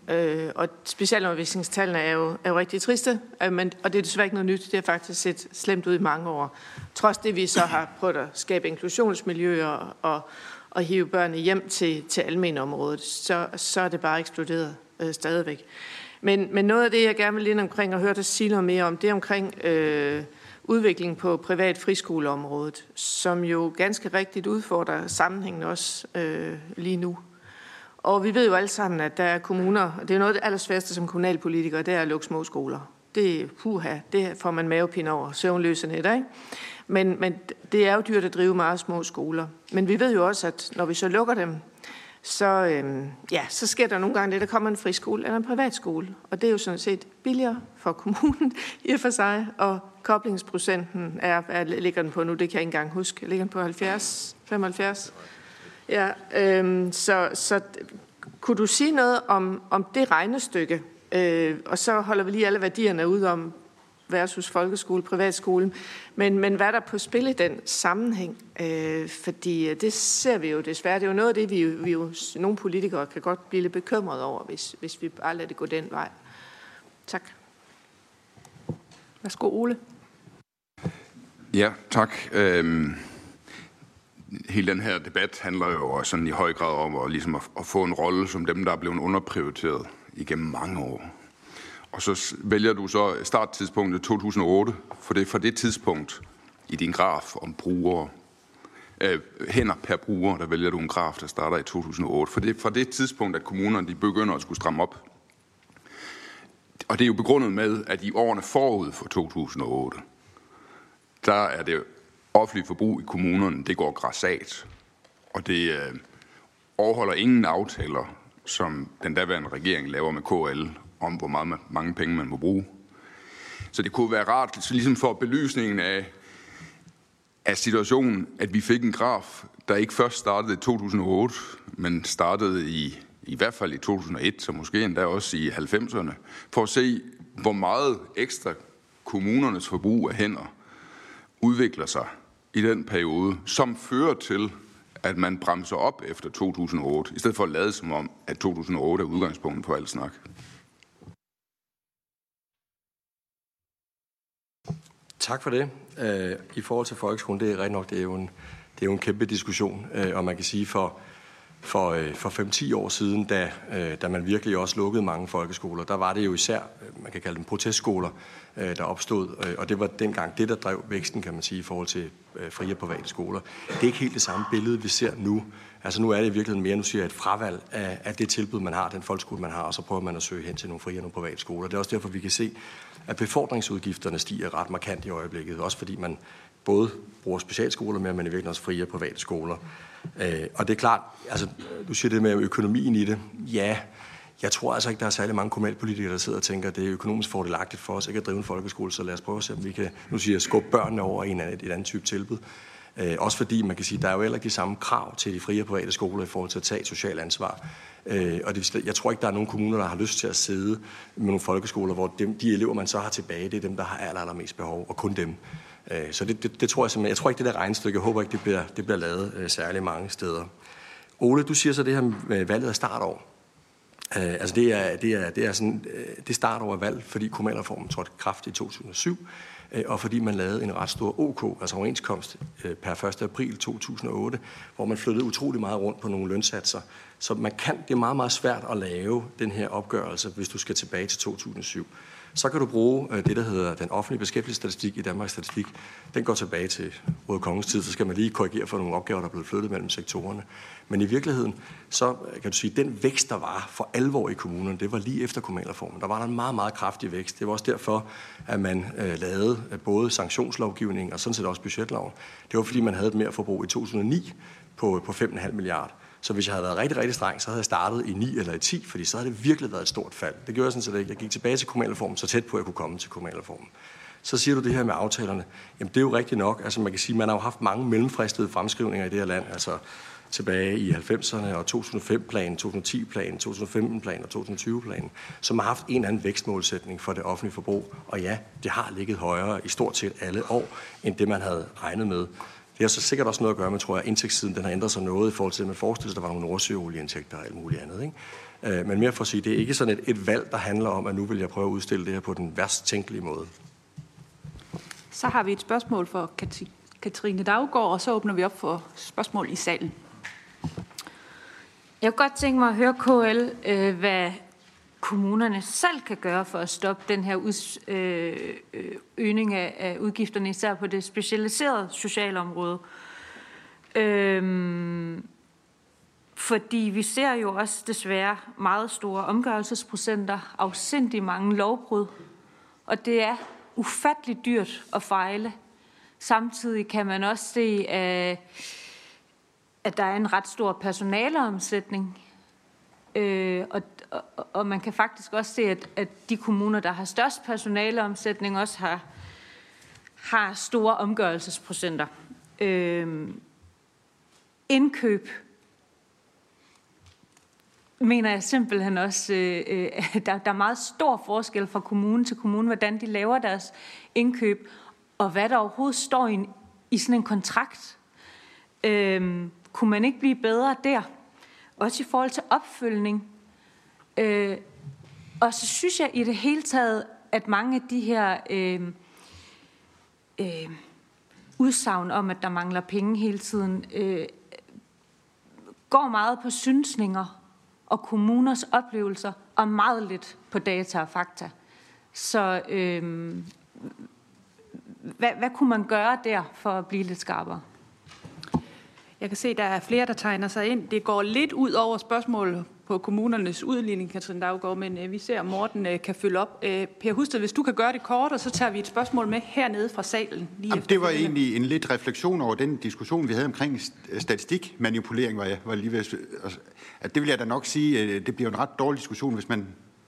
Speaker 4: Og specialundervisningstallene er jo, er jo rigtig triste, men, og det er desværre ikke noget nyt. Det har faktisk set slemt ud i mange år. Trods det, vi så har prøvet at skabe inklusionsmiljøer og, og hive børnene hjem til, til almenområdet, så, så er det bare eksploderet øh, stadigvæk. Men, men noget af det, jeg gerne vil ind omkring og høre dig sige noget mere om, det er omkring øh, udvikling på privat friskoleområdet, som jo ganske rigtigt udfordrer sammenhængen også øh, lige nu. Og vi ved jo alle sammen, at der er kommuner, og det er noget af det allersværeste som kommunalpolitiker, det er at lukke små skoler. Det er puha, det får man mavepine over, søvnløse netter, ikke? Men, men det er jo dyrt at drive meget små skoler. Men vi ved jo også, at når vi så lukker dem, så, øhm, ja, så sker der nogle gange det, der kommer en friskole eller en privatskole. Og det er jo sådan set billigere for kommunen [LAUGHS] i og for sig, og koblingsprocenten er, hvad ligger den på nu, det kan jeg ikke engang huske, ligger den på 70, 75? Ja, øhm, så, så kunne du sige noget om, om det regnestykke, øh, og så holder vi lige alle værdierne ud om versus folkeskole, privatskole, men, men hvad er der på spil i den sammenhæng? Øh, fordi øh, det ser vi jo desværre, det er jo noget af det, vi, vi jo, nogle politikere kan godt blive lidt bekymret over, hvis, hvis vi bare lader det gå den vej. Tak. Værsgo, Ole.
Speaker 16: Ja, tak. Øhm, hele den her debat handler jo sådan i høj grad om at, ligesom at, at få en rolle som dem, der er blevet underprioriteret igennem mange år. Og så vælger du så starttidspunktet 2008, for det er fra det tidspunkt i din graf om brugere, øh, hænder per bruger, der vælger du en graf, der starter i 2008. For det er fra det tidspunkt, at kommunerne de begynder at skulle stramme op. Og det er jo begrundet med, at i årene forud for 2008, der er det offentlige forbrug i kommunerne, det går græsat. Og det øh, overholder ingen aftaler, som den daværende regering laver med KL om, hvor meget, mange penge man må bruge. Så det kunne være rart, ligesom for belysningen af, af situationen, at vi fik en graf, der ikke først startede i 2008, men startede i, i hvert fald i 2001, så måske endda også i 90'erne, for at se, hvor meget ekstra kommunernes forbrug af hænder udvikler sig i den periode, som fører til, at man bremser op efter 2008, i stedet for at lade som om, at 2008 er udgangspunktet for alt snak?
Speaker 15: Tak for det. Øh, I forhold til folkeskolen, det er rigtig nok, det er jo en, det er jo en kæmpe diskussion, øh, og man kan sige for, for, øh, for 5-10 år siden, da, da man virkelig også lukkede mange folkeskoler, der var det jo især, man kan kalde dem protestskoler, der opstod, og det var dengang det, der drev væksten, kan man sige, i forhold til frie og private skoler. Det er ikke helt det samme billede, vi ser nu. Altså nu er det i virkeligheden mere, nu siger jeg, et fravalg af, af det tilbud, man har, den folkeskole, man har, og så prøver man at søge hen til nogle frie og nogle private skoler. Det er også derfor, vi kan se, at befordringsudgifterne stiger ret markant i øjeblikket, også fordi man både bruger specialskoler mere, men i virkeligheden også frie og private skoler. Øh, og det er klart, altså, du siger det med økonomien i det. Ja, jeg tror altså ikke, der er særlig mange kommunalpolitikere, der sidder og tænker, at det er økonomisk fordelagtigt for os ikke at drive en folkeskole, så lad os prøve at se, om vi kan, nu siger jeg, skubbe børnene over i en anden, et andet type tilbud. Øh, også fordi, man kan sige, der er jo heller ikke de samme krav til de frie og private skoler i forhold til at tage socialt ansvar. Øh, og det, jeg tror ikke, der er nogen kommuner, der har lyst til at sidde med nogle folkeskoler, hvor dem, de elever, man så har tilbage, det er dem, der har aller, allermest behov, og kun dem. Øh, så det, det, det tror jeg simpelthen. Jeg tror ikke, det der regnstykke, jeg håber ikke, det bliver, det bliver lavet øh, særlig mange steder. Ole, du siger så det her med øh, valget af startår. Øh, altså det er, det er, det er sådan, uh, det startår af valg, fordi kommunalreformen trådte kraft i 2007. Øh, og fordi man lavede en ret stor OK, altså overenskomst, øh, per 1. april 2008, hvor man flyttede utrolig meget rundt på nogle lønsatser. Så man kan, det er meget, meget svært at lave den her opgørelse, hvis du skal tilbage til 2007. Så kan du bruge øh, det, der hedder den offentlige beskæftigelsesstatistik i Danmarks Statistik. Den går tilbage til Røde Kongens tid, så skal man lige korrigere for nogle opgaver, der er blevet flyttet mellem sektorerne. Men i virkeligheden, så øh, kan du sige, at den vækst, der var for alvor i kommunerne, det var lige efter kommunalreformen. Der var der en meget, meget kraftig vækst. Det var også derfor, at man øh, lavede øh, både sanktionslovgivning og sådan set også budgetloven. Det var fordi, man havde et mere forbrug i 2009 på, på 5,5 milliarder. Så hvis jeg havde været rigtig, rigtig streng, så havde jeg startet i 9 eller i 10, fordi så havde det virkelig været et stort fald. Det gjorde jeg sådan set ikke. Jeg gik tilbage til kommunalreformen, så tæt på, at jeg kunne komme til kommunalreformen. Så siger du det her med aftalerne. Jamen, det er jo rigtigt nok. Altså, man kan sige, man har jo haft mange mellemfristede fremskrivninger i det her land. Altså, tilbage i 90'erne og 2005-planen, 2010-planen, 2015-planen og 2020-planen, som har haft en eller anden vækstmålsætning for det offentlige forbrug. Og ja, det har ligget højere i stort set alle år, end det man havde regnet med. Det har så sikkert også noget at gøre med, tror jeg, indtægtssiden den har ændret sig noget i forhold til, at man forestiller sig, at der var nogle nordsøolieindtægter og alt muligt andet. Ikke? Øh, men mere for at sige, det er ikke sådan et, et valg, der handler om, at nu vil jeg prøve at udstille det her på den værst tænkelige måde.
Speaker 1: Så har vi et spørgsmål for Katrine Daggaard, og så åbner vi op for spørgsmål i salen.
Speaker 17: Jeg kunne godt tænke mig at høre KL, øh, hvad kommunerne selv kan gøre for at stoppe den her øh, øh, øgning af udgifterne, især på det specialiserede socialområde. Øhm, fordi vi ser jo også desværre meget store omgørelsesprocenter, afsindig mange lovbrud, og det er ufatteligt dyrt at fejle. Samtidig kan man også se, at at der er en ret stor personaleomsætning. Øh, og, og, man kan faktisk også se, at, at de kommuner, der har størst personaleomsætning, også har, har store omgørelsesprocenter. Øh, indkøb mener jeg simpelthen også, øh, øh, der, der er meget stor forskel fra kommune til kommune, hvordan de laver deres indkøb, og hvad der overhovedet står i, i sådan en kontrakt. Øh, kunne man ikke blive bedre der? Også i forhold til opfølgning. Øh, og så synes jeg i det hele taget, at mange af de her øh, øh, udsagn om, at der mangler penge hele tiden, øh, går meget på synsninger og kommuners oplevelser, og meget lidt på data og fakta. Så øh, hvad, hvad kunne man gøre der for at blive lidt skarpere?
Speaker 1: Jeg kan se, at der er flere, der tegner sig ind. Det går lidt ud over spørgsmålet på kommunernes udligning, Katrin Daggaard, men øh, vi ser, at Morten øh, kan følge op. Øh, per Husted, hvis du kan gøre det kort, og så tager vi et spørgsmål med hernede fra salen.
Speaker 7: Lige Jamen, det var egentlig en lidt refleksion over den diskussion, vi havde omkring statistikmanipulering, var jeg var lige ved at, det vil jeg da nok sige, det bliver en ret dårlig diskussion, hvis man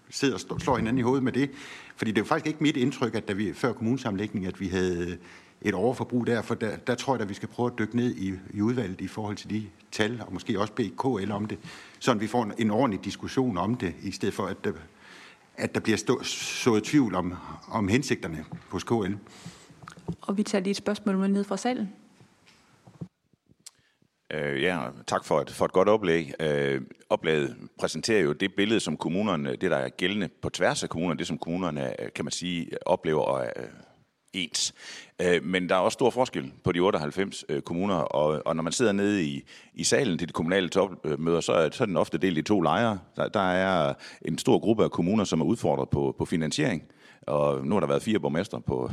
Speaker 7: sidder og slår hinanden i hovedet med det. Fordi det er jo faktisk ikke mit indtryk, at da vi før kommunesamlægning, at vi havde et overforbrug der, for der, der tror jeg, at vi skal prøve at dykke ned i, i udvalget i forhold til de tal, og måske også bede KL om det, så vi får en, en ordentlig diskussion om det, i stedet for, at der, at der bliver stå, sået tvivl om, om hensigterne hos KL.
Speaker 1: Og vi tager lige et spørgsmål med ned fra salen.
Speaker 13: Øh, ja, tak for et, for et godt oplæg. Øh, oplægget præsenterer jo det billede, som kommunerne, det der er gældende på tværs af kommunerne, det som kommunerne, kan man sige, oplever og er ens. Øh, men der er også stor forskel på de 98 øh, kommuner, og, og når man sidder nede i, i salen til de kommunale topmøder, så er, så er den ofte delt i to lejre. Der, der er en stor gruppe af kommuner, som er udfordret på, på finansiering, og nu har der været fire borgmester på,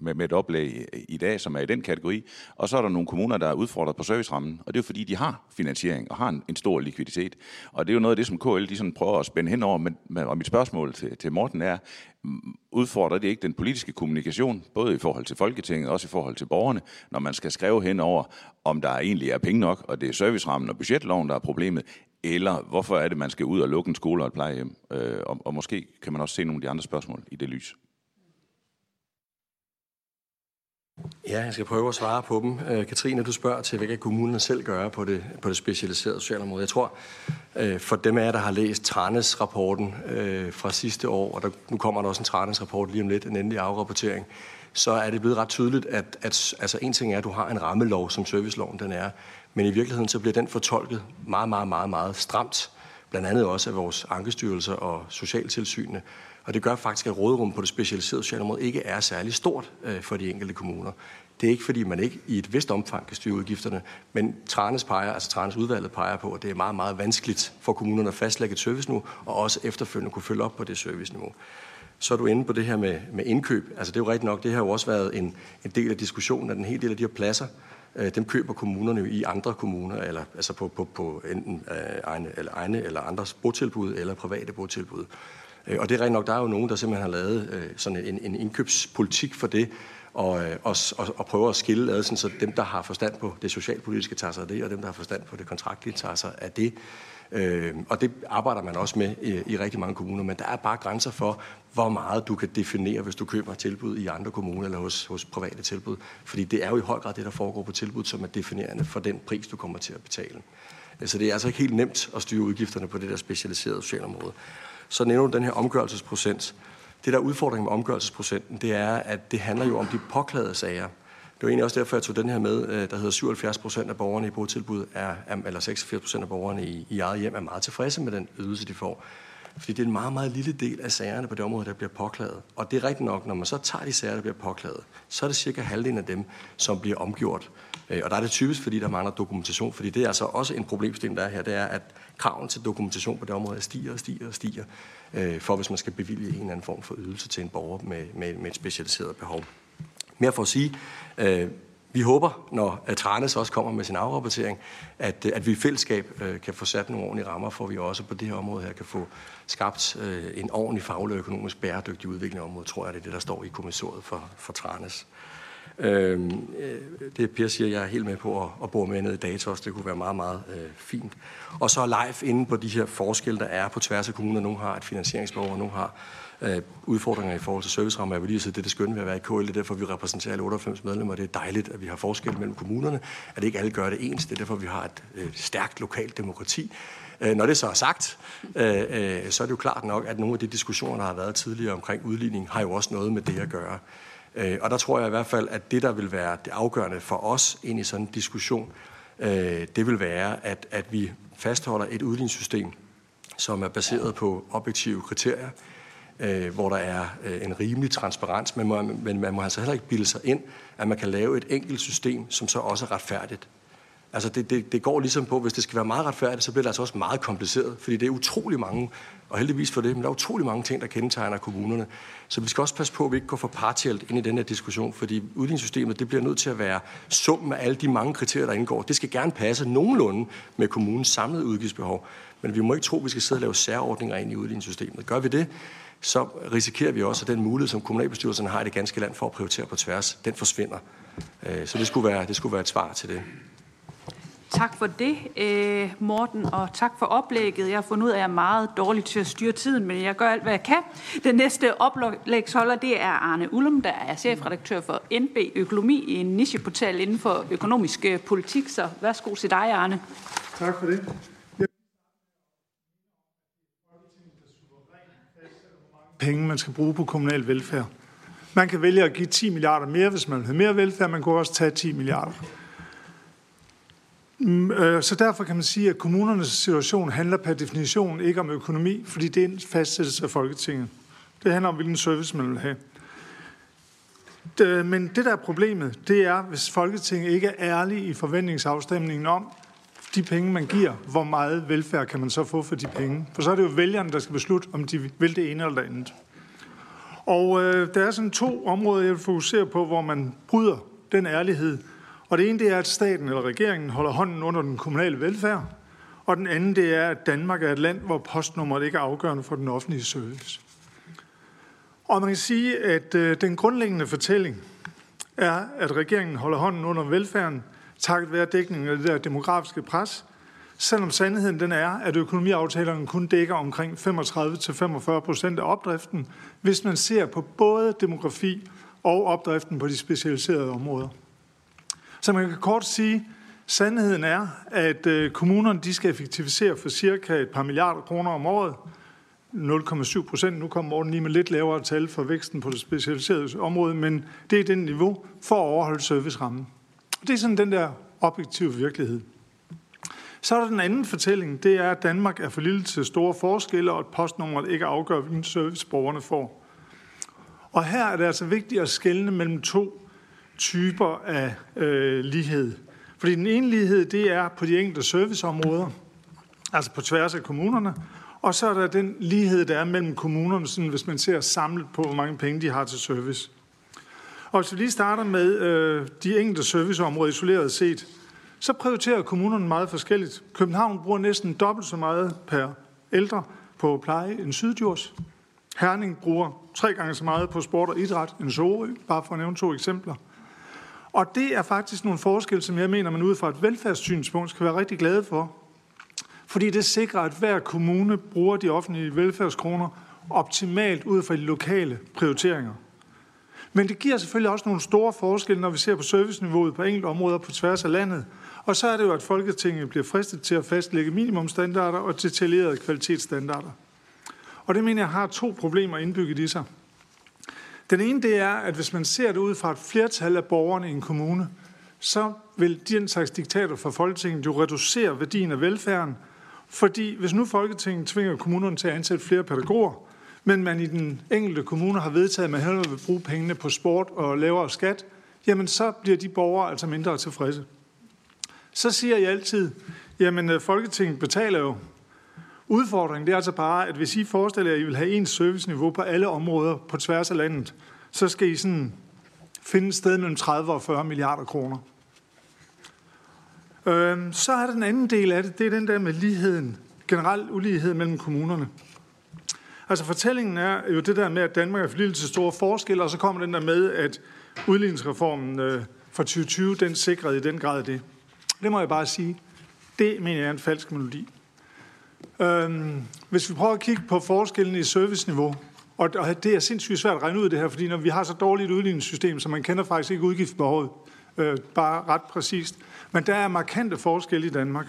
Speaker 13: med, med et oplæg i dag, som er i den kategori. Og så er der nogle kommuner, der er udfordret på servicerammen, og det er jo fordi, de har finansiering og har en, en stor likviditet. Og det er jo noget af det, som KL de sådan prøver at spænde hen over. Men, og mit spørgsmål til, til Morten er, udfordrer det ikke den politiske kommunikation, både i forhold til Folketinget og også i forhold til borgerne, når man skal skrive hen over, om der egentlig er penge nok, og det er servicerammen og budgetloven, der er problemet, eller hvorfor er det, man skal ud og lukke en skole og et plejehjem? Øh, og, og måske kan man også se nogle af de andre spørgsmål i det lys.
Speaker 15: Ja, jeg skal prøve at svare på dem. Øh, Katrine, du spørger til, hvad kan kommunerne selv gøre på det, på det specialiserede socialområde. Jeg tror, øh, for dem af jer, der har læst Tranes-rapporten øh, fra sidste år, og der, nu kommer der også en Tranes-rapport lige om lidt, en endelig afrapportering, så er det blevet ret tydeligt, at, at altså en ting er, at du har en rammelov, som serviceloven den er, men i virkeligheden så bliver den fortolket meget, meget, meget, meget stramt, blandt andet også af vores ankestyrelser og socialtilsynene. Og det gør faktisk, at råderum på det specialiserede socialområde ikke er særlig stort øh, for de enkelte kommuner. Det er ikke, fordi man ikke i et vist omfang kan styre udgifterne, men Tranes peger, altså Tranes udvalget peger på, at det er meget, meget vanskeligt for kommunerne at fastlægge et serviceniveau, og også efterfølgende kunne følge op på det serviceniveau. Så er du inde på det her med, med indkøb. Altså det er jo rigtigt nok, det har jo også været en, en del af diskussionen, at en hel del af de her pladser, øh, dem køber kommunerne jo i andre kommuner, eller altså på, på, på enten øh, egne, eller egne eller andres botilbud, eller private botilbud. Øh, og det er rent nok, der er jo nogen, der simpelthen har lavet øh, sådan en, en indkøbspolitik for det, og, øh, og, og, og prøver at skille ad, sådan, så dem, der har forstand på det socialpolitiske, tager sig af det, og dem, der har forstand på det kontraktlige, tager sig af det. Øh, og det arbejder man også med i, i rigtig mange kommuner, men der er bare grænser for, hvor meget du kan definere, hvis du køber tilbud i andre kommuner eller hos, hos private tilbud. Fordi det er jo i høj grad det, der foregår på tilbud, som er definerende for den pris, du kommer til at betale. Så det er altså ikke helt nemt at styre udgifterne på det der specialiserede socialområde så nævner du den her omgørelsesprocent. Det, der er udfordringen med omgørelsesprocenten, det er, at det handler jo om de påklagede sager. Det var egentlig også derfor, jeg tog den her med, øh, der hedder 77 procent af borgerne i botilbud, er, eller 86 procent af borgerne i, i eget hjem er meget tilfredse med den ydelse, de får. Fordi det er en meget, meget lille del af sagerne på det område, der bliver påklaget. Og det er rigtigt nok, når man så tager de sager, der bliver påklaget, så er det cirka halvdelen af dem, som bliver omgjort. Øh, og der er det typisk, fordi der mangler dokumentation, fordi det er altså også en problemstilling, der er her, det er, at kraven til dokumentation på det område stiger og stiger og stiger, øh, for hvis man skal bevilge en eller anden form for ydelse til en borger med, med, med et specialiseret behov. Mere for at sige, øh, vi håber, når Tranes også kommer med sin afrapportering, at, øh, at vi i fællesskab øh, kan få sat nogle ordentlige rammer, for vi også på det her område her kan få skabt øh, en ordentlig faglig og økonomisk bæredygtig udvikling af området, tror jeg, det er det, der står i kommissoriet for, for Tranes. Øhm, øh, det Per siger, jeg er helt med på at, at bore med ned i data også. Det kunne være meget, meget øh, fint. Og så live inde på de her forskelle, der er på tværs af kommuner. Nogle har et finansieringsbehov, og nogle har øh, udfordringer i forhold til servicerammer. Jeg vil lige sige, det er det skønne ved at være i KL. Det er derfor, vi repræsenterer alle 98 medlemmer. Det er dejligt, at vi har forskel mellem kommunerne. At ikke alle gør det ens. Det er derfor, vi har et øh, stærkt lokalt demokrati. Øh, når det så er sagt, øh, øh, så er det jo klart nok, at nogle af de diskussioner, der har været tidligere omkring udligning, har jo også noget med det at gøre. Øh, og der tror jeg i hvert fald, at det, der vil være det afgørende for os ind i sådan en diskussion, øh, det vil være, at, at vi fastholder et udligningssystem, som er baseret på objektive kriterier, øh, hvor der er øh, en rimelig transparens, men, man, men man må altså heller ikke bilde sig ind, at man kan lave et enkelt system, som så også er retfærdigt. Altså det, det, det går ligesom på, hvis det skal være meget retfærdigt, så bliver det altså også meget kompliceret, fordi det er utrolig mange, og heldigvis for det, men der er utrolig mange ting, der kendetegner kommunerne. Så vi skal også passe på, at vi ikke går for partielt ind i den her diskussion, fordi udligningssystemet det bliver nødt til at være summen af alle de mange kriterier, der indgår. Det skal gerne passe nogenlunde med kommunens samlede udgiftsbehov, men vi må ikke tro, at vi skal sidde og lave særordninger ind i udligningssystemet. Gør vi det, så risikerer vi også, at den mulighed, som kommunalbestyrelserne har i det ganske land for at prioritere på tværs, den forsvinder. Øh, så det skulle være, det skulle være et svar til det.
Speaker 1: Tak for det, øh, Morten, og tak for oplægget. Jeg har fundet ud af, at jeg er meget dårlig til at styre tiden, men jeg gør alt, hvad jeg kan. Den næste oplægsholder, det er Arne Ullum, der er chefredaktør for NB Økonomi, en nicheportal inden for økonomisk øh, politik. Så værsgo til dig, Arne.
Speaker 18: Tak for det. Penge, man skal bruge på kommunal velfærd. Man kan vælge at give 10 milliarder mere, hvis man vil have mere velfærd. Man kunne også tage 10 milliarder. Mm, øh, så derfor kan man sige, at kommunernes situation handler per definition ikke om økonomi, fordi det er en fastsættelse af Folketinget. Det handler om, hvilken service man vil have. Men det, der er problemet, det er, hvis Folketinget ikke er ærlig i forventningsafstemningen om, de penge, man giver, hvor meget velfærd kan man så få for de penge? For så er det jo vælgerne, der skal beslutte, om de vil det ene eller det andet. Og øh, der er sådan to områder, jeg vil fokusere på, hvor man bryder den ærlighed. Og det ene, det er, at staten eller regeringen holder hånden under den kommunale velfærd. Og den anden, det er, at Danmark er et land, hvor postnummeret ikke er afgørende for den offentlige service. Og man kan sige, at øh, den grundlæggende fortælling er, at regeringen holder hånden under velfærden, takket være dækningen af det der demografiske pres, selvom sandheden den er, at økonomiaftalerne kun dækker omkring 35-45 procent af opdriften, hvis man ser på både demografi og opdriften på de specialiserede områder. Så man kan kort sige, sandheden er, at øh, kommunerne de skal effektivisere for cirka et par milliarder kroner om året, 0,7 procent. Nu kommer Morten lige med lidt lavere tal for væksten på det specialiserede område, men det er den niveau for at overholde servicerammen. Det er sådan den der objektive virkelighed. Så er der den anden fortælling, det er, at Danmark er for lille til store forskelle, og at postnummeret ikke afgør, hvilken service borgerne får. Og her er det altså vigtigt at skelne mellem to typer af øh, lighed. Fordi den ene lighed, det er på de enkelte serviceområder, altså på tværs af kommunerne, og så er der den lighed, der er mellem kommunerne, sådan, hvis man ser samlet på, hvor mange penge de har til service. Og hvis vi lige starter med øh, de enkelte serviceområder isoleret set, så prioriterer kommunerne meget forskelligt. København bruger næsten dobbelt så meget per ældre på pleje end Sydjurs. Herning bruger tre gange så meget på sport og idræt end Sorø, bare for at nævne to eksempler. Og det er faktisk nogle forskelle, som jeg mener, man ud fra et velfærdssynspunkt skal være rigtig glade for. Fordi det sikrer, at hver kommune bruger de offentlige velfærdskroner optimalt ud fra de lokale prioriteringer. Men det giver selvfølgelig også nogle store forskelle, når vi ser på serviceniveauet på enkelte områder på tværs af landet. Og så er det jo, at Folketinget bliver fristet til at fastlægge minimumstandarder og detaljerede kvalitetsstandarder. Og det mener jeg har to problemer indbygget i sig. Den ene det er, at hvis man ser det ud fra et flertal af borgerne i en kommune, så vil den slags diktater fra Folketinget jo reducere værdien af velfærden, fordi hvis nu Folketinget tvinger kommunerne til at ansætte flere pædagoger, men man i den enkelte kommune har vedtaget, at man hellere vil bruge pengene på sport og lavere skat, jamen så bliver de borgere altså mindre tilfredse. Så siger jeg altid, jamen øh, Folketinget betaler jo. Udfordringen det er altså bare, at hvis I forestiller jer, at I vil have ens serviceniveau på alle områder på tværs af landet, så skal I sådan finde et sted mellem 30 og 40 milliarder kroner. Øhm, så er der den anden del af det, det er den der med ligheden, generel ulighed mellem kommunerne. Altså fortællingen er jo det der med, at Danmark er for lille til store forskelle, og så kommer den der med, at udligningsreformen øh, fra 2020, den sikrede i den grad det. Det må jeg bare sige. Det mener jeg er en falsk melodi. Øhm, hvis vi prøver at kigge på forskellen i serviceniveau, og, og det er sindssygt svært at regne ud det her, fordi når vi har så dårligt et udligningssystem, så man kender faktisk ikke udgiftsbehovet øh, bare ret præcist. Men der er markante forskelle i Danmark.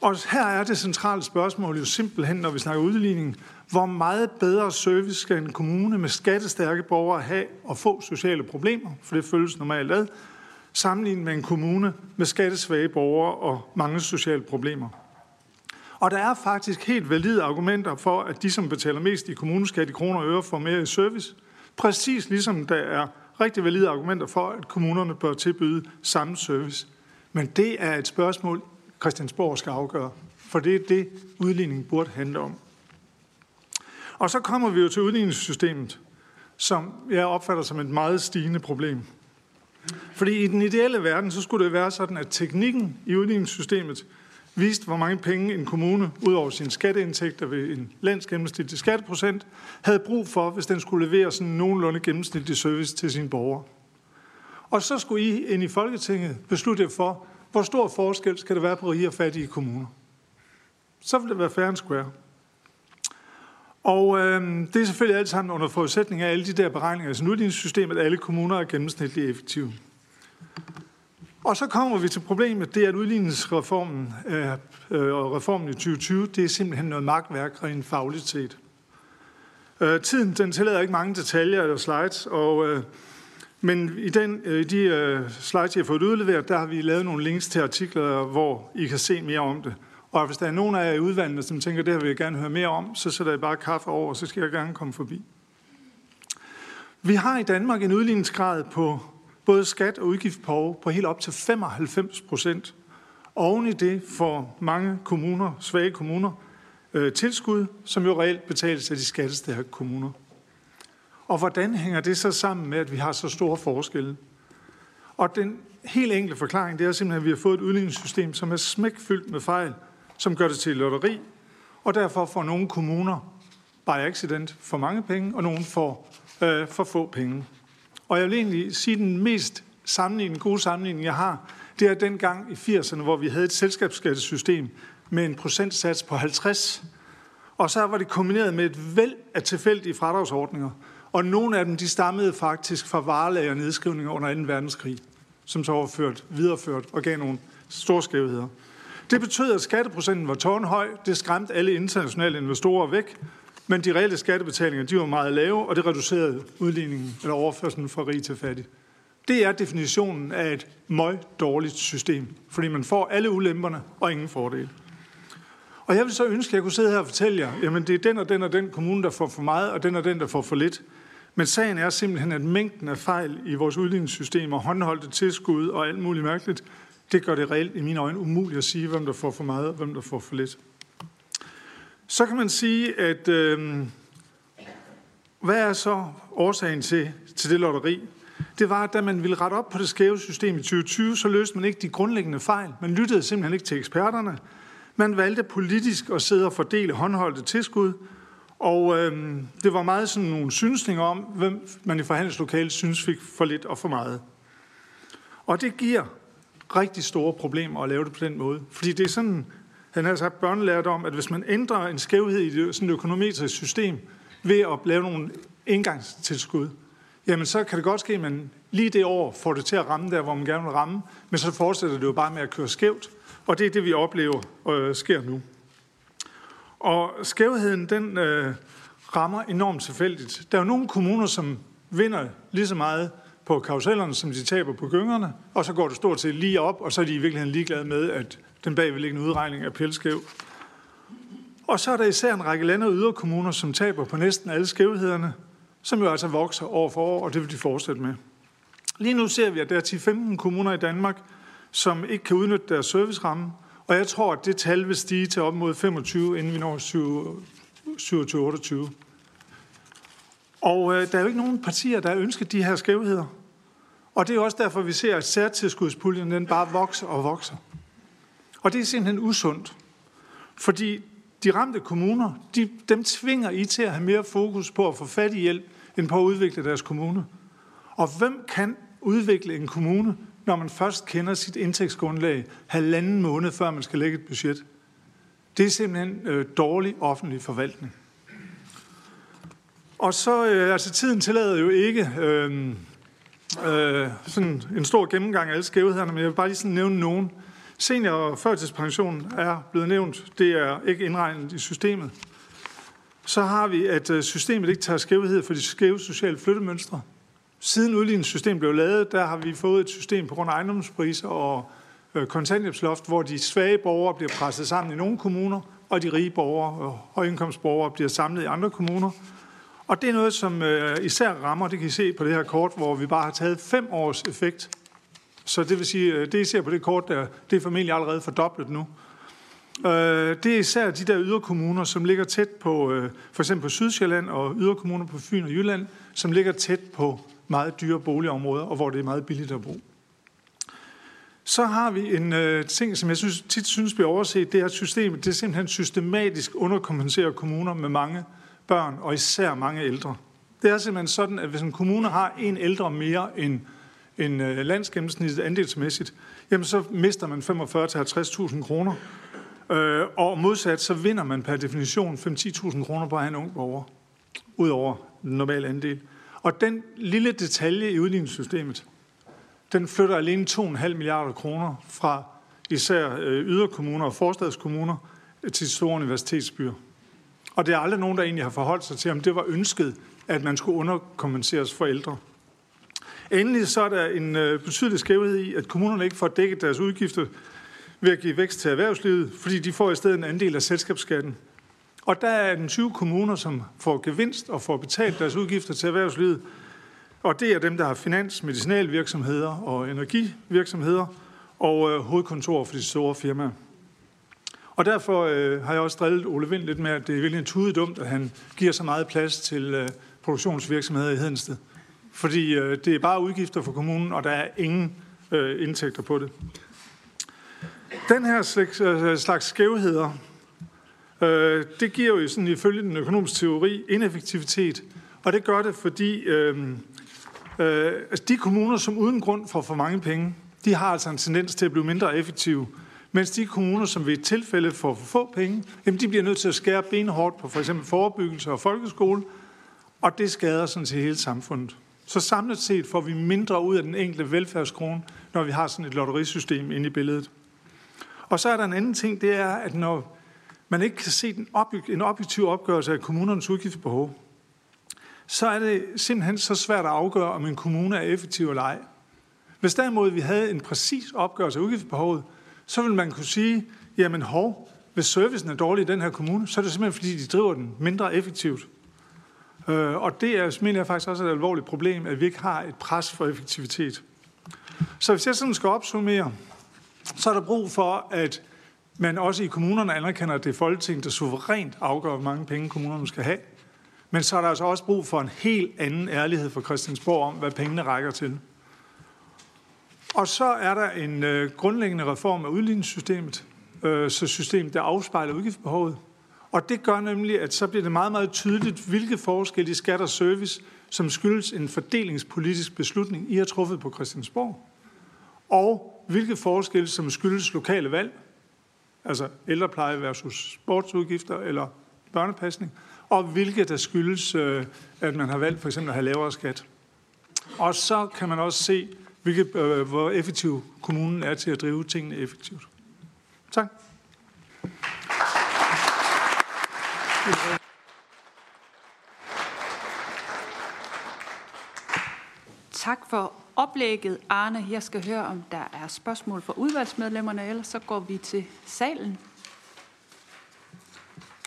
Speaker 18: Og her er det centrale spørgsmål jo simpelthen, når vi snakker udligning, hvor meget bedre service skal en kommune med skattestærke borgere have og få sociale problemer, for det føles normalt ad, sammenlignet med en kommune med skattesvage borgere og mange sociale problemer. Og der er faktisk helt valide argumenter for, at de, som betaler mest i kommuneskat i kroner og øre, får mere i service. Præcis ligesom der er rigtig valide argumenter for, at kommunerne bør tilbyde samme service. Men det er et spørgsmål, Christiansborg skal afgøre. For det er det, udligningen burde handle om. Og så kommer vi jo til udligningssystemet, som jeg opfatter som et meget stigende problem. Fordi i den ideelle verden, så skulle det være sådan, at teknikken i udligningssystemet viste, hvor mange penge en kommune, ud over sine skatteindtægter ved en landsgennemsnitlig skatteprocent, havde brug for, hvis den skulle levere sådan nogenlunde gennemsnitlig service til sine borgere. Og så skulle I ind i Folketinget beslutte for, hvor stor forskel skal der være på rige og fattige kommuner. Så vil det være fair and square. Og øh, det er selvfølgelig alt sammen under forudsætning af alle de der beregninger i udligningssystemet, at alle kommuner er gennemsnitligt effektive. Og så kommer vi til problemet, det er, at udligningsreformen øh, og reformen i 2020, det er simpelthen noget magtværk rent fagligt set. Øh, tiden den tillader ikke mange detaljer eller slides, og, øh, men i den, øh, i de øh, slides, jeg har fået udleveret, der har vi lavet nogle links til artikler, hvor I kan se mere om det. Og hvis der er nogen af jer i udvalgene, som tænker, det her vil jeg gerne høre mere om, så sætter jeg bare kaffe over, og så skal jeg gerne komme forbi. Vi har i Danmark en udligningsgrad på både skat og udgift på, på helt op til 95 procent. Oven i det får mange kommuner, svage kommuner, øh, tilskud, som jo reelt betales af de skattestærke kommuner. Og hvordan hænger det så sammen med, at vi har så store forskelle? Og den helt enkle forklaring, det er simpelthen, at vi har fået et udligningssystem, som er smækfyldt med fejl, som gør det til lotteri, og derfor får nogle kommuner by accident for mange penge, og nogle får øh, for få penge. Og jeg vil egentlig sige, at den mest sammenligning, gode sammenligning, jeg har, det er dengang i 80'erne, hvor vi havde et selskabsskattesystem med en procentsats på 50. Og så var det kombineret med et væld af tilfældige fradragsordninger. Og nogle af dem, de stammede faktisk fra varelager og nedskrivninger under 2. verdenskrig, som så overført, ført, videreført og gav nogle store skævheder. Det betød, at skatteprocenten var tårnhøj. Det skræmte alle internationale investorer væk. Men de reelle skattebetalinger, de var meget lave, og det reducerede udligningen eller overførselen fra rig til fattig. Det er definitionen af et møg dårligt system, fordi man får alle ulemperne og ingen fordele. Og jeg vil så ønske, at jeg kunne sidde her og fortælle jer, jamen det er den og den og den kommune, der får for meget, og den og den, der får for lidt. Men sagen er simpelthen, at mængden af fejl i vores udligningssystem og håndholdte tilskud og alt muligt mærkeligt, det gør det reelt i mine øjne umuligt at sige, hvem der får for meget og hvem der får for lidt. Så kan man sige, at øh, hvad er så årsagen til, til det lotteri? Det var, at da man ville rette op på det skæve system i 2020, så løste man ikke de grundlæggende fejl. Man lyttede simpelthen ikke til eksperterne. Man valgte politisk at sidde og fordele håndholdte tilskud, og øh, det var meget sådan nogle synsninger om, hvem man i forhandlingslokalet synes fik for lidt og for meget. Og det giver rigtig store problemer at lave det på den måde. Fordi det er sådan, han har altså sagt børnelært om, at hvis man ændrer en skævhed i det, sådan et økonometrisk system ved at lave nogle indgangstilskud, jamen så kan det godt ske, at man lige det år får det til at ramme der, hvor man gerne vil ramme, men så fortsætter det jo bare med at køre skævt, og det er det, vi oplever øh, sker nu. Og skævheden, den øh, rammer enormt tilfældigt. Der er jo nogle kommuner, som vinder lige så meget på karusellerne, som de taber på gyngerne, og så går det stort set lige op, og så er de i virkeligheden ligeglade med, at den bagvedliggende udregning er pælskæv. Og så er der især en række lande og yderkommuner, som taber på næsten alle skævhederne, som jo altså vokser år for år, og det vil de fortsætte med. Lige nu ser vi, at der er 10-15 kommuner i Danmark, som ikke kan udnytte deres serviceramme, og jeg tror, at det tal vil stige til op mod 25, inden vi når 27-28. Og øh, der er jo ikke nogen partier, der ønsker de her skævheder. Og det er også derfor, vi ser, at særtilskudspuljen den bare vokser og vokser. Og det er simpelthen usundt. Fordi de ramte kommuner, de, dem tvinger I til at have mere fokus på at få fat i hjælp, end på at udvikle deres kommune. Og hvem kan udvikle en kommune, når man først kender sit indtægtsgrundlag halvanden måned, før man skal lægge et budget? Det er simpelthen øh, dårlig offentlig forvaltning. Og så, øh, altså tiden tillader jo ikke øh, øh, sådan en stor gennemgang af alle skævhederne, men jeg vil bare lige sådan nævne nogen. Senior- og førtidspension er blevet nævnt. Det er ikke indregnet i systemet. Så har vi, at øh, systemet ikke tager skævhed for de skæve sociale flyttemønstre. Siden udligningssystemet blev lavet, der har vi fået et system på grund af ejendomspriser og øh, kontanthjælpsloft, hvor de svage borgere bliver presset sammen i nogle kommuner, og de rige borgere og højindkomstborgere bliver samlet i andre kommuner. Og det er noget, som øh, især rammer, det kan I se på det her kort, hvor vi bare har taget fem års effekt. Så det vil sige, øh, det I ser på det kort der, det er formentlig allerede fordoblet nu. Øh, det er især de der yderkommuner, som ligger tæt på, for eksempel på Sydsjælland og yderkommuner på Fyn og Jylland, som ligger tæt på meget dyre boligområder, og hvor det er meget billigt at bo. Så har vi en øh, ting, som jeg synes, tit synes bliver overset, det er, at systemet det er simpelthen systematisk underkompenserer kommuner med mange børn, og især mange ældre. Det er simpelthen sådan, at hvis en kommune har en ældre mere end, end øh, landsgennemsnittet andelsmæssigt, jamen så mister man 45-50.000 kroner. Øh, og modsat, så vinder man per definition 5-10.000 kroner på at have en ung borger, ud over den normale andel. Og den lille detalje i udligningssystemet, den flytter alene 2,5 milliarder kroner fra især øh, yderkommuner og forstadskommuner øh, til store universitetsbyer. Og det er aldrig nogen, der egentlig har forholdt sig til, om det var ønsket, at man skulle underkompenseres for ældre. Endelig så er der en øh, betydelig skævhed i, at kommunerne ikke får dækket deres udgifter ved at give vækst til erhvervslivet, fordi de får i stedet en andel af selskabsskatten. Og der er den 20 kommuner, som får gevinst og får betalt deres udgifter til erhvervslivet. Og det er dem, der har finans, medicinalvirksomheder og energivirksomheder og øh, hovedkontor for de store firmaer. Og derfor øh, har jeg også drillet Ole Vind lidt med, at det er virkelig tude dumt, at han giver så meget plads til øh, produktionsvirksomheder i Hedensted. Fordi øh, det er bare udgifter for kommunen, og der er ingen øh, indtægter på det. Den her slags, øh, slags skævheder, øh, det giver jo sådan ifølge den økonomiske teori ineffektivitet, og det gør det, fordi øh, øh, altså de kommuner, som uden grund får for mange penge, de har altså en tendens til at blive mindre effektive, mens de kommuner, som ved et tilfælde får for få penge, jamen de bliver nødt til at skære benhårdt på for eksempel forebyggelse og folkeskole, og det skader sådan set hele samfundet. Så samlet set får vi mindre ud af den enkelte velfærdskrone, når vi har sådan et lotterisystem inde i billedet. Og så er der en anden ting, det er, at når man ikke kan se den objek- en objektiv opgørelse af kommunernes udgiftsbehov, så er det simpelthen så svært at afgøre, om en kommune er effektiv eller ej. Hvis derimod vi havde en præcis opgørelse af udgiftsbehovet, så ville man kunne sige, jamen hov, hvis servicen er dårlig i den her kommune, så er det simpelthen fordi, de driver den mindre effektivt. Øh, og det er, mener jeg faktisk også et alvorligt problem, at vi ikke har et pres for effektivitet. Så hvis jeg sådan skal opsummere, så er der brug for, at men også i kommunerne anerkender, at det er Folketinget, der suverænt afgør, hvor mange penge kommunerne skal have. Men så er der altså også brug for en helt anden ærlighed fra Christiansborg om, hvad pengene rækker til. Og så er der en øh, grundlæggende reform af udligningssystemet, øh, så systemet der afspejler udgiftsbehovet. Og det gør nemlig, at så bliver det meget, meget tydeligt, hvilke forskelle i skat og service, som skyldes en fordelingspolitisk beslutning, I har truffet på Christiansborg, og hvilke forskelle, som skyldes lokale valg, altså ældrepleje versus sportsudgifter eller børnepasning, og hvilke der skyldes, øh, at man har valgt for eksempel at have lavere skat. Og så kan man også se, hvilke, øh, hvor effektiv kommunen er til at drive tingene effektivt. Tak.
Speaker 1: Tak for oplægget, Arne. Jeg skal høre, om der er spørgsmål fra udvalgsmedlemmerne, ellers så går vi til salen.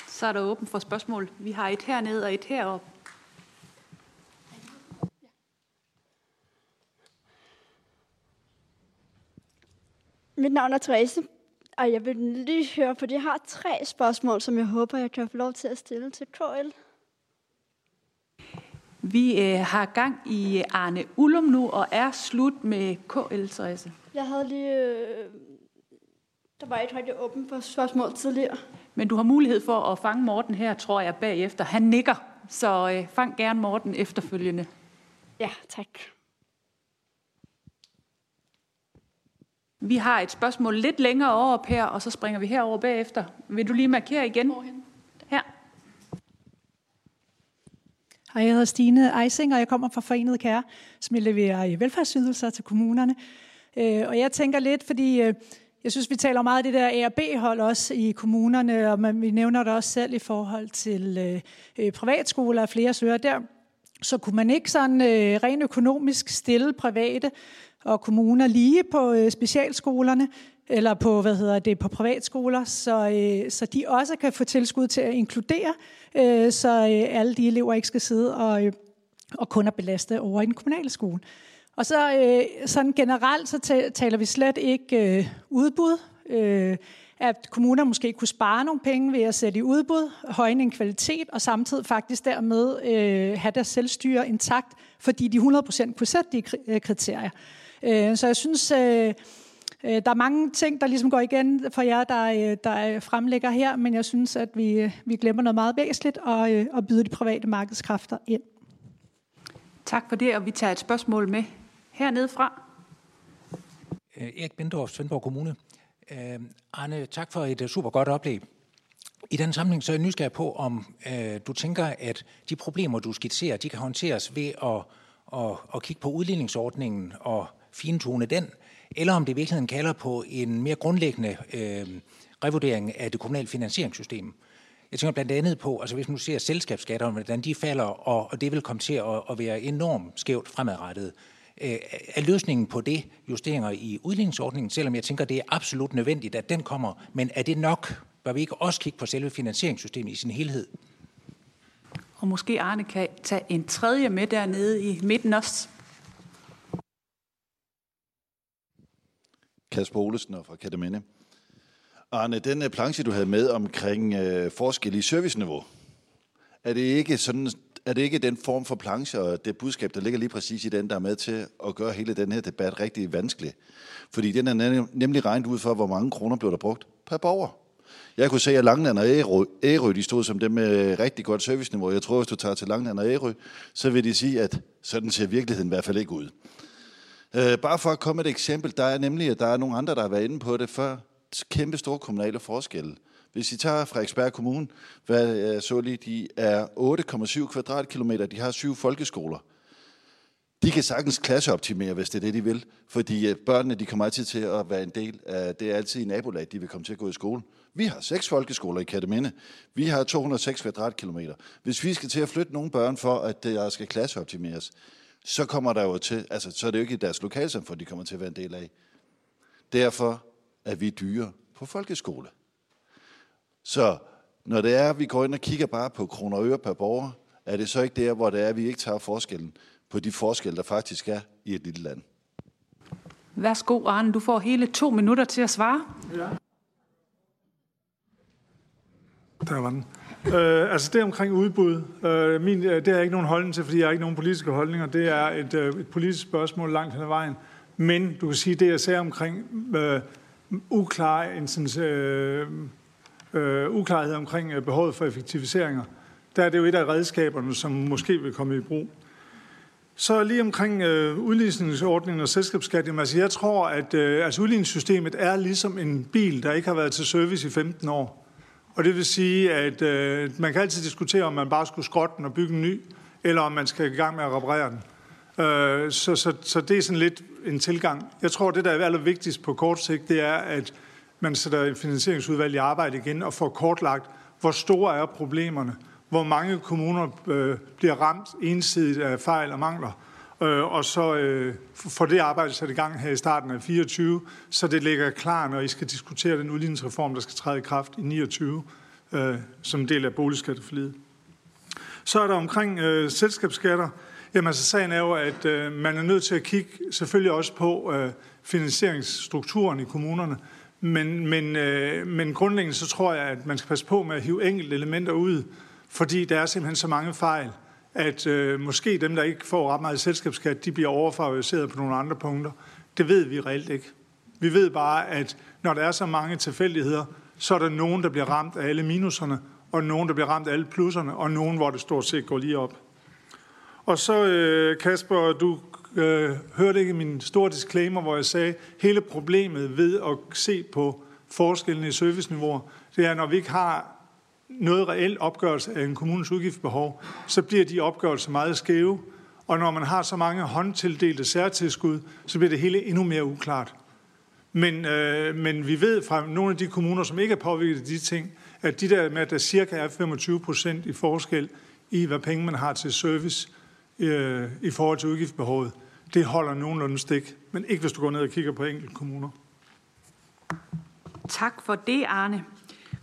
Speaker 1: Så er der åben for spørgsmål. Vi har et hernede og et heroppe.
Speaker 19: Mit navn er Therese, og jeg vil lige høre for jeg har tre spørgsmål, som jeg håber, jeg kan få lov til at stille til KL.
Speaker 1: Vi øh, har gang i Arne Ullum nu, og er slut med KL, Therese.
Speaker 19: Jeg havde lige... Øh, der var et rigtig åbent for spørgsmål tidligere.
Speaker 1: Men du har mulighed for at fange Morten her, tror jeg, bagefter. Han nikker, så øh, fang gerne Morten efterfølgende.
Speaker 19: Ja, tak.
Speaker 1: Vi har et spørgsmål lidt længere over, Per, og så springer vi herover bagefter. Vil du lige markere igen? Her.
Speaker 20: Hej, jeg hedder Stine Eising, og jeg kommer fra Forenet Kære, som leverer øh, velfærdsydelser til kommunerne. Øh, og jeg tænker lidt, fordi øh, jeg synes, vi taler meget af det der A- og B-hold også i kommunerne, og man, vi nævner det også selv i forhold til øh privatskoler og flere søger der. Så kunne man ikke sådan øh, rent økonomisk stille private og kommuner lige på øh, specialskolerne, eller på, hvad hedder det, på privatskoler, så, øh, så de også kan få tilskud til at inkludere, øh, så øh, alle de elever ikke skal sidde og, øh, og kun er belastet over i den kommunale skole. Og så øh, sådan generelt, så taler vi slet ikke øh, udbud, øh, at kommuner måske kunne spare nogle penge ved at sætte i udbud, højne en kvalitet, og samtidig faktisk dermed øh, have deres selvstyre intakt, fordi de 100% kunne sætte de øh, kriterier. Øh, så jeg synes, øh, øh, der er mange ting, der ligesom går igen for jer, der, der fremlægger her, men jeg synes, at vi, vi glemmer noget meget væsentligt og, og byder de private markedskræfter ind.
Speaker 1: Tak for det, og vi tager et spørgsmål med hernede fra.
Speaker 21: Erik Bindorf, Svendborg Kommune. Arne, tak for et super godt oplæg. I den sammenhæng så er jeg nysgerrig på, om øh, du tænker, at de problemer, du skitserer, de kan håndteres ved at, at, at kigge på udligningsordningen og fintune den, eller om det i virkeligheden kalder på en mere grundlæggende øh, revurdering af det kommunale finansieringssystem. Jeg tænker blandt andet på, altså hvis man nu ser selskabsskatterne, hvordan de falder, og, og det vil komme til at, at være enormt skævt fremadrettet. Øh, er løsningen på det justeringer i udligningsordningen, selvom jeg tænker, det er absolut nødvendigt, at den kommer, men er det nok? Bør vi ikke også kigge på selve finansieringssystemet i sin helhed?
Speaker 1: Og måske Arne kan tage en tredje med dernede i midten også.
Speaker 22: Kasper Olesen fra Katamene. Arne, den øh, planche, du havde med omkring øh, forskel i serviceniveau, er det ikke sådan, er det ikke den form for planche og det budskab, der ligger lige præcis i den, der er med til at gøre hele den her debat rigtig vanskelig? Fordi den er nemlig regnet ud for, hvor mange kroner blev der brugt per borger. Jeg kunne se, at Langland og Ærø, Ærø de stod som dem med rigtig godt serviceniveau. Jeg tror, hvis du tager til Langland og Ærø, så vil de sige, at sådan ser virkeligheden i hvert fald ikke ud. Øh, bare for at komme med et eksempel, der er nemlig, at der er nogle andre, der har været inde på det før. Kæmpe store kommunale forskelle. Hvis I tager Frederiksberg Kommune, hvad jeg så lige, de er 8,7 kvadratkilometer, de har syv folkeskoler. De kan sagtens klasseoptimere, hvis det er det, de vil, fordi øh, børnene de kommer altid til at være en del af, det er altid i nabolag, de vil komme til at gå i skole. Vi har seks folkeskoler i Kataminde. Vi har 206 kvadratkilometer. Hvis vi skal til at flytte nogle børn for, at øh, der skal klasseoptimeres, så kommer der jo til, altså så er det jo ikke deres lokalsamfund, de kommer til at være en del af. Derfor er vi dyre på folkeskole. Så når det er, at vi går ind og kigger bare på kroner og øre per borger, er det så ikke der, hvor det er, at vi ikke tager forskellen på de forskelle, der faktisk er i et lille land.
Speaker 1: Værsgo, Arne. Du får hele to minutter til at svare. Ja.
Speaker 18: Der var den. Øh, altså det omkring udbud, øh, min, øh, det har jeg ikke nogen holdning til, fordi jeg har ikke nogen politiske holdninger. Det er et, øh, et politisk spørgsmål langt hen ad vejen. Men du kan sige, det jeg sagde omkring øh, uklar, øh, øh, uklarhed omkring øh, behovet for effektiviseringer, der er det jo et af redskaberne, som måske vil komme i brug. Så lige omkring øh, udligningsordningen og selskabsskat, jamen, altså jeg tror, at øh, altså udligningssystemet er ligesom en bil, der ikke har været til service i 15 år. Og det vil sige, at øh, man kan altid diskutere, om man bare skulle skrotte den og bygge en ny, eller om man skal i gang med at reparere den. Øh, så, så, så det er sådan lidt en tilgang. Jeg tror, det der er allervigtigst på kort sigt, det er, at man sætter en finansieringsudvalg i arbejde igen og får kortlagt, hvor store er problemerne, hvor mange kommuner øh, bliver ramt ensidigt af fejl og mangler, øh, og så øh, får det arbejde sat i gang her i starten af 24, så det ligger klar, når I skal diskutere den udligningsreform, der skal træde i kraft i 29, øh, som del af boligskatteforliget. Så er der omkring øh, selskabsskatter. Jamen altså sagen er jo, at øh, man er nødt til at kigge selvfølgelig også på øh, finansieringsstrukturen i kommunerne. Men, men, øh, men grundlæggende så tror jeg, at man skal passe på med at hive enkelte elementer ud, fordi der er simpelthen så mange fejl, at øh, måske dem, der ikke får ret meget selskabsskat, de bliver overfavoriseret på nogle andre punkter. Det ved vi reelt ikke. Vi ved bare, at når der er så mange tilfældigheder, så er der nogen, der bliver ramt af alle minuserne, og nogen, der bliver ramt af alle plusserne, og nogen, hvor det stort set går lige op. Og så, øh, Kasper, du øh, hørte ikke min store disclaimer, hvor jeg sagde, hele problemet ved at se på forskellene i serviceniveauer, det er, når vi ikke har noget reelt opgørelse af en kommunes udgiftsbehov, så bliver de opgørelser meget skæve. Og når man har så mange håndtildelte særtilskud, så bliver det hele endnu mere uklart. Men, øh, men vi ved fra nogle af de kommuner, som ikke er påvirket af de ting, at de der med, at der cirka er 25 procent i forskel i, hvad penge man har til service øh, i forhold til udgiftsbehovet, det holder nogenlunde stik. Men ikke hvis du går ned og kigger på enkelte kommuner.
Speaker 1: Tak for det, Arne.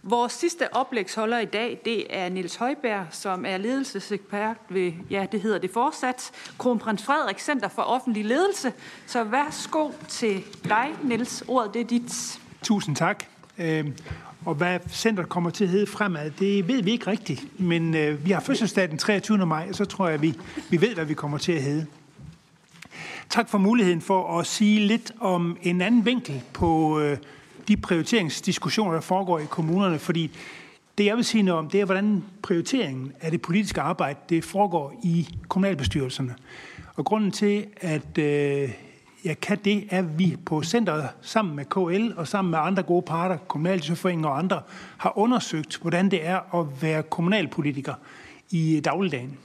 Speaker 1: Vores sidste oplægsholder i dag, det er Niels Højberg, som er ledelsesekspert ved, ja, det hedder det fortsat, Kronprins Frederik Center for Offentlig Ledelse. Så værsgo til dig, Niels. Ordet det er dit.
Speaker 23: Tusind tak. Øhm, og hvad centret kommer til at hedde fremad, det ved vi ikke rigtigt. Men øh, vi har fødselsdag den 23. maj, og så tror jeg, at vi, vi ved, hvad vi kommer til at hedde. Tak for muligheden for at sige lidt om en anden vinkel på øh, de prioriteringsdiskussioner, der foregår i kommunerne, fordi det, jeg vil sige noget om, det er, hvordan prioriteringen af det politiske arbejde, det foregår i kommunalbestyrelserne. Og grunden til, at øh, jeg kan det, er, at vi på centret sammen med KL og sammen med andre gode parter, kommunaldirektørforeninger og andre, har undersøgt, hvordan det er at være kommunalpolitiker i dagligdagen.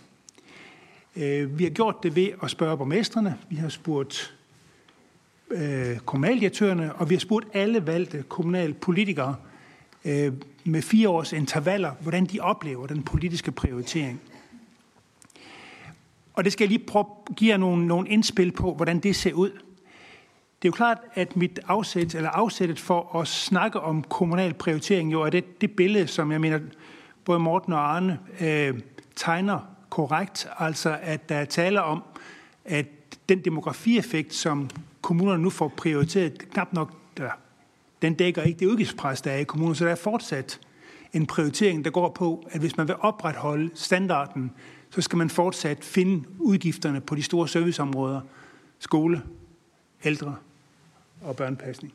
Speaker 23: Øh, vi har gjort det ved at spørge borgmestrene, vi har spurgt øh, kommunaldirektørerne, og vi har spurgt alle valgte kommunalpolitikere, øh, med fire års intervaller, hvordan de oplever den politiske prioritering. Og det skal jeg lige prøve at give jer nogle, nogle indspil på, hvordan det ser ud. Det er jo klart, at mit afsæt, eller afsættet for at snakke om kommunal prioritering, jo er det, det billede, som jeg mener, både Morten og Arne øh, tegner korrekt. Altså, at der er tale om, at den demografieffekt, som kommunerne nu får prioriteret, knap nok, der, den dækker ikke det udgiftspres, der er i kommunen, så der er fortsat en prioritering, der går på, at hvis man vil opretholde standarden, så skal man fortsat finde udgifterne på de store serviceområder, skole, ældre og børnepasning.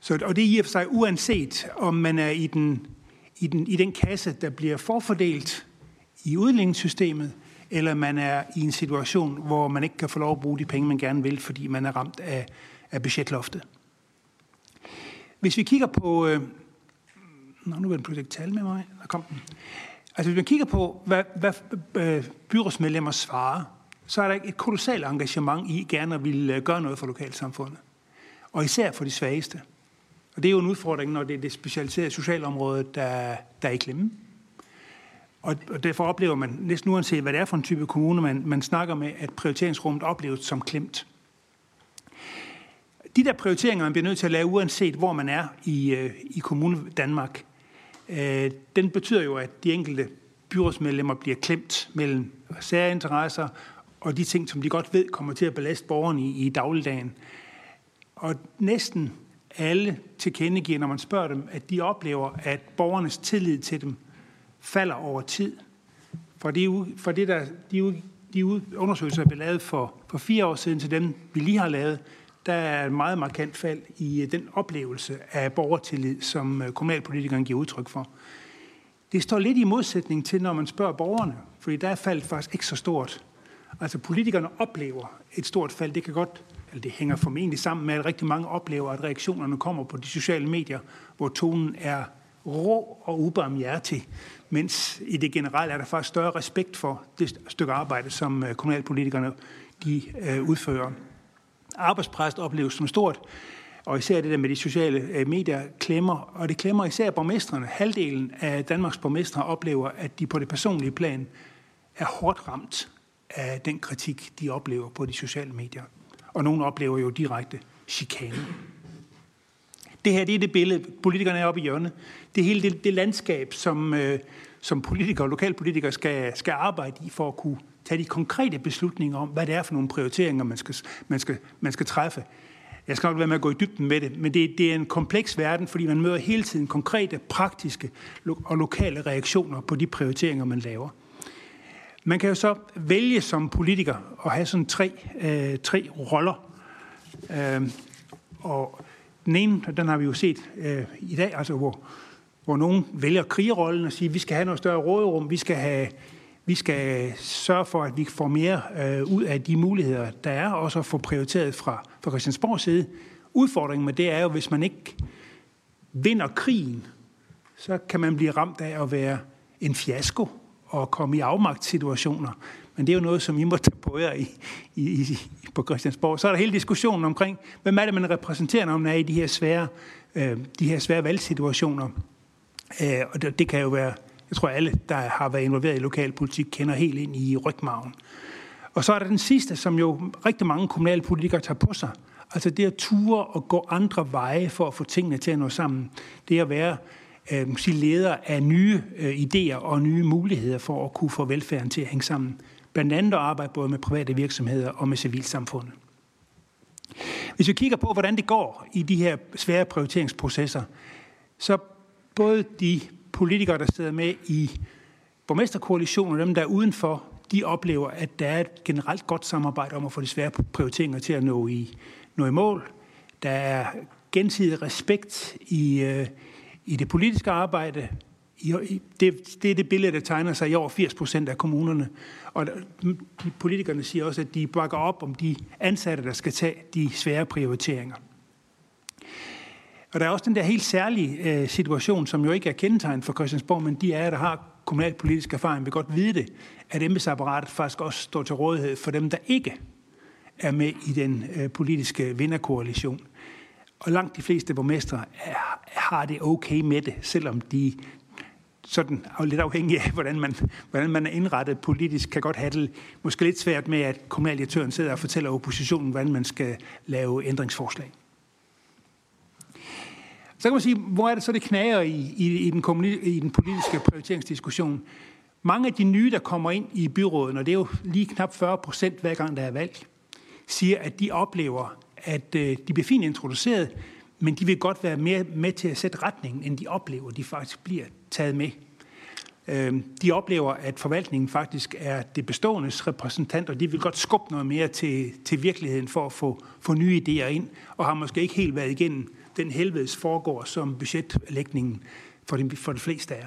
Speaker 23: Så, og det er i og for sig uanset, om man er i den, i den, i den kasse, der bliver forfordelt i udligningssystemet, eller man er i en situation, hvor man ikke kan få lov at bruge de penge, man gerne vil, fordi man er ramt af, af budgetloftet. Hvis vi kigger på... Øh, nå, nu vil den pludselig tale med mig. Der kom den. Altså, hvis man kigger på, hvad, hvad øh, byrådsmedlemmer svarer, så er der et kolossalt engagement i gerne at ville øh, gøre noget for lokalsamfundet. Og især for de svageste. Og det er jo en udfordring, når det er det specialiserede socialområde, der, der er i klemme. Og, og derfor oplever man næsten uanset, hvad det er for en type kommune, man, man snakker med, at prioriteringsrummet opleves som klemt. De der prioriteringer, man bliver nødt til at lave, uanset hvor man er i, øh, i kommune Danmark, øh, den betyder jo, at de enkelte byrådsmedlemmer bliver klemt mellem særinteresser og de ting, som de godt ved kommer til at belaste borgerne i, i dagligdagen. Og næsten alle tilkendegiver, når man spørger dem, at de oplever, at borgernes tillid til dem falder over tid. For de, for det der, de, de undersøgelser, der blev lavet for, for fire år siden til dem, vi lige har lavet, der er et meget markant fald i øh, den oplevelse af borgertillid, som øh, kommunalpolitikeren giver udtryk for. Det står lidt i modsætning til, når man spørger borgerne, fordi der er faldet faktisk ikke så stort. Altså politikerne oplever et stort fald. Det kan godt, eller det hænger formentlig sammen med, at rigtig mange oplever, at reaktionerne kommer på de sociale medier, hvor tonen er rå og ubarmhjertig, mens i det generelle er der faktisk større respekt for det stykke arbejde, som øh, kommunalpolitikerne de, øh, udfører. Arbejdspræst opleves som stort, og især det der med de sociale øh, medier klemmer, og det klemmer især borgmestrene. Halvdelen af Danmarks borgmestre oplever, at de på det personlige plan er hårdt ramt af den kritik, de oplever på de sociale medier. Og nogle oplever jo direkte chikane. Det her det er det billede, politikerne er oppe i hjørnet. Det hele det, det landskab, som, øh, som politikere og lokalpolitikere skal, skal arbejde i for at kunne tage de konkrete beslutninger om, hvad det er for nogle prioriteringer, man skal, man skal, man skal træffe. Jeg skal nok være med at gå i dybden med det, men det, det er en kompleks verden, fordi man møder hele tiden konkrete, praktiske og lokale reaktioner på de prioriteringer, man laver. Man kan jo så vælge som politiker at have sådan tre, øh, tre roller. Øh, og den ene, den har vi jo set øh, i dag, altså hvor, hvor nogen vælger krigerrollen og siger, at vi skal have noget større råderum, vi skal, have, vi skal sørge for, at vi får mere øh, ud af de muligheder, der er, og så få prioriteret fra, fra Christiansborgs side. Udfordringen med det er jo, hvis man ikke vinder krigen, så kan man blive ramt af at være en fiasko og komme i afmagtssituationer. Men det er jo noget, som I må tage på jer i, i, i, på Christiansborg. Så er der hele diskussionen omkring, hvem er det, man repræsenterer, når man er i de her svære, øh, de her svære valgsituationer. Øh, og det, det kan jo være, jeg tror alle, der har været involveret i lokalpolitik, kender helt ind i rygmagen. Og så er der den sidste, som jo rigtig mange kommunalpolitikere tager på sig. Altså det at ture og gå andre veje for at få tingene til at nå sammen. Det at være øh, sige, leder af nye øh, idéer og nye muligheder for at kunne få velfærden til at hænge sammen. Blandt andet at arbejde både med private virksomheder og med civilsamfundet. Hvis vi kigger på, hvordan det går i de her svære prioriteringsprocesser, så både de politikere, der sidder med i borgmesterkoalitionen og dem, der er udenfor, de oplever, at der er et generelt godt samarbejde om at få de svære prioriteringer til at nå i, nå i mål. Der er gensidig respekt i, øh, i det politiske arbejde. I, det, det er det billede, der tegner sig i over 80 procent af kommunerne. Og de politikerne siger også, at de bakker op om de ansatte, der skal tage de svære prioriteringer. Og der er også den der helt særlige øh, situation, som jo ikke er kendetegn for Christiansborg, men de er, der har kommunalpolitisk erfaring, vil godt vide det, at embedsapparatet faktisk også står til rådighed for dem, der ikke er med i den øh, politiske vinderkoalition. Og langt de fleste borgmestre har det okay med det, selvom de sådan lidt afhængig af, hvordan man, hvordan man er indrettet politisk, kan godt have det måske lidt svært med, at kommunaldirektøren sidder og fortæller oppositionen, hvordan man skal lave ændringsforslag. Så kan man sige, hvor er det så, det knager i, i, i, den, i den politiske prioriteringsdiskussion? Mange af de nye, der kommer ind i byrådet, og det er jo lige knap 40 procent hver gang, der er valg, siger, at de oplever, at øh, de bliver fint introduceret, men de vil godt være mere med til at sætte retningen, end de oplever, de faktisk bliver taget med. Øhm, de oplever, at forvaltningen faktisk er det beståendes repræsentant, og de vil godt skubbe noget mere til, til virkeligheden for at få, få nye idéer ind, og har måske ikke helt været igennem den helvedes foregår, som budgetlægningen for de, for de fleste er.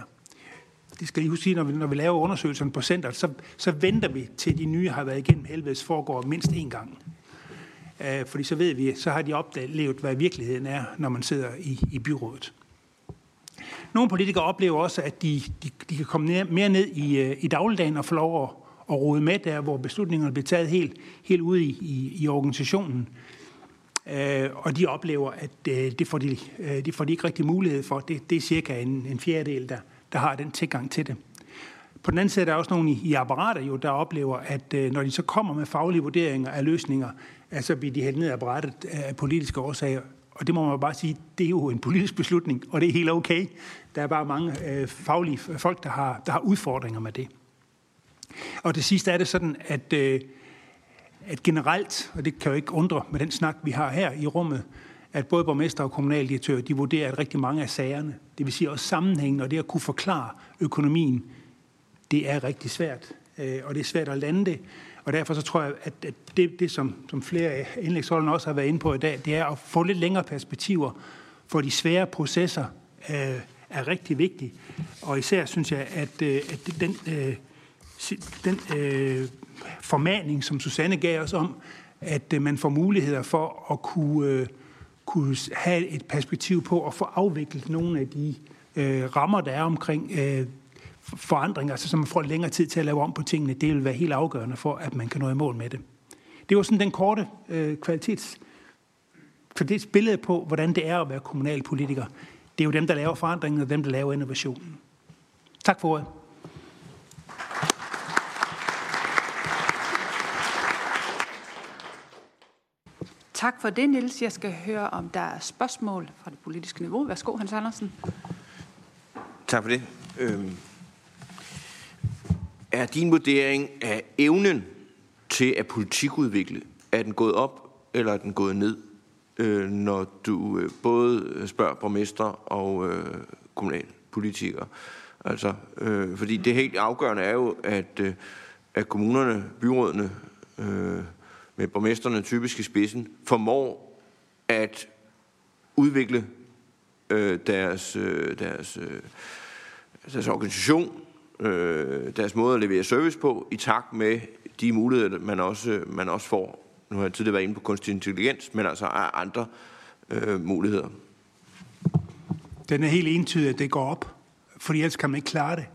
Speaker 23: Det skal lige huske, når vi, når vi laver undersøgelserne på centret, så, så venter vi til de nye har været igennem helvedes foregår mindst én gang. Uh, fordi så ved vi, så har de oplevet, hvad virkeligheden er, når man sidder i, i byrådet. Nogle politikere oplever også, at de, de, de kan komme ned, mere ned i, øh, i dagligdagen og få lov at, at rode med der, hvor beslutningerne bliver taget helt, helt ude i, i, i organisationen. Øh, og de oplever, at øh, det, får de, øh, det får de ikke rigtig mulighed for. Det, det er cirka en, en fjerdedel, der, der har den tilgang til det. På den anden side er der også nogle i, i apparater, jo, der oplever, at øh, når de så kommer med faglige vurderinger af løsninger, at så bliver de hældt ned af apparatet af politiske årsager. Og det må man bare sige, det er jo en politisk beslutning, og det er helt okay. Der er bare mange øh, faglige folk, der har, der har udfordringer med det. Og det sidste er det sådan, at øh, at generelt, og det kan jo ikke undre med den snak, vi har her i rummet, at både borgmester og kommunaldirektør, de vurderer, at rigtig mange af sagerne, det vil sige også sammenhængen og det at kunne forklare økonomien, det er rigtig svært. Øh, og det er svært at lande det. Og derfor så tror jeg, at det, det som, som flere af indlægsholdene også har været inde på i dag, det er at få lidt længere perspektiver for de svære processer, øh, er rigtig vigtigt. Og især synes jeg, at, øh, at den, øh, den øh, formaning, som Susanne gav os om, at øh, man får muligheder for at kunne, øh, kunne have et perspektiv på at få afviklet nogle af de øh, rammer, der er omkring øh, forandringer, altså så man får længere tid til at lave om på tingene. Det vil være helt afgørende for, at man kan nå i mål med det. Det var sådan den korte øh, kvalitets, kvalitetsbillede på, hvordan det er at være kommunalpolitiker. Det er jo dem, der laver forandringen, og dem, der laver innovationen. Tak for ordet.
Speaker 1: Tak for det, Niels. Jeg skal høre, om der er spørgsmål fra det politiske niveau. Værsgo, Hans Andersen.
Speaker 11: Tak for det. Øhm, er din vurdering af evnen til at politikudvikle, er den gået op, eller er den gået ned, øh, når du øh, både spørger borgmester og øh, kommunalpolitikere? Altså, øh, fordi det helt afgørende er jo, at, øh, at kommunerne, byrådene, øh, med borgmesterne typisk i spidsen, formår at udvikle øh, deres, øh, deres, øh, deres organisation, øh, deres måde at levere service på, i takt med de muligheder, man også, man også får. Nu har jeg tidligere været inde på kunstig intelligens, men altså er andre øh, muligheder.
Speaker 23: Den er helt entydig, at det går op, fordi ellers kan man ikke klare det.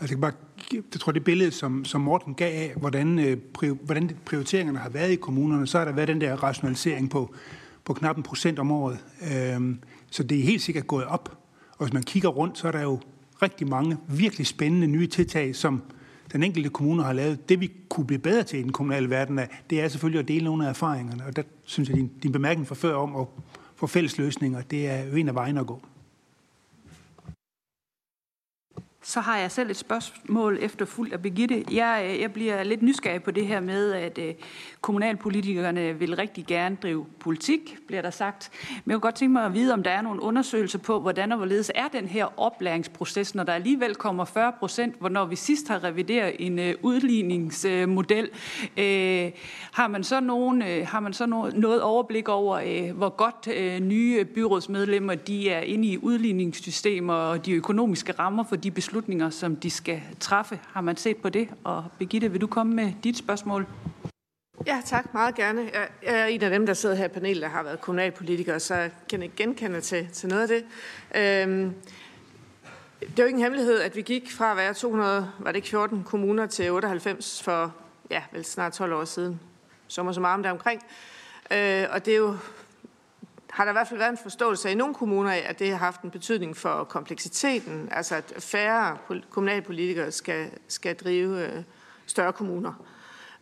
Speaker 23: Altså, jeg kan bare jeg tror, det billede, som, som Morten gav af, hvordan, øh, hvordan prioriteringerne har været i kommunerne, så har der været den der rationalisering på, på knap en procent om året. Øhm, så det er helt sikkert gået op. Og hvis man kigger rundt, så er der jo rigtig mange virkelig spændende nye tiltag, som den enkelte kommune har lavet. Det vi kunne blive bedre til i den kommunale verden, er, det er selvfølgelig at dele nogle af erfaringerne. Og der synes jeg, din, din bemærkning fra før om at få fælles løsninger, det er jo en af vejen at gå.
Speaker 1: Så har jeg selv et spørgsmål efterfuldt af Birgitte. Jeg, øh, jeg bliver lidt nysgerrig på det her med, at øh, kommunalpolitikerne vil rigtig gerne drive politik, bliver der sagt. Men jeg kunne godt tænke mig at vide, om der er nogle undersøgelser på, hvordan og hvorledes er den her oplæringsproces, når der alligevel kommer 40 procent, hvornår vi sidst har revideret en øh, udligningsmodel. Øh, har man så, nogen, øh, har man så noget, noget overblik over, øh, hvor godt øh, nye byrådsmedlemmer de er inde i udligningssystemer og de økonomiske rammer for de beslutninger, beslutninger, som de skal træffe. Har man set på det? Og Birgitte, vil du komme med dit spørgsmål?
Speaker 4: Ja, tak. Meget gerne. Jeg er en af dem, der sidder her i panelet, der har været kommunalpolitiker, så jeg kan ikke genkende til, til noget af det. Øhm, det er jo ikke en hemmelighed, at vi gik fra at være 200, var det ikke 14 kommuner til 98 for, ja, vel snart 12 år siden. Sommer så arm der omkring. Øh, og det er jo har der i hvert fald været en forståelse af i nogle kommuner af, at det har haft en betydning for kompleksiteten, altså at færre kommunalpolitikere skal, skal drive øh, større kommuner.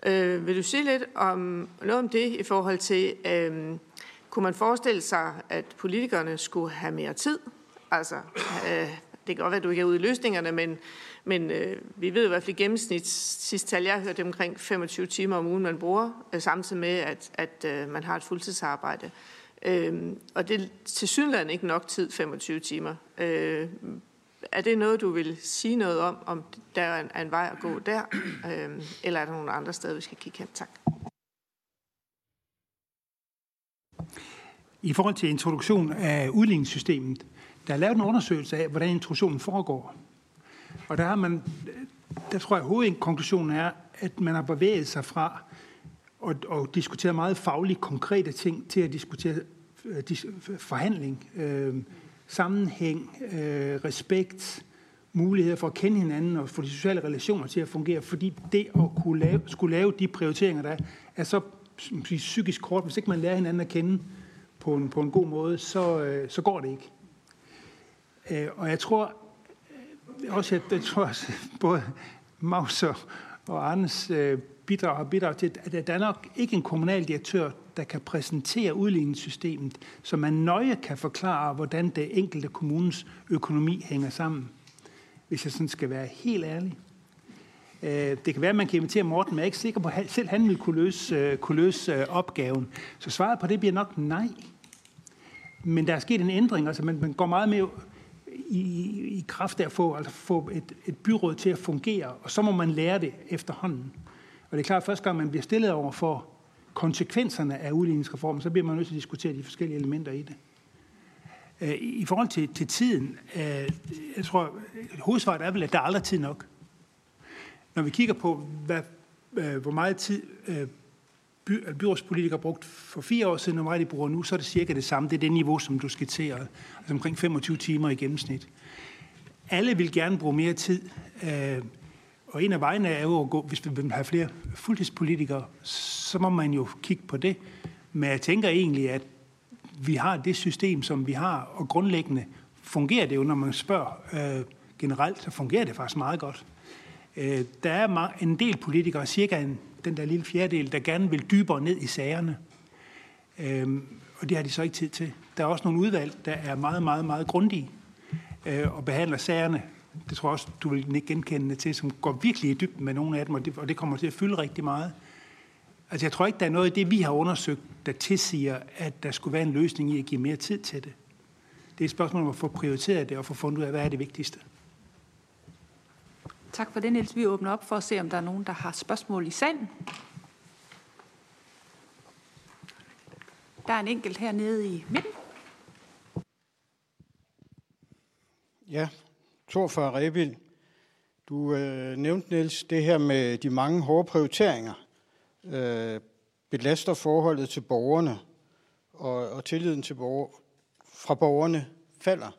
Speaker 4: Øh, vil du sige lidt om noget om det i forhold til, øh, kunne man forestille sig, at politikerne skulle have mere tid? Altså, øh, det kan godt være, at du ikke er ude i løsningerne, men, men øh, vi ved i hvert fald i gennemsnit, sidste tal jeg har hørt, det omkring 25 timer om ugen, man bruger, øh, samtidig med, at, at øh, man har et fuldtidsarbejde. Øh, og det er til synligheden ikke nok tid, 25 timer. Øh, er det noget, du vil sige noget om, om der er en, er en vej at gå der, øh, eller er der nogle andre steder, vi skal kigge hen? Tak.
Speaker 23: I forhold til introduktion af udligningssystemet, der er lavet en undersøgelse af, hvordan introduktionen foregår. Og der har man, der tror jeg, at hovedkonklusionen er, at man har bevæget sig fra og, og diskutere meget fagligt konkrete ting til at diskutere øh, forhandling, øh, sammenhæng, øh, respekt, muligheder for at kende hinanden og få de sociale relationer til at fungere, fordi det at kunne lave, skulle lave de prioriteringer, der er, er så psykisk kort. Hvis ikke man lærer hinanden at kende på en, på en god måde, så, øh, så går det ikke. Øh, og jeg tror øh, også, at jeg tror også, [LAUGHS] både Maus og, og Arnes øh, bidrager har bidraget til, at der er nok ikke en kommunaldirektør, der kan præsentere udligningssystemet, så man nøje kan forklare, hvordan det enkelte kommunens økonomi hænger sammen. Hvis jeg sådan skal være helt ærlig. Øh, det kan være, at man kan invitere Morten, men jeg er ikke sikker på, at selv han vil kunne løse, øh, kunne løse øh, opgaven. Så svaret på det bliver nok nej. Men der er sket en ændring, altså man, man går meget mere i, i kraft af at få, altså få et, et byråd til at fungere, og så må man lære det efterhånden. Og det er klart, at første gang man bliver stillet over for konsekvenserne af udligningsreformen, så bliver man nødt til at diskutere de forskellige elementer i det. Øh, I forhold til, til tiden, øh, jeg tror, hovedsvaret er vel, at der er aldrig tid nok. Når vi kigger på, hvad, øh, hvor meget tid by, byrådspolitikere brugt for fire år siden, og meget de bruger nu, så er det cirka det samme. Det er det niveau, som du skitserede. Altså omkring 25 timer i gennemsnit. Alle vil gerne bruge mere tid. Og en af vejene er jo at gå, hvis vi vil have flere fuldtidspolitikere, så må man jo kigge på det. Men jeg tænker egentlig, at vi har det system, som vi har, og grundlæggende fungerer det jo, når man spørger øh, generelt, så fungerer det faktisk meget godt. Øh, der er en del politikere, cirka en den der lille fjerdedel, der gerne vil dybere ned i sagerne. Øh, og det har de så ikke tid til. Der er også nogle udvalg, der er meget, meget, meget grundige øh, og behandler sagerne. Det tror jeg også, du vil ikke genkende til, som går virkelig i dybden med nogle af dem, og det, og det kommer til at fylde rigtig meget. Altså jeg tror ikke, der er noget i det, vi har undersøgt, der tilsiger, at der skulle være en løsning i at give mere tid til det. Det er et spørgsmål om at få prioriteret det og få fundet ud af, hvad er det vigtigste.
Speaker 1: Tak for det, Niels. Vi åbner op for at se, om der er nogen, der har spørgsmål i salen. Der er en enkelt hernede i midten.
Speaker 24: Ja, Tor fra Rebild. Du øh, nævnte, Niels, det her med de mange hårde prioriteringer. Øh, belaster forholdet til borgerne, og, og tilliden til borger, fra borgerne falder.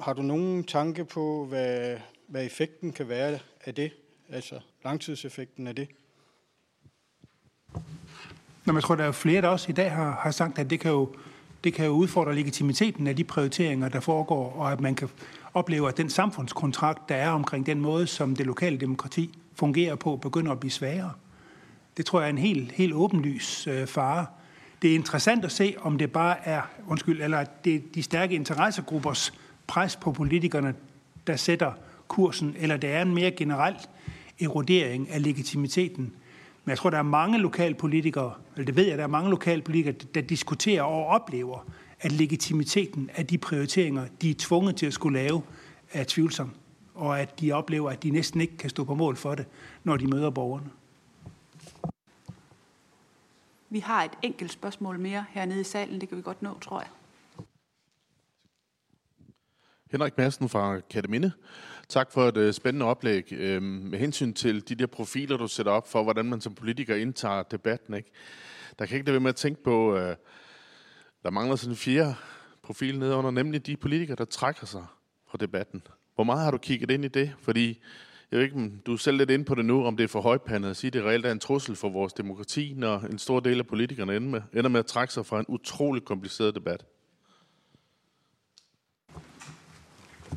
Speaker 24: Har du nogen tanke på, hvad, hvad effekten kan være af det, altså langtidseffekten af det.
Speaker 23: Nå, jeg tror, der er flere, der også i dag har, har sagt, at det kan, jo, det kan jo udfordre legitimiteten af de prioriteringer, der foregår, og at man kan oplever, at den samfundskontrakt, der er omkring den måde, som det lokale demokrati fungerer på, begynder at blive svagere. Det tror jeg er en helt, helt åbenlys øh, fare. Det er interessant at se, om det bare er, undskyld, eller det er de stærke interessegruppers pres på politikerne, der sætter kursen, eller det er en mere generel erodering af legitimiteten. Men jeg tror, der er mange lokalpolitikere, eller det ved jeg, der er mange lokalpolitikere, der diskuterer og oplever, at legitimiteten af de prioriteringer, de er tvunget til at skulle lave, er tvivlsom. Og at de oplever, at de næsten ikke kan stå på mål for det, når de møder borgerne.
Speaker 1: Vi har et enkelt spørgsmål mere hernede i salen. Det kan vi godt nå, tror jeg.
Speaker 25: Henrik Madsen fra Kataminde. Tak for et uh, spændende oplæg. Uh, med hensyn til de der profiler, du sætter op for, hvordan man som politiker indtager debatten, ikke? der kan ikke lade være med at tænke på, uh, der mangler sådan en fjerde profil nedenunder, nemlig de politikere, der trækker sig fra debatten. Hvor meget har du kigget ind i det? Fordi Jeg ved ikke, du er selv lidt inde på det nu, om det er for højpandet at sige, at det reelt er en trussel for vores demokrati, når en stor del af politikerne ender med, ender med at trække sig fra en utrolig kompliceret debat.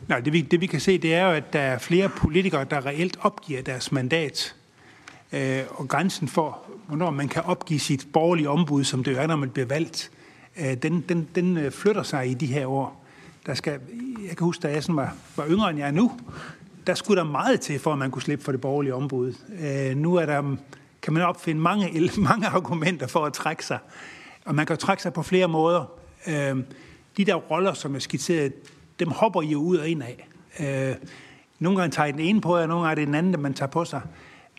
Speaker 23: Nej, det vi, det vi kan se, det er jo, at der er flere politikere, der reelt opgiver deres mandat. Øh, og grænsen for, hvornår man kan opgive sit borgerlige ombud, som det er, når man bliver valgt, øh, Øh, den, den, den øh, flytter sig i de her år. Der skal, jeg kan huske, da jeg sådan var, var yngre end jeg er nu, der skulle der meget til, for at man kunne slippe for det borgerlige ombud. Øh, nu er der, kan man opfinde mange, [LAUGHS] mange argumenter for at trække sig. Og man kan trække sig på flere måder. Øh, de der roller, som er skitseret, dem hopper I jo ud og ind af. Øh, nogle gange tager I den ene på jer, nogle gange er det den anden, man tager på sig.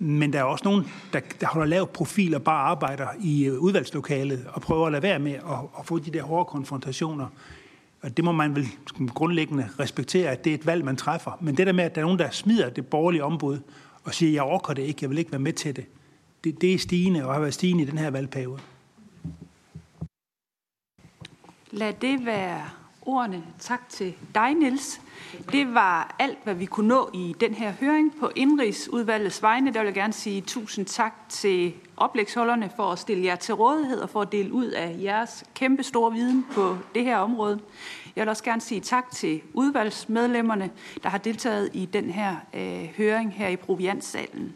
Speaker 23: Men der er også nogen, der, der holder lav profil og bare arbejder i øh, udvalgslokalet og prøver at lade være med at, at få de der hårde konfrontationer. Og det må man vel grundlæggende respektere, at det er et valg, man træffer. Men det der med, at der er nogen, der smider det borgerlige ombud og siger, jeg orker det ikke, jeg vil ikke være med til det, det, det er stigende og har været stigende i den her valgperiode.
Speaker 1: Lad det være ordene. Tak til dig, Niels. Det var alt, hvad vi kunne nå i den her høring på Indrigsudvalgets vegne. Der vil jeg gerne sige tusind tak til oplægsholderne for at stille jer til rådighed og for at dele ud af jeres kæmpe store viden på det her område. Jeg vil også gerne sige tak til udvalgsmedlemmerne, der har deltaget i den her øh, høring her i Provianssalen.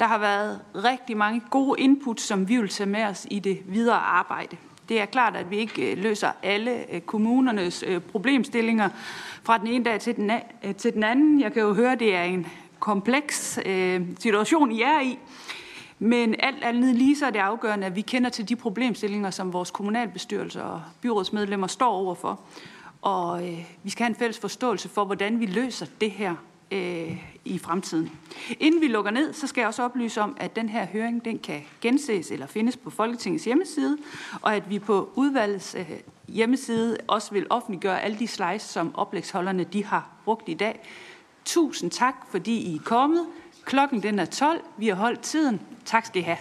Speaker 1: Der har været rigtig mange gode input, som vi vil tage med os i det videre arbejde. Det er klart, at vi ikke øh, løser alle øh, kommunernes øh, problemstillinger fra den ene dag til den, til den anden. Jeg kan jo høre, at det er en kompleks situation, I er i. Men alt andet lige så er det afgørende, at vi kender til de problemstillinger, som vores kommunalbestyrelser og byrådsmedlemmer står overfor. Og øh, vi skal have en fælles forståelse for, hvordan vi løser det her øh, i fremtiden. Inden vi lukker ned, så skal jeg også oplyse om, at den her høring den kan genses eller findes på Folketingets hjemmeside, og at vi på udvalgets øh, hjemmeside også vil offentliggøre alle de slides, som oplægsholderne de har brugt i dag. Tusind tak, fordi I er kommet. Klokken den er 12. Vi har holdt tiden. Tak skal I have.